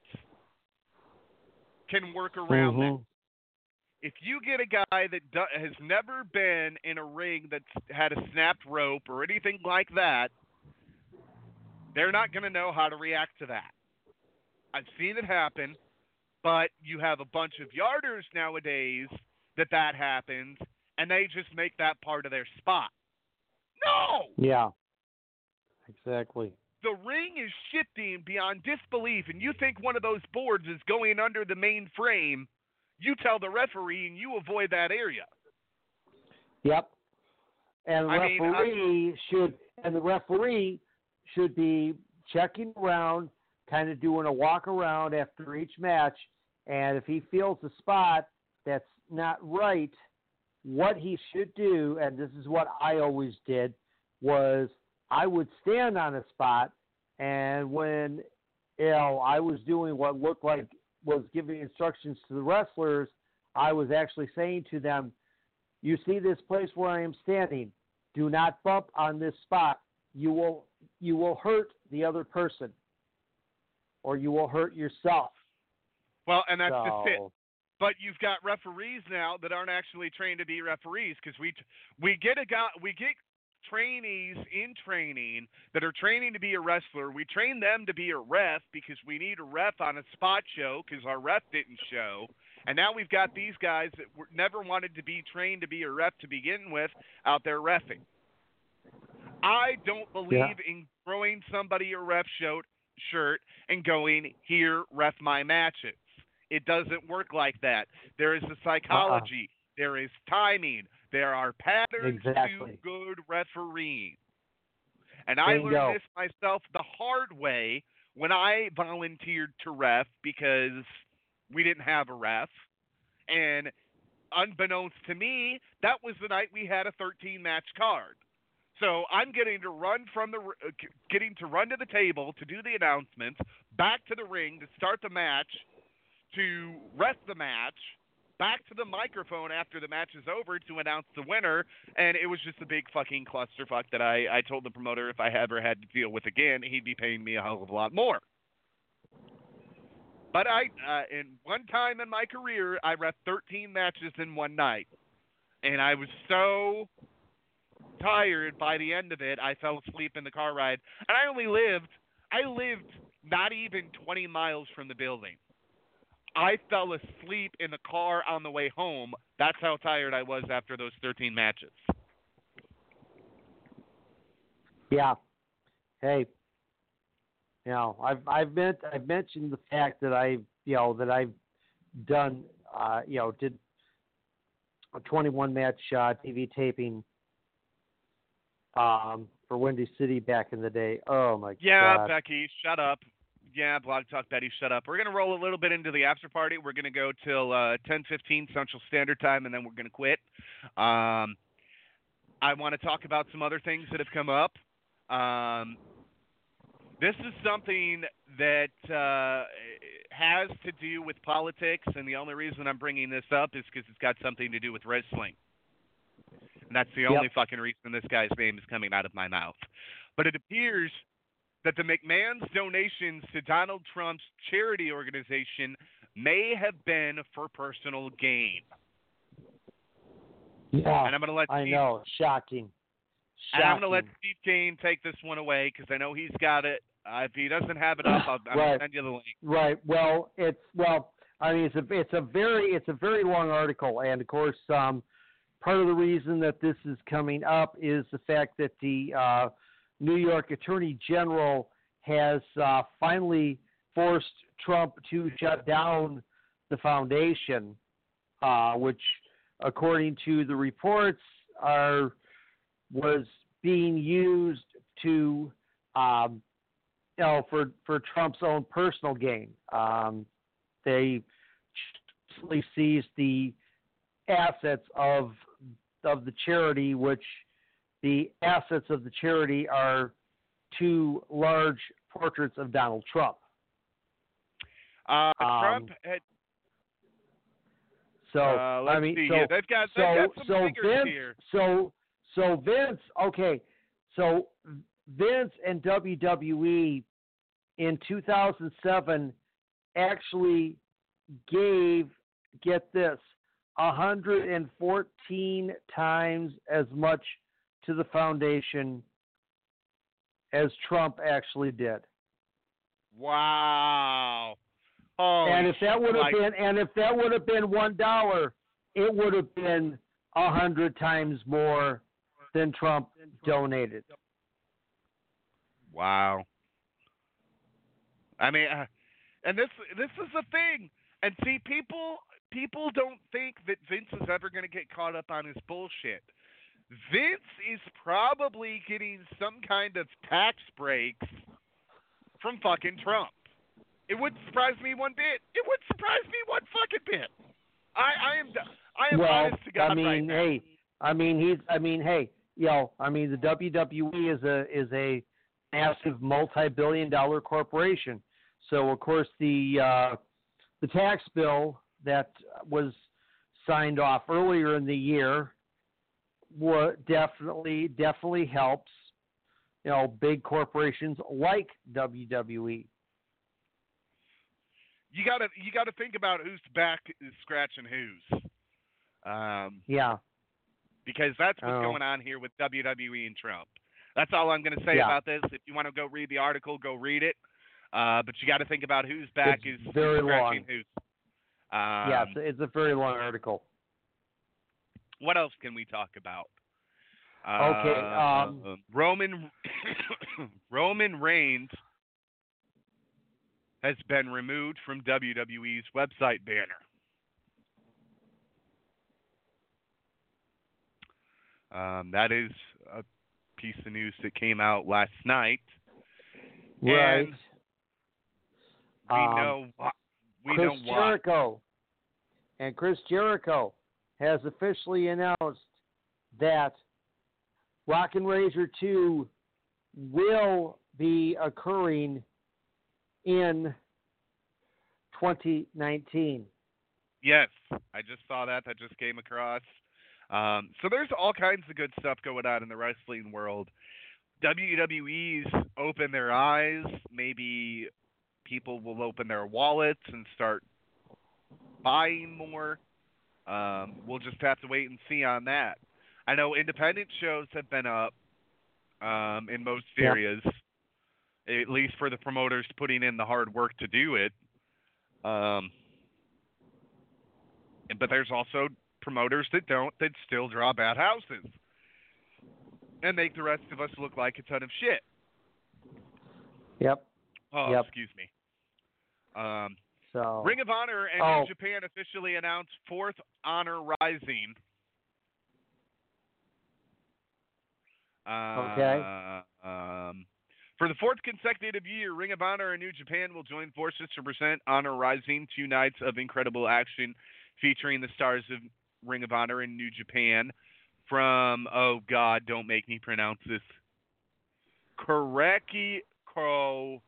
can work around that. Mhm. If you get a guy that do, has never been in a ring that's had a snapped rope or anything like that, they're not going to know how to react to that. I've seen it happen, but you have a bunch of yarders nowadays that that happens, and they just make that part of their spot. No! Yeah. Exactly. The ring is shifting beyond disbelief, and you think one of those boards is going under the main frame. You tell the referee, and you avoid that area. Yep. And the I mean, I- referee should and the referee should be checking around, kind of doing a walk around after each match, and if he feels a spot that's not right, what he should do, and this is what I always did, was I would stand on a spot, and when you know I was doing what looked like was giving instructions to the wrestlers, I was actually saying to them, "You see this place where I am standing? Do not bump on this spot. You will you will hurt the other person, or you will hurt yourself." Well, and that's just it. But you've got referees now that aren't actually trained to be referees because we we get a guy we get trainees in training that are training to be a wrestler. We train them to be a ref because we need a ref on a spot show because our ref didn't show. And now we've got these guys that were, never wanted to be trained to be a ref to begin with out there refing. I don't believe in throwing somebody a ref shirt, shirt and going, here, ref my matches. It doesn't work like that. There is a uh-uh. psychology, there is timing, there are patterns Exactly. to good refereeing. And I learned this myself the hard way when I volunteered to ref because we didn't have a ref. And unbeknownst to me, that was the night we had a 13 match card. So I'm getting to run from the uh, getting to run to the table to do the announcements, back to the ring to start the match, to rest the match, back to the microphone after the match is over to announce the winner, and it was just a big fucking clusterfuck that I I told the promoter if I ever had to deal with again, he'd be paying me a hell of a lot more. But I, uh, in one time in my career, I ref 13 matches in one night, and I was so tired by the end of it, I fell asleep in the car ride. And I only lived, I lived not even 20 miles from the building. I fell asleep in the car on the way home. That's how tired I was after those 13 matches. Yeah. Hey. You know, I've I've meant I've mentioned the fact that I you know that I've done uh you know did a 21 match uh, TV taping um for Windy City back in the day. Oh my Yeah, god. Yeah, Becky, shut up. Yeah, Blog Talk Betty, shut up. We're gonna roll a little bit into the after party. We're gonna go till uh, 10:15 Central Standard Time, and then we're gonna quit. Um, I want to talk about some other things that have come up. Um, this is something that uh, has to do with politics, and the only reason I'm bringing this up is because it's got something to do with wrestling. And that's the Yep. only fucking reason this guy's name is coming out of my mouth. But it appears that the McMahon's donations to Donald Trump's charity organization may have been for personal gain. Yeah. And I'm going to let I know. Shocking. and I'm going to let Steve Kane take this one away because I know he's got it. Uh, if he doesn't have it up, I'll, going Right. send you the link. Right. Well, it's well. I mean, it's a it's a very it's a very long article, and of course, um, part of the reason that this is coming up is the fact that the uh, New York Attorney General has uh, finally forced Trump to shut down the foundation, uh, which, according to the reports, are was being used to, um, you know, for for Trump's own personal gain. Um, they seized the assets of of the charity, which the assets of the charity are two large portraits of Donald Trump. Uh, Um, Trump had. So Uh, I mean, see so here. They've got- so they've got some so Vince, here. so so Vince, okay, so Vince and WWE in 2007 actually gave get this 114 times as much to the foundation as Trump actually did. Wow. Holy and if that would have like- been and if that would have been one dollar, it would have been a hundred times more than Trump donated. Wow. I mean, uh, and this this is the thing. And see, people people don't think that Vince is ever going to get caught up on his bullshit. Vince is probably getting some kind of tax breaks from fucking Trump. It wouldn't surprise me one bit. It wouldn't surprise me one fucking bit. I I am I am well, honest to God I mean, right now. hey, I mean he's I mean, hey, know, I mean the WWE is a is a massive multi-billion dollar corporation. So of course the uh the tax bill that was signed off earlier in the year wa definitely definitely helps you know big corporations like. WWE. you gotta you gotta think about who's back is scratching who's. Um, Yeah. because that's what's Oh. going on here with WWE and Trump. That's all I'm going to say Yeah. about this. If you want to go read the article, go read it. Uh, but you got to think about who's back It's is very scratching long. whose. Um, yeah, it's it's a very long article. What else can we talk about? Okay, Uh, um, Roman Roman Reigns has been removed from WWE's website banner. Um, that is a piece of news that came out last night. Right. And we Um, know why. We Chris know why. Jericho and Chris Jericho has officially announced that Rock and Razor 2 will be occurring in 2019. Yes, I just saw that. That just came across. Um, so there's all kinds of good stuff going on in the wrestling world. WWE's open their eyes. Maybe people will open their wallets and start buying more. Um, we'll just have to wait and see on that. I know independent shows have been up um, in most Yeah. areas, at least for the promoters putting in the hard work to do it. Um, but there's also promoters that don't that still draw bad houses and make the rest of us look like a ton of shit. Yep. Oh, Yep. excuse me. Um, So Ring of Honor and Oh. New Japan officially announced Fourth Honor Rising. Uh, Okay. Um, for the fourth consecutive year, Ring of Honor and New Japan will join forces to present Honor Rising, two nights of incredible action featuring the stars of Ring of Honor and New Japan from, oh God, don't make me pronounce this. Koreki Ko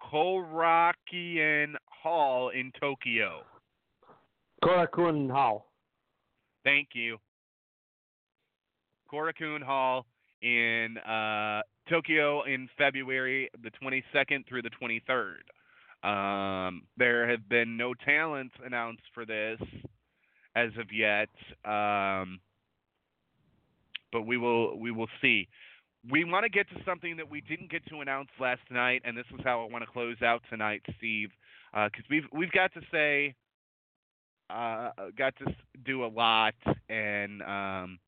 Korakuen Hall in Tokyo. Korakuen Hall. Thank you. Korakuen Hall in uh, Tokyo in February the 22nd through the 23rd. Um, there have been no talents announced for this as of yet, um, but we will we will see. We want to get to something that we didn't get to announce last night, and this is how I want to close out tonight, Steve, because we've we've got to say uh, got to do a lot and um,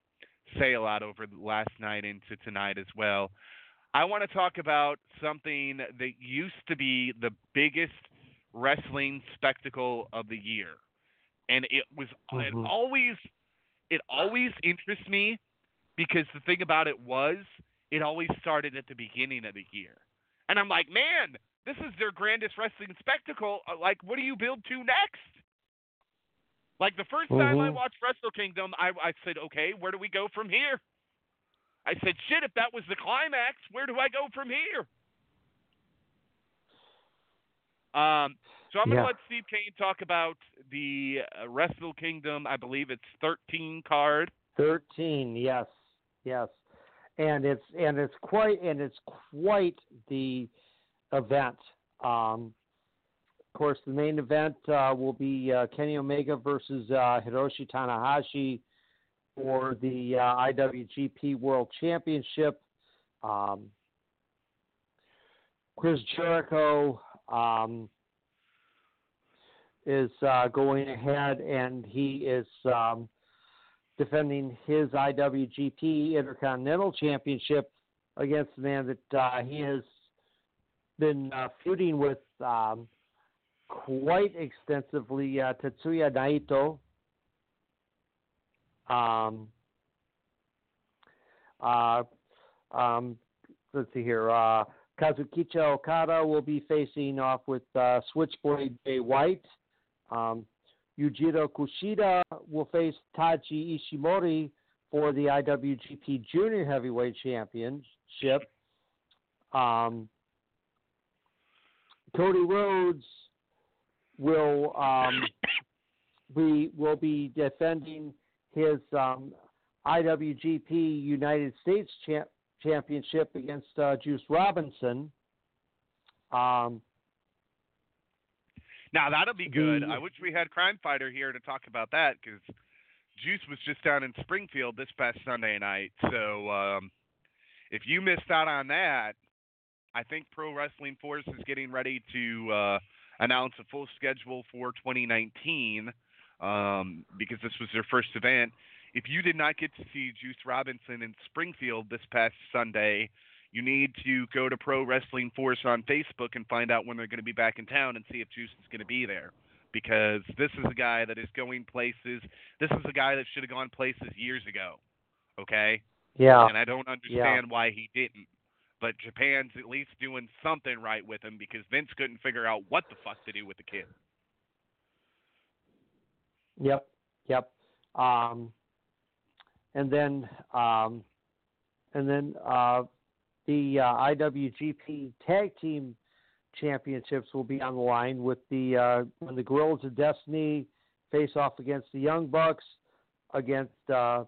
say a lot over last night into tonight as well. I want to talk about something that used to be the biggest wrestling spectacle of the year, and it was it Mhm. always it always interests me because the thing about it was it always started at the beginning of the year. And I'm like, man, this is their grandest wrestling spectacle. Uh, Like, what do you build to next? Like the 1st time I Mhm. watched Wrestle Kingdom, I, I said, okay, where do we go from here? I said, shit, if that was the climax, where do I go from here? Um, so I'm gonna Yeah. let Steve Kane talk about the uh, Wrestle Kingdom. I believe it's 13 card. Thirteen, yes, yes, and it's and it's quite and it's quite the event. Um, of course, the main event uh, will be uh, Kenny Omega versus uh, Hiroshi Tanahashi for the uh, IWGP World Championship. Um, Chris Jericho um, is uh, going ahead, and he is um, defending his IWGP Intercontinental Championship against the man that uh, he has been uh, feuding with um, quite extensively, uh, Tetsuya Naito. Um, uh, um, let's see here. Uh, Kazuchika Okada will be facing off with uh, Switchblade Jay White. Um, Yujiro Kushida will face Taiji Ishimori for the IWGP Junior Heavyweight Championship. Um, Cody Rhodes will um, we will be defending his um, IWGP United States champ- Championship against uh, Juice Robinson. Um, Now that'll be good. The- I wish we had Crime Fighter here to talk about that because Juice was just down in Springfield this past Sunday night. So um, if you missed out on that, I think Pro Wrestling Force is getting ready to uh, announce a full schedule for 2019 um, because this was their first event. If you did not get to see Juice Robinson in Springfield this past Sunday, you need to go to Pro Wrestling Force on Facebook and find out when they're going to be back in town and see if Juice is going to be there. Because this is a guy that is going places. This is a guy that should have gone places years ago. Okay? Yeah. And I don't understand why he didn't. But Japan's at least doing something right with him because Vince couldn't figure out what the fuck to do with the kid. Yep, yep. Um, and then, um, and then uh, the uh, IWGP Tag Team Championships will be on the line with the uh, when the Guerrillas of Destiny face off against the Young Bucks, against uh,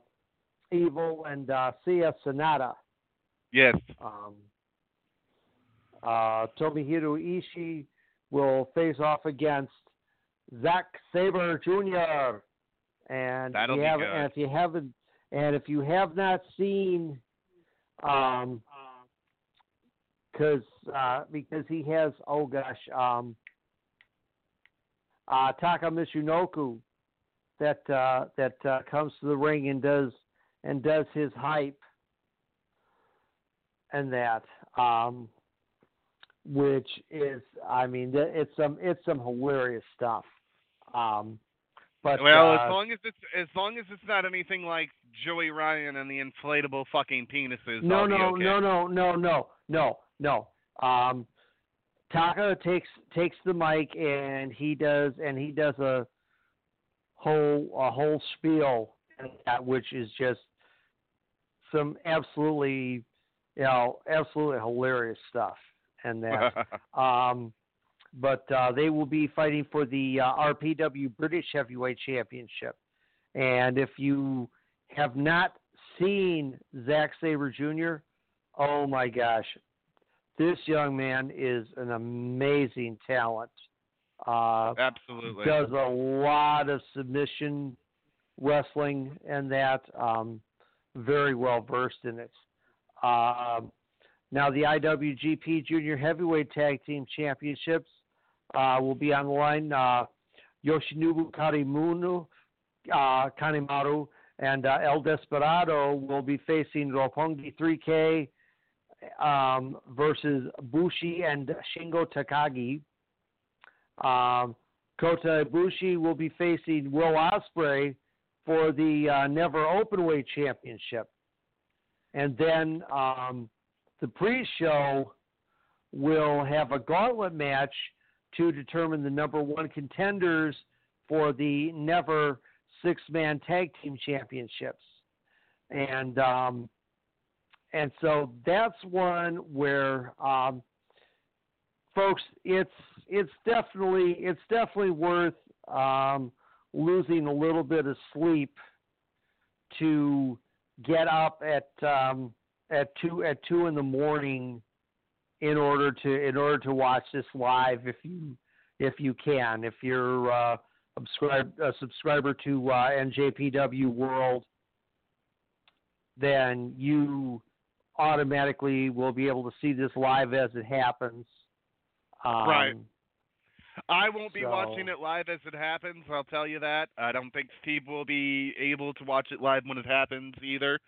Evil and uh, Seiya Sanada. Yes. Um, uh, Tomohiro Ishii will face off against Zack Sabre Jr. And That'll you have, and if you haven't, and if you have not seen, um, because uh, because he has oh gosh, um, uh, Taka Michinoku that uh, that uh, comes to the ring and does and does his hype and that, um, which is, I mean, it's some it's some hilarious stuff. Um, but well, uh, as long as it's as long as it's not anything like Joey Ryan and the inflatable fucking penises. no, no, okay. no, no, no, no, no, no. Um, Taka takes takes the mic and he does and he does a whole a whole spiel, that, which is just some absolutely, you know, absolutely hilarious stuff. And that, um, but uh, they will be fighting for the uh, RPW British Heavyweight Championship. And if you have not seen Zack Sabre Jr., oh my gosh, this young man is an amazing talent. Uh, Absolutely. does a lot of submission wrestling and that. Um, very well versed in it. Um now, the IWGP Junior Heavyweight Tag Team Championships uh, will be on the line. Uh, Yoshinobu Karimunu, uh, Kanemaru, and uh, El Desperado will be facing Roppongi 3K um, versus Bushi and Shingo Takagi. Um, Kota Ibushi will be facing Will Ospreay for the uh, Never Openweight Championship, and then um, the pre-show will have a gauntlet match to determine the number one contenders for the Never Six-Man Tag Team Championships, and um, and so that's one where um, folks, it's it's definitely it's definitely worth um, losing a little bit of sleep to get up at um, at two at two in the morning in order to in order to watch this live if you if you can if you're uh, a, subscribe, a subscriber to uh, NJPW World then you automatically will be able to see this live as it happens. Um, Right. I won't be so- watching it live as it happens. I'll tell you that. I don't think Steve will be able to watch it live when it happens either.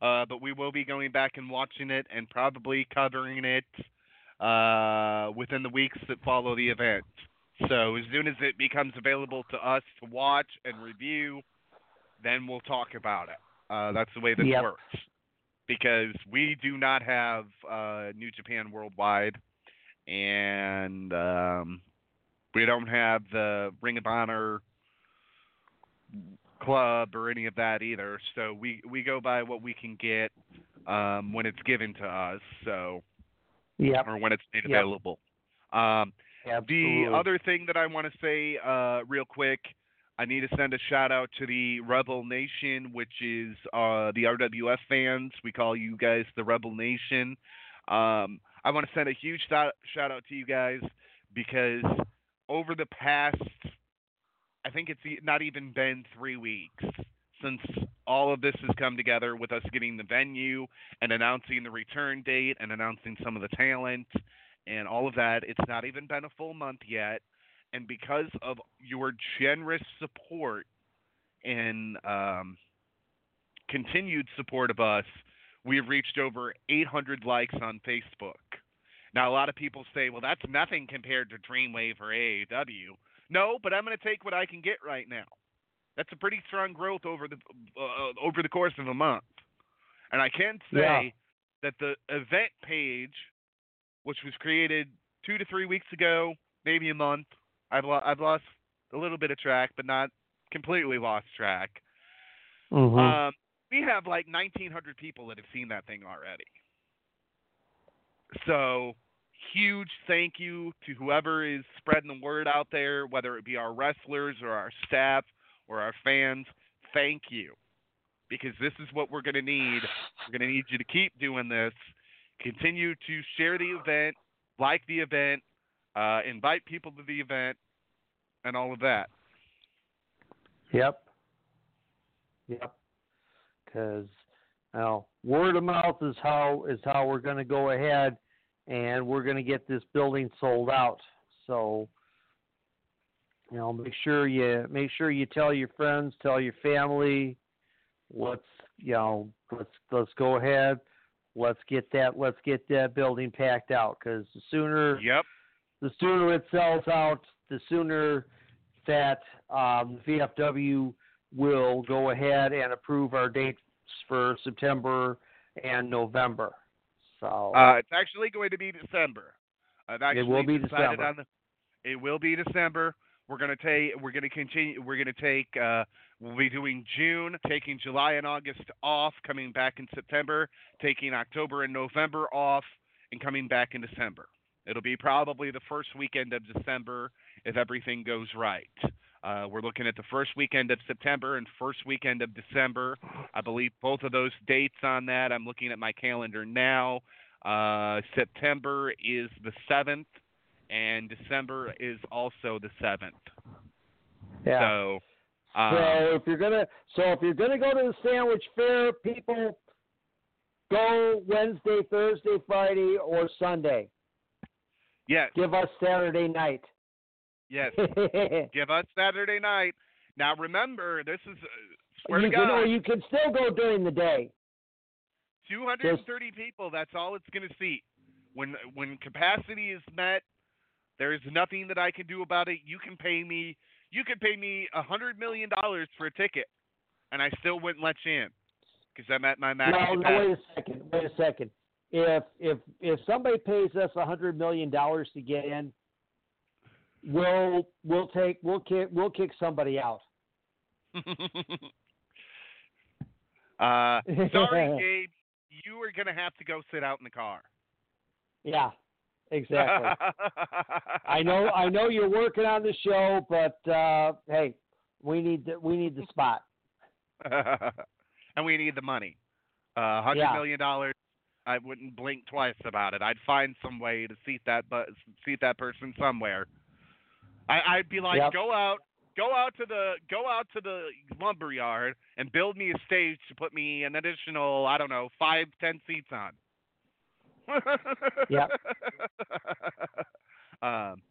Uh, but we will be going back and watching it and probably covering it uh, within the weeks that follow the event. So as soon as it becomes available to us to watch and review, then we'll talk about it. Uh, that's the way this Yep. works. Because we do not have uh, New Japan Worldwide, and um, we don't have the Ring of Honor club or any of that either. So we we go by what we can get um, when it's given to us. So Yep. or when it's made Yep. available. Um, Absolutely. the other thing that I want to say uh, real quick, I need to send a shout out to the Rebel Nation, which is uh, the RWF fans. We call you guys the Rebel Nation. Um, I want to send a huge shout shout out to you guys because over the past, I think it's not even been three weeks since all of this has come together with us getting the venue and announcing the return date and announcing some of the talent and all of that. It's not even been a full month yet. And because of your generous support and um, continued support of us, we've reached over 800 likes on Facebook. Now, a lot of people say, well, that's nothing compared to Dreamwave or AAW. No, but I'm going to take what I can get right now. That's a pretty strong growth over the uh, over the course of a month. And I can say Yeah. that the event page, which was created two to three weeks ago, maybe a month, I've lo- I've lost a little bit of track, but not completely lost track. Mhm. Um, we have like 1,900 people that have seen that thing already. So, huge thank you to whoever is spreading the word out there, whether it be our wrestlers or our staff or our fans. Thank you. Because this is what we're going to need. We're going to need you to keep doing this. Continue to share the event, like the event, uh, invite people to the event, and all of that. Yep. Yep. Because now word of mouth is how is how we're going to go ahead, and we're going to get this building sold out. So, you know, make sure you make sure you tell your friends, tell your family. Let's you know let's let's go ahead. Let's get that let's get that building packed out because the sooner Yep. the sooner it sells out, the sooner that um, VFW will go ahead and approve our dates for September and November. So Uh, it's actually going to be December. I've actually It will be decided December. on the. It will be December. We're gonna take. We're gonna continue. We're gonna take. Uh, we'll be doing June, taking July and August off, coming back in September, taking October and November off, and coming back in December. It'll be probably the first weekend of December if everything goes right. Uh, we're looking at the first weekend of September and first weekend of December. I believe both of those dates on that. I'm looking at my calendar now. Uh, September is the 7th, and December is also the 7th. yeah. So, um, so if you're gonna so if you're gonna go to the sandwich fair, people go Wednesday, Thursday, Friday, or Sunday. yes, Give us Saturday night. Yes. Give us Saturday night. Now, remember, this is, uh, swear you to can God, or you can still go during the day. 230 people. That's all it's going to seat. When when capacity is met, there is nothing that I can do about it. You can pay me. You can pay me a hundred million dollars for a ticket, and I still wouldn't let you in because I'm at my max No, no, wait a second. Wait a second. If if if somebody pays us a hundred million dollars to get in, we'll we'll take we'll kick we'll kick somebody out. uh, sorry, Gabe. You are gonna have to go sit out in the car. Yeah, exactly. I know I know you're working on the show, but uh, hey, we need the, we need the spot. and we need the money. Uh, hundred Yeah. million dollars. I wouldn't blink twice about it. I'd find some way to seat that but seat that person somewhere. I, I'd be like, Yep. go out, go out to the go out to the lumber yard and build me a stage to put me an additional, I don't know, five, ten seats on. yeah. um,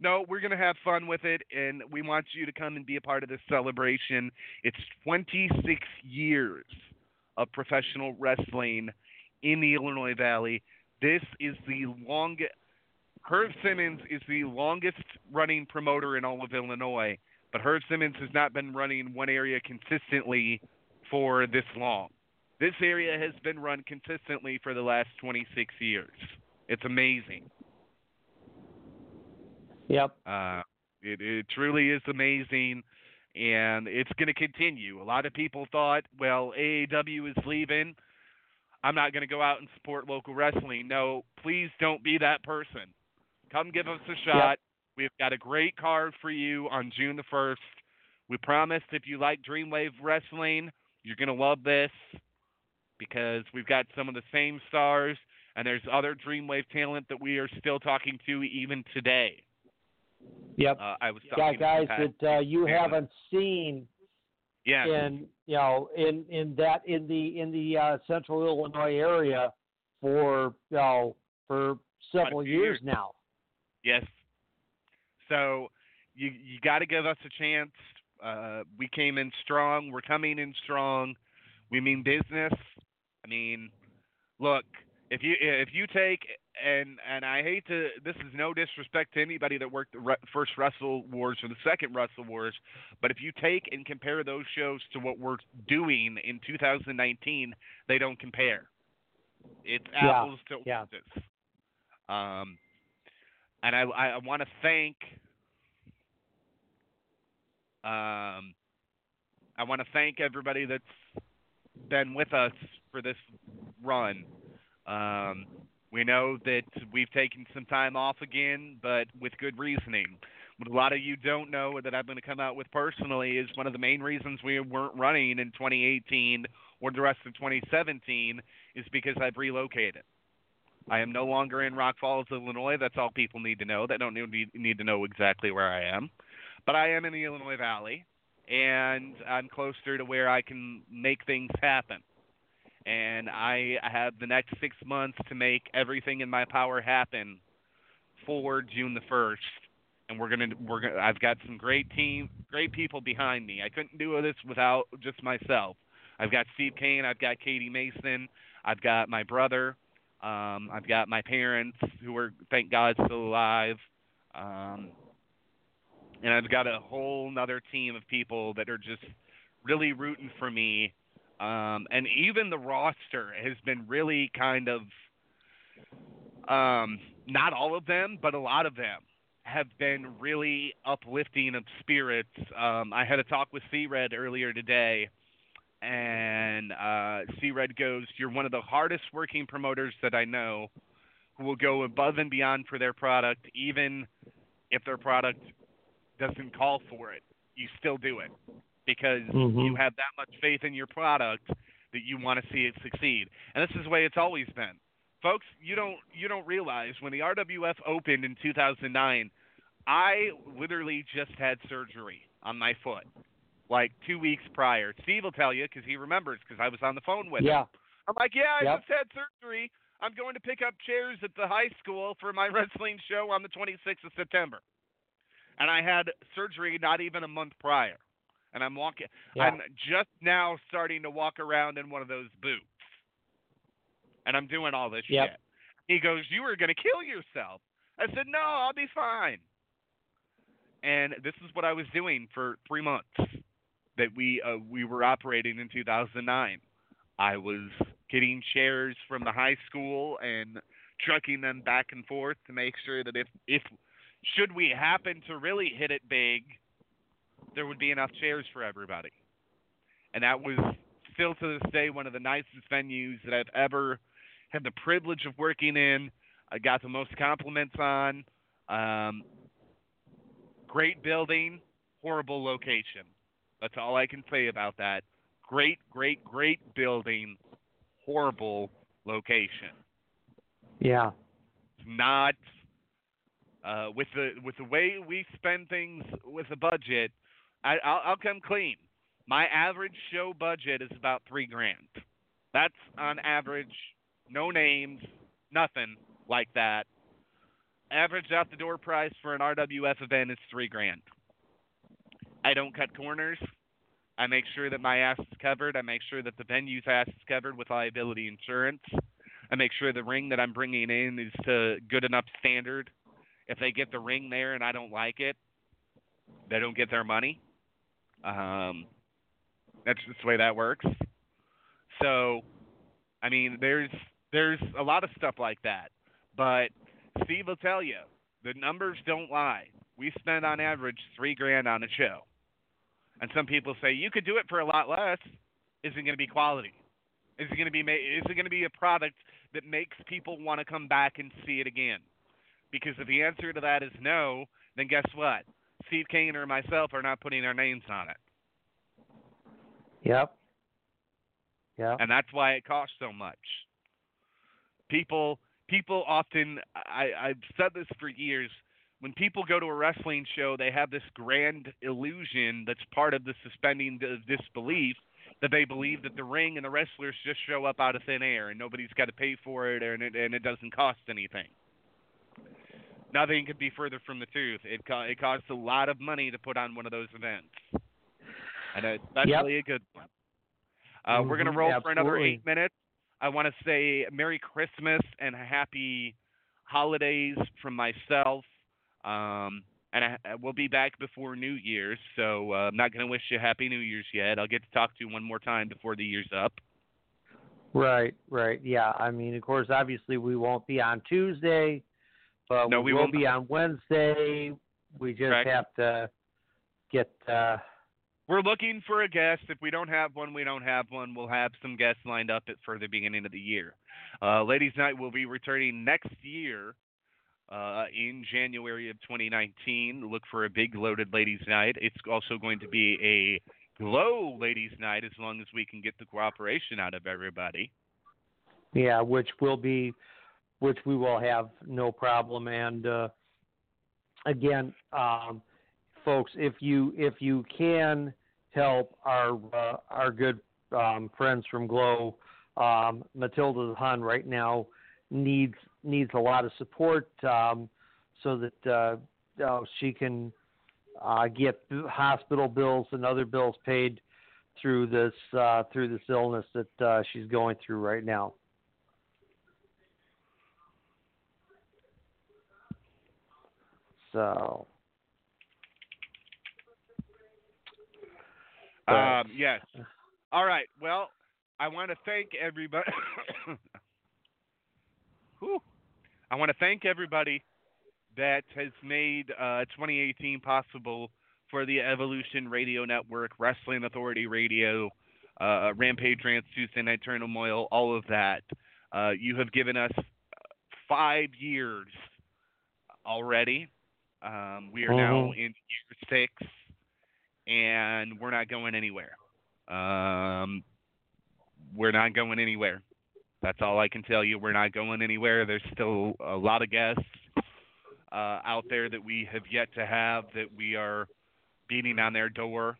no, we're gonna have fun with it, and we want you to come and be a part of this celebration. It's 26 years of professional wrestling in the Illinois Valley. This is the longest. Herb Simmons is the longest running promoter in all of Illinois, but Herb Simmons has not been running one area consistently for this long. This area has been run consistently for the last 26 years. It's amazing. Yep. Uh, it, it truly is amazing, and it's going to continue. A lot of people thought, well, AAW is leaving. I'm not going to go out and support local wrestling. No, please don't be that person. Come give us a shot. We've got a great card for you on June the 1st. We promise if you like Dreamwave Wrestling, you're going to love this because we've got some of the same stars, and there's other Dreamwave talent that we are still talking to even today. Yep. Uh, I was talking to guys that uh, you haven't seen Yes. in you know in in that in the in the uh, central Illinois area for you know for several years years. now. Yes. So you you got to give us a chance. Uh, we came in strong. We're coming in strong. We mean business. I mean, look, if you if you take and and I hate to this is no disrespect to anybody that worked the first Wrestle Wars or the second Wrestle Wars, but if you take and compare those shows to what we're doing in 2019, they don't compare. It's Yeah, apples to yeah. oranges. Um, and I I, I want to thank um I want to thank everybody that's been with us for this run. Um, we know that we've taken some time off again, but with good reasoning. What a lot of you don't know that I'm going to come out with personally is one of the main reasons we weren't running in 2018 or the rest of 2017 is because I've relocated. I am no longer in Rock Falls, Illinois. That's all people need to know. They don't need, need to know exactly where I am. But I am in the Illinois Valley, and I'm closer to where I can make things happen. And I have the next six months to make everything in my power happen for June the first. And we're gonna we're gonna I've got some great team great people behind me. I couldn't do this without just myself. I've got Steve Kane, I've got Katie Mason, I've got my brother, um, I've got my parents who are thank God still alive. Um, and I've got a whole nother team of people that are just really rooting for me. Um, and even the roster has been really kind of, um, not all of them, but a lot of them have been really uplifting of spirits. Um, I had a talk with C Red earlier today, and uh, C Red goes, You're one of the hardest working promoters that I know who will go above and beyond for their product, even if their product doesn't call for it. You still do it because Mhm. you have that much faith in your product that you want to see it succeed. And this is the way it's always been. Folks, you don't you don't realize when the RWF opened in 2009, I literally just had surgery on my foot like 2 weeks prior. Steve will tell you cuz he remembers cuz I was on the phone with Yeah. him. I'm like, "Yeah, I Yep. just had surgery. I'm going to pick up chairs at the high school for my wrestling show on the 26th of September." And I had surgery not even a month prior. And I'm walking Yeah. I'm just now starting to walk around in one of those boots. And I'm doing all this Yep. shit. He goes, You were going to kill yourself. I said, No, I'll be fine. And this is what I was doing for three months. That we uh, we were operating in 2009. I was getting chairs from the high school and trucking them back and forth to make sure that if if should we happen to really hit it big, there would be enough chairs for everybody. And that was still to this day one of the nicest venues that I've ever had the privilege of working in. I got the most compliments on. Um, great building, horrible location. That's all I can say about that. Great, great, great building, horrible location. Yeah. Not uh, with the with the way we spend things with the budget. I, I'll, I'll come clean. My average show budget is about three grand. That's on average. No names, nothing like that. Average out the door price for an RWF event is three grand. I don't cut corners. I make sure that my ass is covered. I make sure that the venue's ass is covered with liability insurance. I make sure the ring that I'm bringing in is to good enough standard. If they get the ring there and I don't like it, they don't get their money. Um, that's just the way that works. So, I mean, there's there's a lot of stuff like that. But Steve will tell you the numbers don't lie. We spend on average three grand on a show, and some people say you could do it for a lot less. Is it going to be quality? Is it going to be ma- is it going to be a product that makes people want to come back and see it again? Because if the answer to that is no, then guess what? Steve Kane or myself are not putting our names on it. Yep. Yeah. And that's why it costs so much. People people often I, I've said this for years, when people go to a wrestling show, they have this grand illusion that's part of the suspending the disbelief that they believe that the ring and the wrestlers just show up out of thin air and nobody's got to pay for it and it, and it doesn't cost anything. Nothing could be further from the truth. It co- it costs a lot of money to put on one of those events, and especially a good one. Uh, We're going to Mhm, roll for another eight minutes. I want to say Merry Christmas and Happy Holidays from myself. Um, and I, I- we'll be back before New Year's, so uh, I'm not going to wish you Happy New Year's yet. I'll get to talk to you one more time before the year's up. Right, right. Yeah. I mean, of course, obviously we won't be on Tuesday, but No, we, we will won't. be on Wednesday. We just Correct. have to get uh We're looking for a guest. If we don't have one, we don't have one. We'll have some guests lined up at for the beginning of the year. Uh, Ladies Night will be returning next year uh, in January of 2019. Look for a big loaded Ladies Night. It's also going to be a glow Ladies Night as long as we can get the cooperation out of everybody. yeah, which will be which we will have no problem and uh again, um folks, if you if you can help our uh, our good um friends from Glow um Matilda Hun right now needs needs a lot of support um so that uh, uh she can uh get hospital bills and other bills paid through this uh through this illness that uh she's going through right now. So Um, yes. All right. Well, I want to thank everybody. Whew. I want to thank everybody that has made uh, 2018 possible for the Evolution Radio Network, Wrestling Authority Radio, uh, Rampage Rants, Tuesday Night Turmoil, all of that. Uh, you have given us five years already. Um, we are now Mhm. in year six, and we're not going anywhere. Um, we're not going anywhere. That's all I can tell you. We're not going anywhere. There's still a lot of guests uh, out there that we have yet to have that we are beating on their door.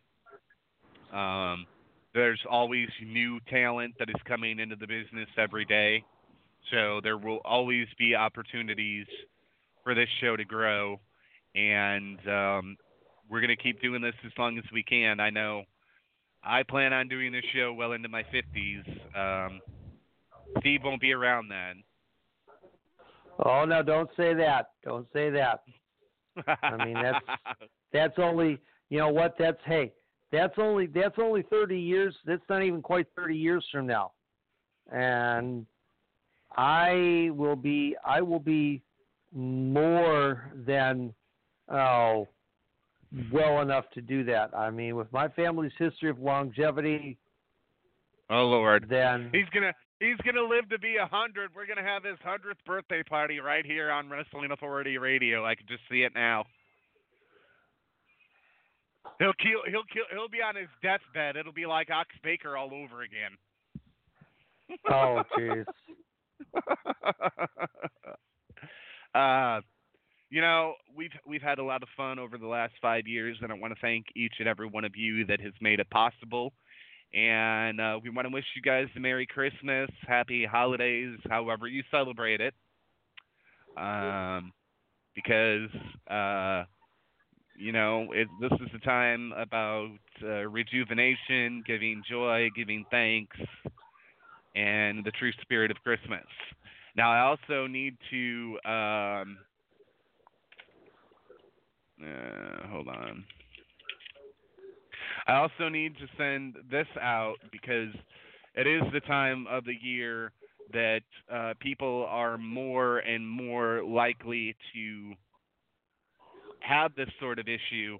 Um, there's always new talent that is coming into the business every day. So there will always be opportunities for this show to grow. And um, we're going to keep doing this as long as we can. I know I plan on doing this show well into my 50s. Um, Steve won't be around then. Oh no, don't say that. Don't say that. I mean that's that's only you know what that's hey that's only that's only 30 years. That's not even quite 30 years from now, and I will be I will be more than oh well enough to do that. I mean, with my family's history of longevity, Oh Lord. then He's gonna he's gonna live to be a hundred. We're gonna have his hundredth birthday party right here on Wrestling Authority Radio. I can just see it now. He'll kill he'll kill he'll be on his deathbed. It'll be like Ox Baker all over again. oh jeez. uh you know, we've we've had a lot of fun over the last five years, and I want to thank each and every one of you that has made it possible. And uh, we want to wish you guys a Merry Christmas, Happy Holidays, however you celebrate it. Um, because uh, you know, it, this is a time about uh, rejuvenation, giving joy, giving thanks, and the true spirit of Christmas. Now, I also need to. Um, uh, hold on. I also need to send this out because it is the time of the year that uh, people are more and more likely to have this sort of issue.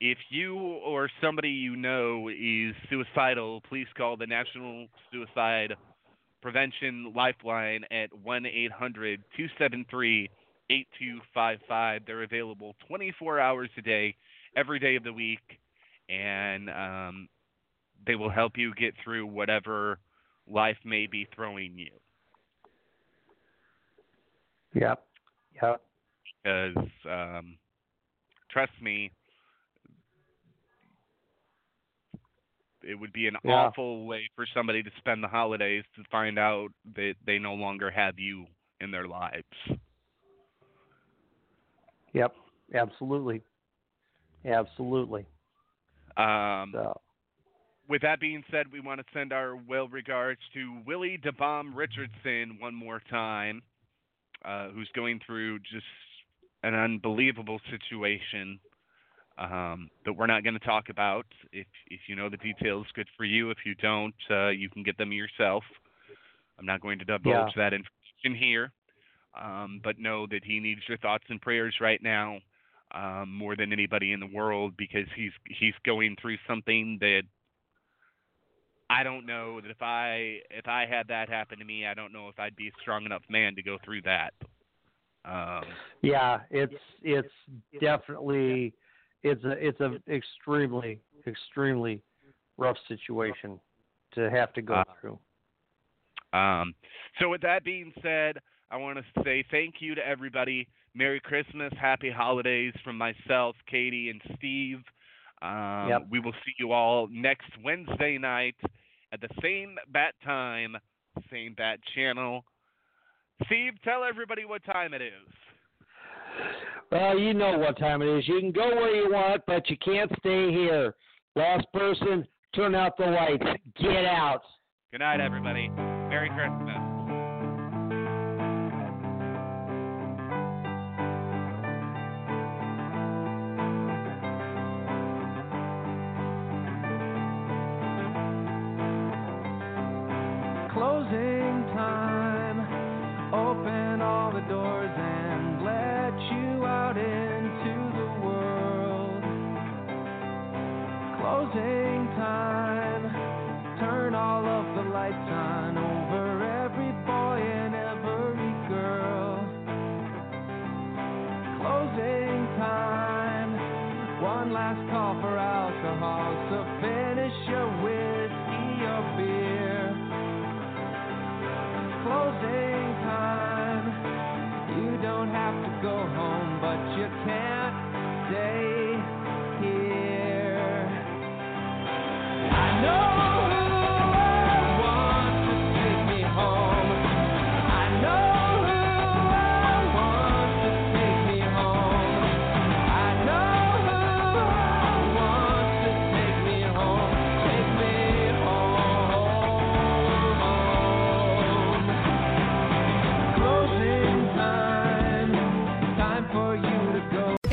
If you or somebody you know is suicidal, please call the National Suicide Prevention Lifeline at 1 800 273 8255. They're available 24 hours a day, every day of the week, and um, they will help you get through whatever life may be throwing you. Yep. Yep. Because, um, trust me, it would be an Yeah. awful way for somebody to spend the holidays to find out that they no longer have you in their lives. Yep. Absolutely. Absolutely. Um, So with that being said, we want to send our well regards to Willie DeBomb Richardson one more time, uh, who's going through just an unbelievable situation um, that we're not going to talk about. If if you know the details, good for you. If you don't, uh, you can get them yourself. I'm not going to divulge that information here, um, but know that he needs your thoughts and prayers right now um, more than anybody in the world because he's he's going through something that I don't know that if I if I had that happen to me, I don't know if I'd be a strong enough man to go through that. Um, yeah, it's it's definitely it's a it's a extremely extremely rough situation to have to go Uh, through. Um, so with that being said, I want to say thank you to everybody. Merry Christmas, Happy Holidays from myself, Katie, and Steve. Um, Yep. We will see you all next Wednesday night at the same bat time, same bat channel. Steve, tell everybody what time it is. Well, you know what time it is. You can go where you want, but you can't stay here. Last person, turn out the lights. Get out. Good night, everybody. Merry Christmas.